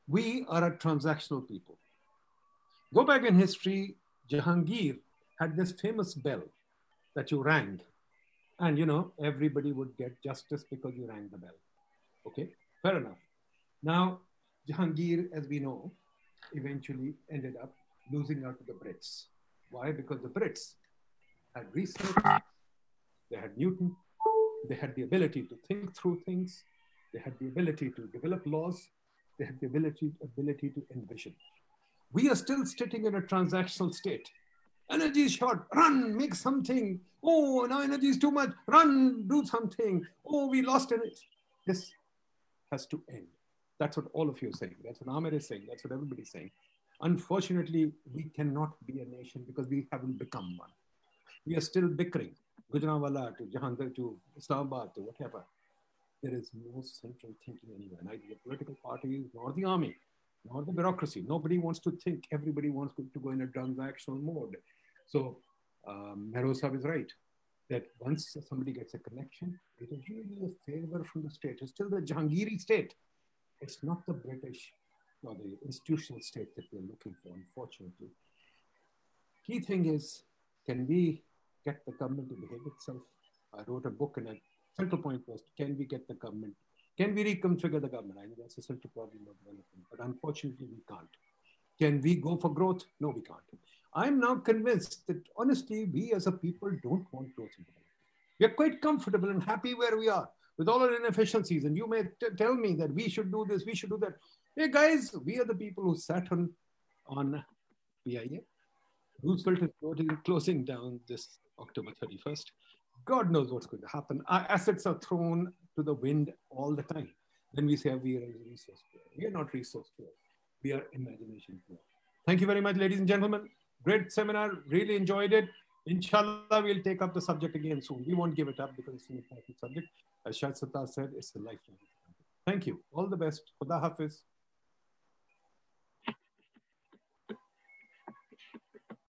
We are a transactional people. Go back in history, Jahangir had this famous bell that you rang. And you know, everybody would get justice because you rang the bell. Okay, fair enough. Now, Jahangir, as we know, eventually ended up losing out to the Brits. Why? Because the Brits had research, they had Newton, they had the ability to think through things, they had the ability to develop laws, they had the ability, ability to envision. We are still sitting in a transactional state. Energy is short, run, make something. Oh, now energy is too much, run, do something. Oh, we lost energy. This has to end. That's what all of you are saying. That's what Ahmed is saying. That's what everybody's saying. Unfortunately, we cannot be a nation because we haven't become one. We are still bickering. Gujranwala to Jalandhar to Islamabad to whatever. There is no central thinking anywhere, neither the political parties nor the army, nor the bureaucracy. Nobody wants to think. Everybody wants to go in a transactional mode. So um, Merosa is right that once somebody gets a connection, it is really a favor from the state. It's still the Jahangiri state. It's not the British or the institutional state that we're looking for, unfortunately. Key thing is, can we get the government to behave itself? I wrote a book and a central point was, can we get the government, can we reconfigure the government? I know that's a central problem of development, but unfortunately we can't. Can we go for growth? No, we can't. I'm now convinced that honestly, we as a people don't want growth and development. We are quite comfortable and happy where we are with all our inefficiencies. And you may tell me that we should do this, we should do that. Hey guys, we are the people who sat on, on PIA. Roosevelt is closing down this October 31st. God knows what's going to happen. Our assets are thrown to the wind all the time. Then we say we are resource poor. We are not resource poor. We are imagination poor. Thank you very much, ladies and gentlemen. Great seminar. Really enjoyed it. Inshallah, we'll take up the subject again soon. We won't give it up because it's an important subject. As Sattar said, it's a lifelong. Thank you. All the best. Khuda Hafiz.